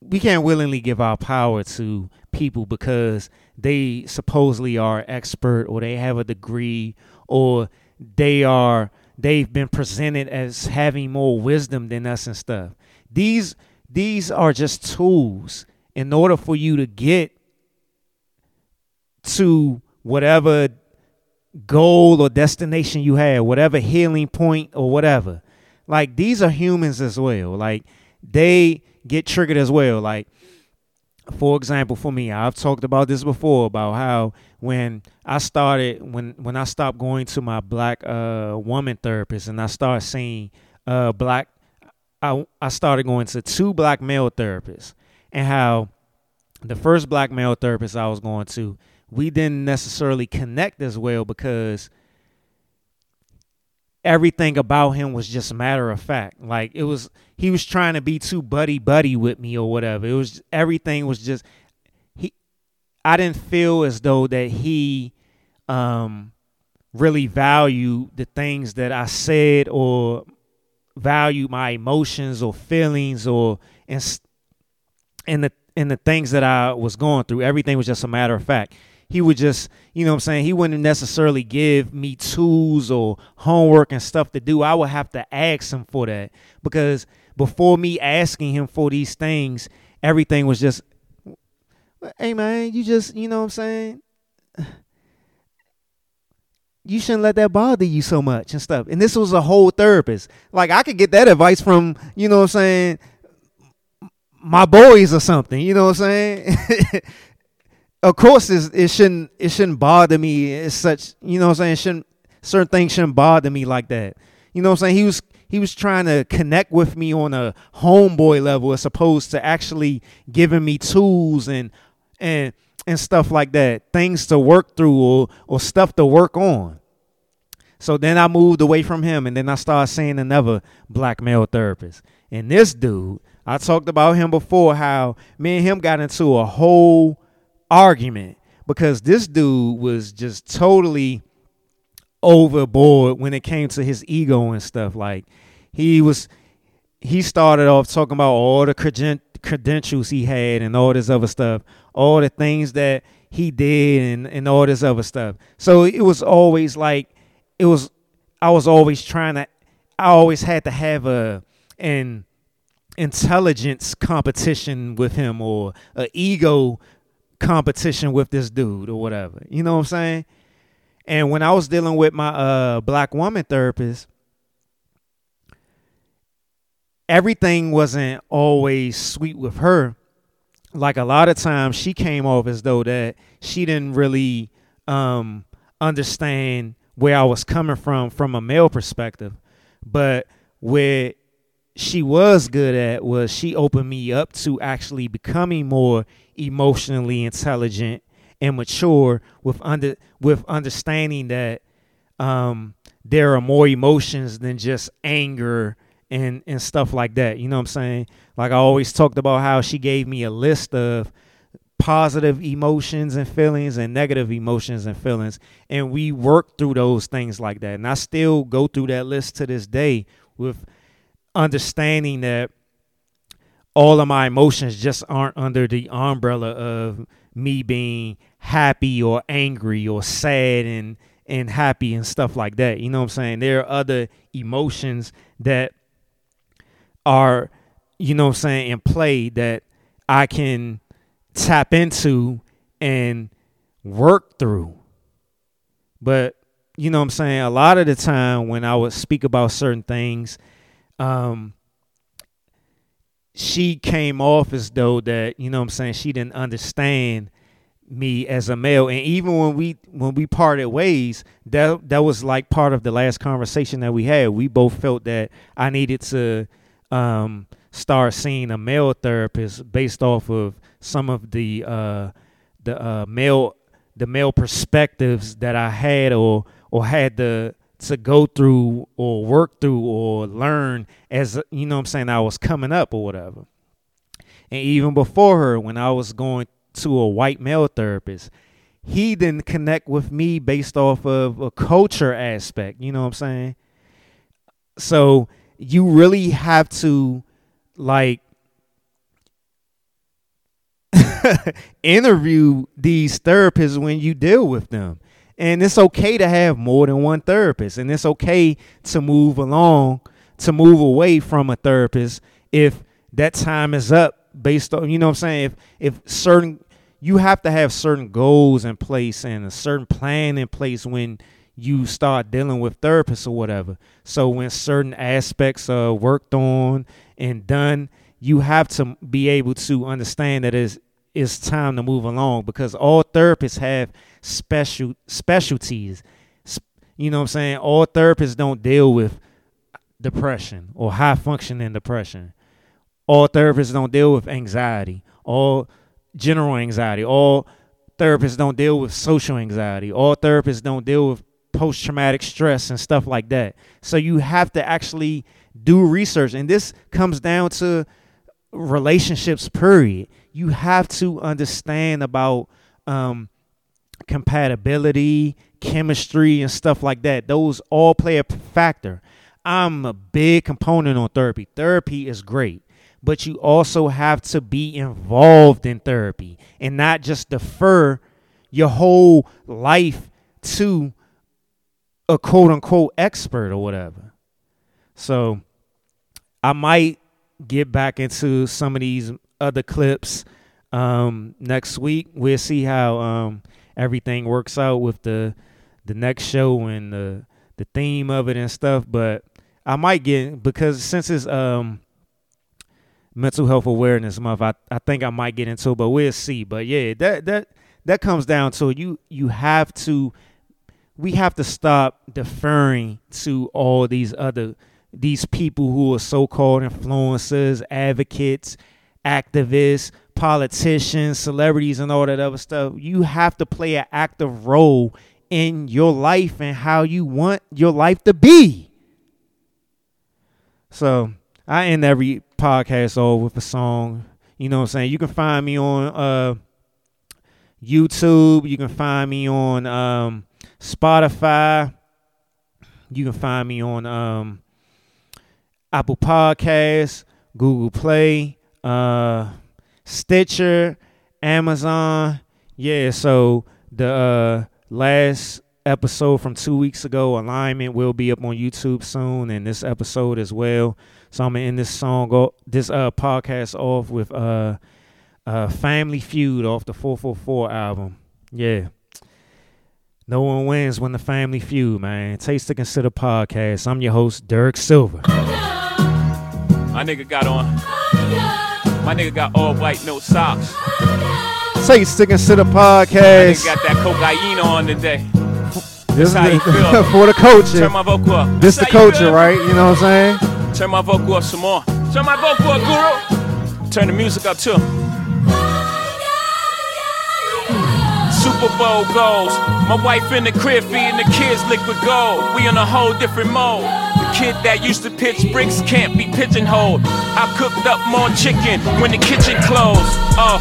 we can't willingly give our power to people because they supposedly are expert or they have a degree or they are they've been presented as having more wisdom than us and stuff. These these are just tools in order for you to get to whatever goal or destination you have, whatever healing point or whatever. Like these are humans as well. Like they get triggered as well. Like, for example, for me, I've talked about this before about how when I started when when I stopped going to my black uh, woman therapist and I started seeing uh, black, I I started going to two black male therapists and how the first black male therapist I was going to, we didn't necessarily connect as well because everything about him was just matter of fact. Like it was he was trying to be too buddy buddy with me or whatever. It was everything was just he I didn't feel as though that he um really valued the things that I said or valued my emotions or feelings or and and the and the things that I was going through. Everything was just a matter of fact he would just, you know what I'm saying, he wouldn't necessarily give me tools or homework and stuff to do. I would have to ask him for that because before me asking him for these things, everything was just, hey man, you just, you know what I'm saying? You shouldn't let that bother you so much and stuff. And this was a whole therapist. Like I could get that advice from, you know what I'm saying, my boys or something, you know what I'm saying? of course it shouldn't it shouldn't bother me as such you know what i'm saying shouldn't certain things shouldn't bother me like that you know what i'm saying he was he was trying to connect with me on a homeboy level as opposed to actually giving me tools and and and stuff like that, things to work through or or stuff to work on. So then I moved away from him and then I started seeing another black male therapist. And this dude, I talked about him before how me and him got into a whole argument because this dude was just totally overboard when it came to his ego and stuff. Like he was he started off talking about all the creden- credentials he had and all this other stuff, all the things that he did and, and all this other stuff. So it was always like it was I was always trying to I always had to have a an intelligence competition with him or a ego competition with this dude or whatever. You know what I'm saying? And when I was dealing with my uh black woman therapist, everything wasn't always sweet with her. Like a lot of times she came off as though that she didn't really um understand where I was coming from from a male perspective. But where she was good at was she opened me up to actually becoming more emotionally intelligent and mature with under with understanding that um, there are more emotions than just anger and and stuff like that. You know what I'm saying? Like I always talked about how she gave me a list of positive emotions and feelings and negative emotions and feelings and we worked through those things like that. And I still go through that list to this day with understanding that all of my emotions just aren't under the umbrella of me being happy or angry or sad and and happy and stuff like that. You know what I'm saying? There are other emotions that are you know what I'm saying in play that I can tap into and work through. But you know what I'm saying? A lot of the time when I would speak about certain things, um, she came off as though that, you know what I'm saying, she didn't understand me as a male. And even when we when we parted ways, that that was like part of the last conversation that we had. We both felt that I needed to um start seeing a male therapist based off of some of the uh the uh male the male perspectives that I had or or had to to go through or work through or learn as you know I'm saying I was coming up or whatever. And even before her when I was going to a white male therapist, he didn't connect with me based off of a culture aspect, you know what I'm saying? So you really have to like interview these therapists when you deal with them. And it's okay to have more than one therapist. And it's okay to move along, to move away from a therapist if that time is up based on, you know what I'm saying? If if certain you have to have certain goals in place and a certain plan in place when you start dealing with therapists or whatever. So when certain aspects are worked on and done, you have to be able to understand that it's it's time to move along because all therapists have special specialties. You know what I'm saying? All therapists don't deal with depression or high functioning depression. All therapists don't deal with anxiety. All general anxiety. All therapists don't deal with social anxiety. All therapists don't deal with post traumatic stress and stuff like that. So you have to actually do research. And this comes down to relationships, period. You have to understand about um, compatibility, chemistry, and stuff like that. Those all play a factor. I'm a big component on therapy. Therapy is great, but you also have to be involved in therapy and not just defer your whole life to a quote unquote expert or whatever. So I might get back into some of these other clips um, next week. We'll see how um, everything works out with the the next show and the the theme of it and stuff. But I might get because since it's um mental health awareness month, I, I think I might get into it, but we'll see. But yeah, that that that comes down to you you have to we have to stop deferring to all these other these people who are so-called influencers, advocates, activists, politicians, celebrities, and all that other stuff. You have to play an active role in your life and how you want your life to be. So I end every podcast off with a song. You know what I'm saying? You can find me on uh, YouTube. You can find me on um, Spotify. You can find me on um, Apple Podcasts, Google Play, uh, Stitcher, Amazon. Yeah, so the uh, last episode from two weeks ago, Alignment, will be up on YouTube soon, and this episode as well. So I'm gonna end this song, this uh podcast off with uh, uh, Family Feud off the 444 album. Yeah. No one wins when the family feud, man. Taste to Consider podcast. I'm your host, Derek Silver. My nigga got on. My nigga got all white, no socks. Taste to Consider My podcast. nigga got that cocaine on today. This That's how you is feel. for the culture. Turn my vocal up. This the That's culture, right? You know what I'm saying? Turn my vocal up some more. Turn my vocal up, guru. Turn the music up too. Super Bowl goals. My wife in the crib feeding the kids liquid gold. We in a whole different mode. The kid that used to pitch bricks can't be pigeonholed. I cooked up more chicken when the kitchen closed. Oh,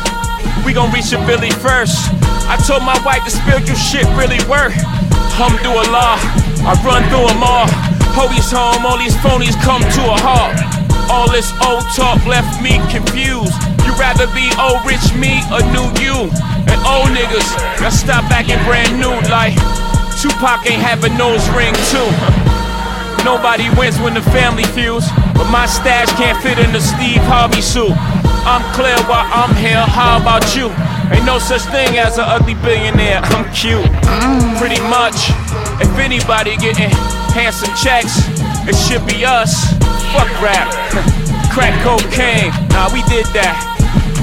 we gon' reach a Billy first. I told my wife to spill you shit really work. Alhamdulillah, I run through them all. Hoey's home, all these phonies come to a halt. All this old talk left me confused. You rather be old rich me or new you? And old niggas that stop acting brand new like Tupac ain't have a nose ring too. Nobody wins when the family feuds, but my stash can't fit in the Steve Harvey suit. I'm clear while I'm here, how about you? Ain't no such thing as an ugly billionaire, I'm cute. Pretty much, if anybody getting handsome checks, it should be us. Fuck rap, crack cocaine, nah we did that.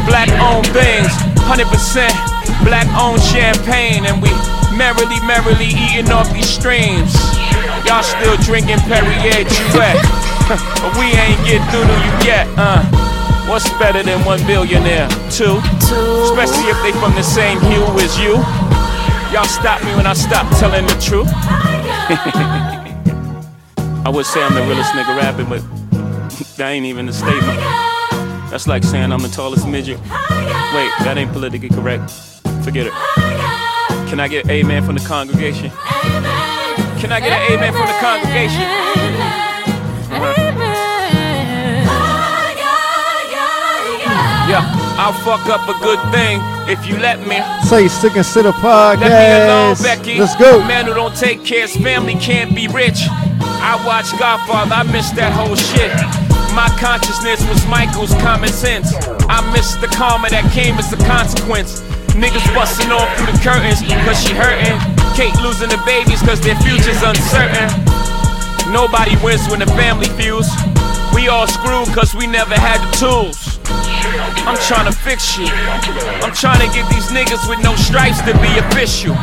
Black owned things, 100% black owned champagne, and we merrily, merrily eating off these streams. Y'all still drinking Perrier Jouet, but we ain't get through to you yet, uh. What's better than one billionaire? Two. Especially if they from the same hue as you. Y'all stop me when I stop telling the truth. I would say I'm the realest nigga rapping, but that ain't even a statement. That's like saying I'm the tallest midget. Wait, that ain't politically correct. Forget it. Can I get amen from the congregation? Can I get an amen from the congregation? Uh-huh. Yeah, I'll fuck up a good thing if you let me. Taste to Consider Let me alone. Becky. Let's go. A man who don't take care his family can't be rich. I watch Godfather, I miss that whole shit. My consciousness was Michael's common sense. I missed the karma that came as a consequence. Niggas busting off through the curtains cause she hurting. Kay losing the babies cause their future's uncertain. Nobody wins when the family feuds. We all screwed cause we never had the tools. I'm trying to fix shit. I'm trying to get these niggas with no stripes to be official.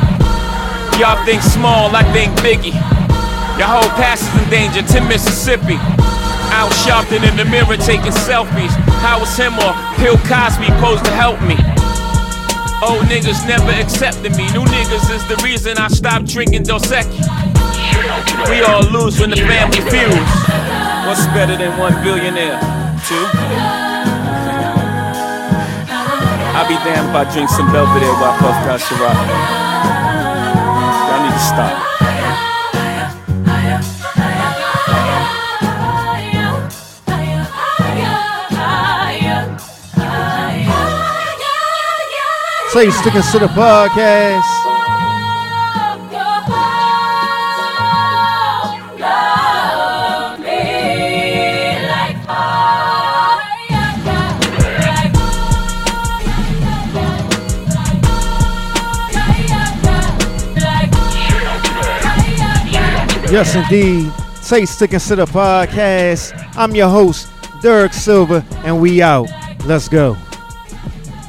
Y'all think small, I think biggie. Your whole past is in danger to Mississippi. Out shopping in the mirror taking selfies. How was him or Bill Cosby supposed to help me? Old niggas never accepted me. New niggas is the reason I stopped drinking Dos Equis. We all lose when the family feuds. What's better than one billionaire? Two? I'll be damned if I drink some Belvedere while I puff that Ciroc. Y'all need to stop. Taste to Consider podcast. Yes, indeed. Taste to Consider podcast. I'm your host, Derek Silver, and we out. Let's go.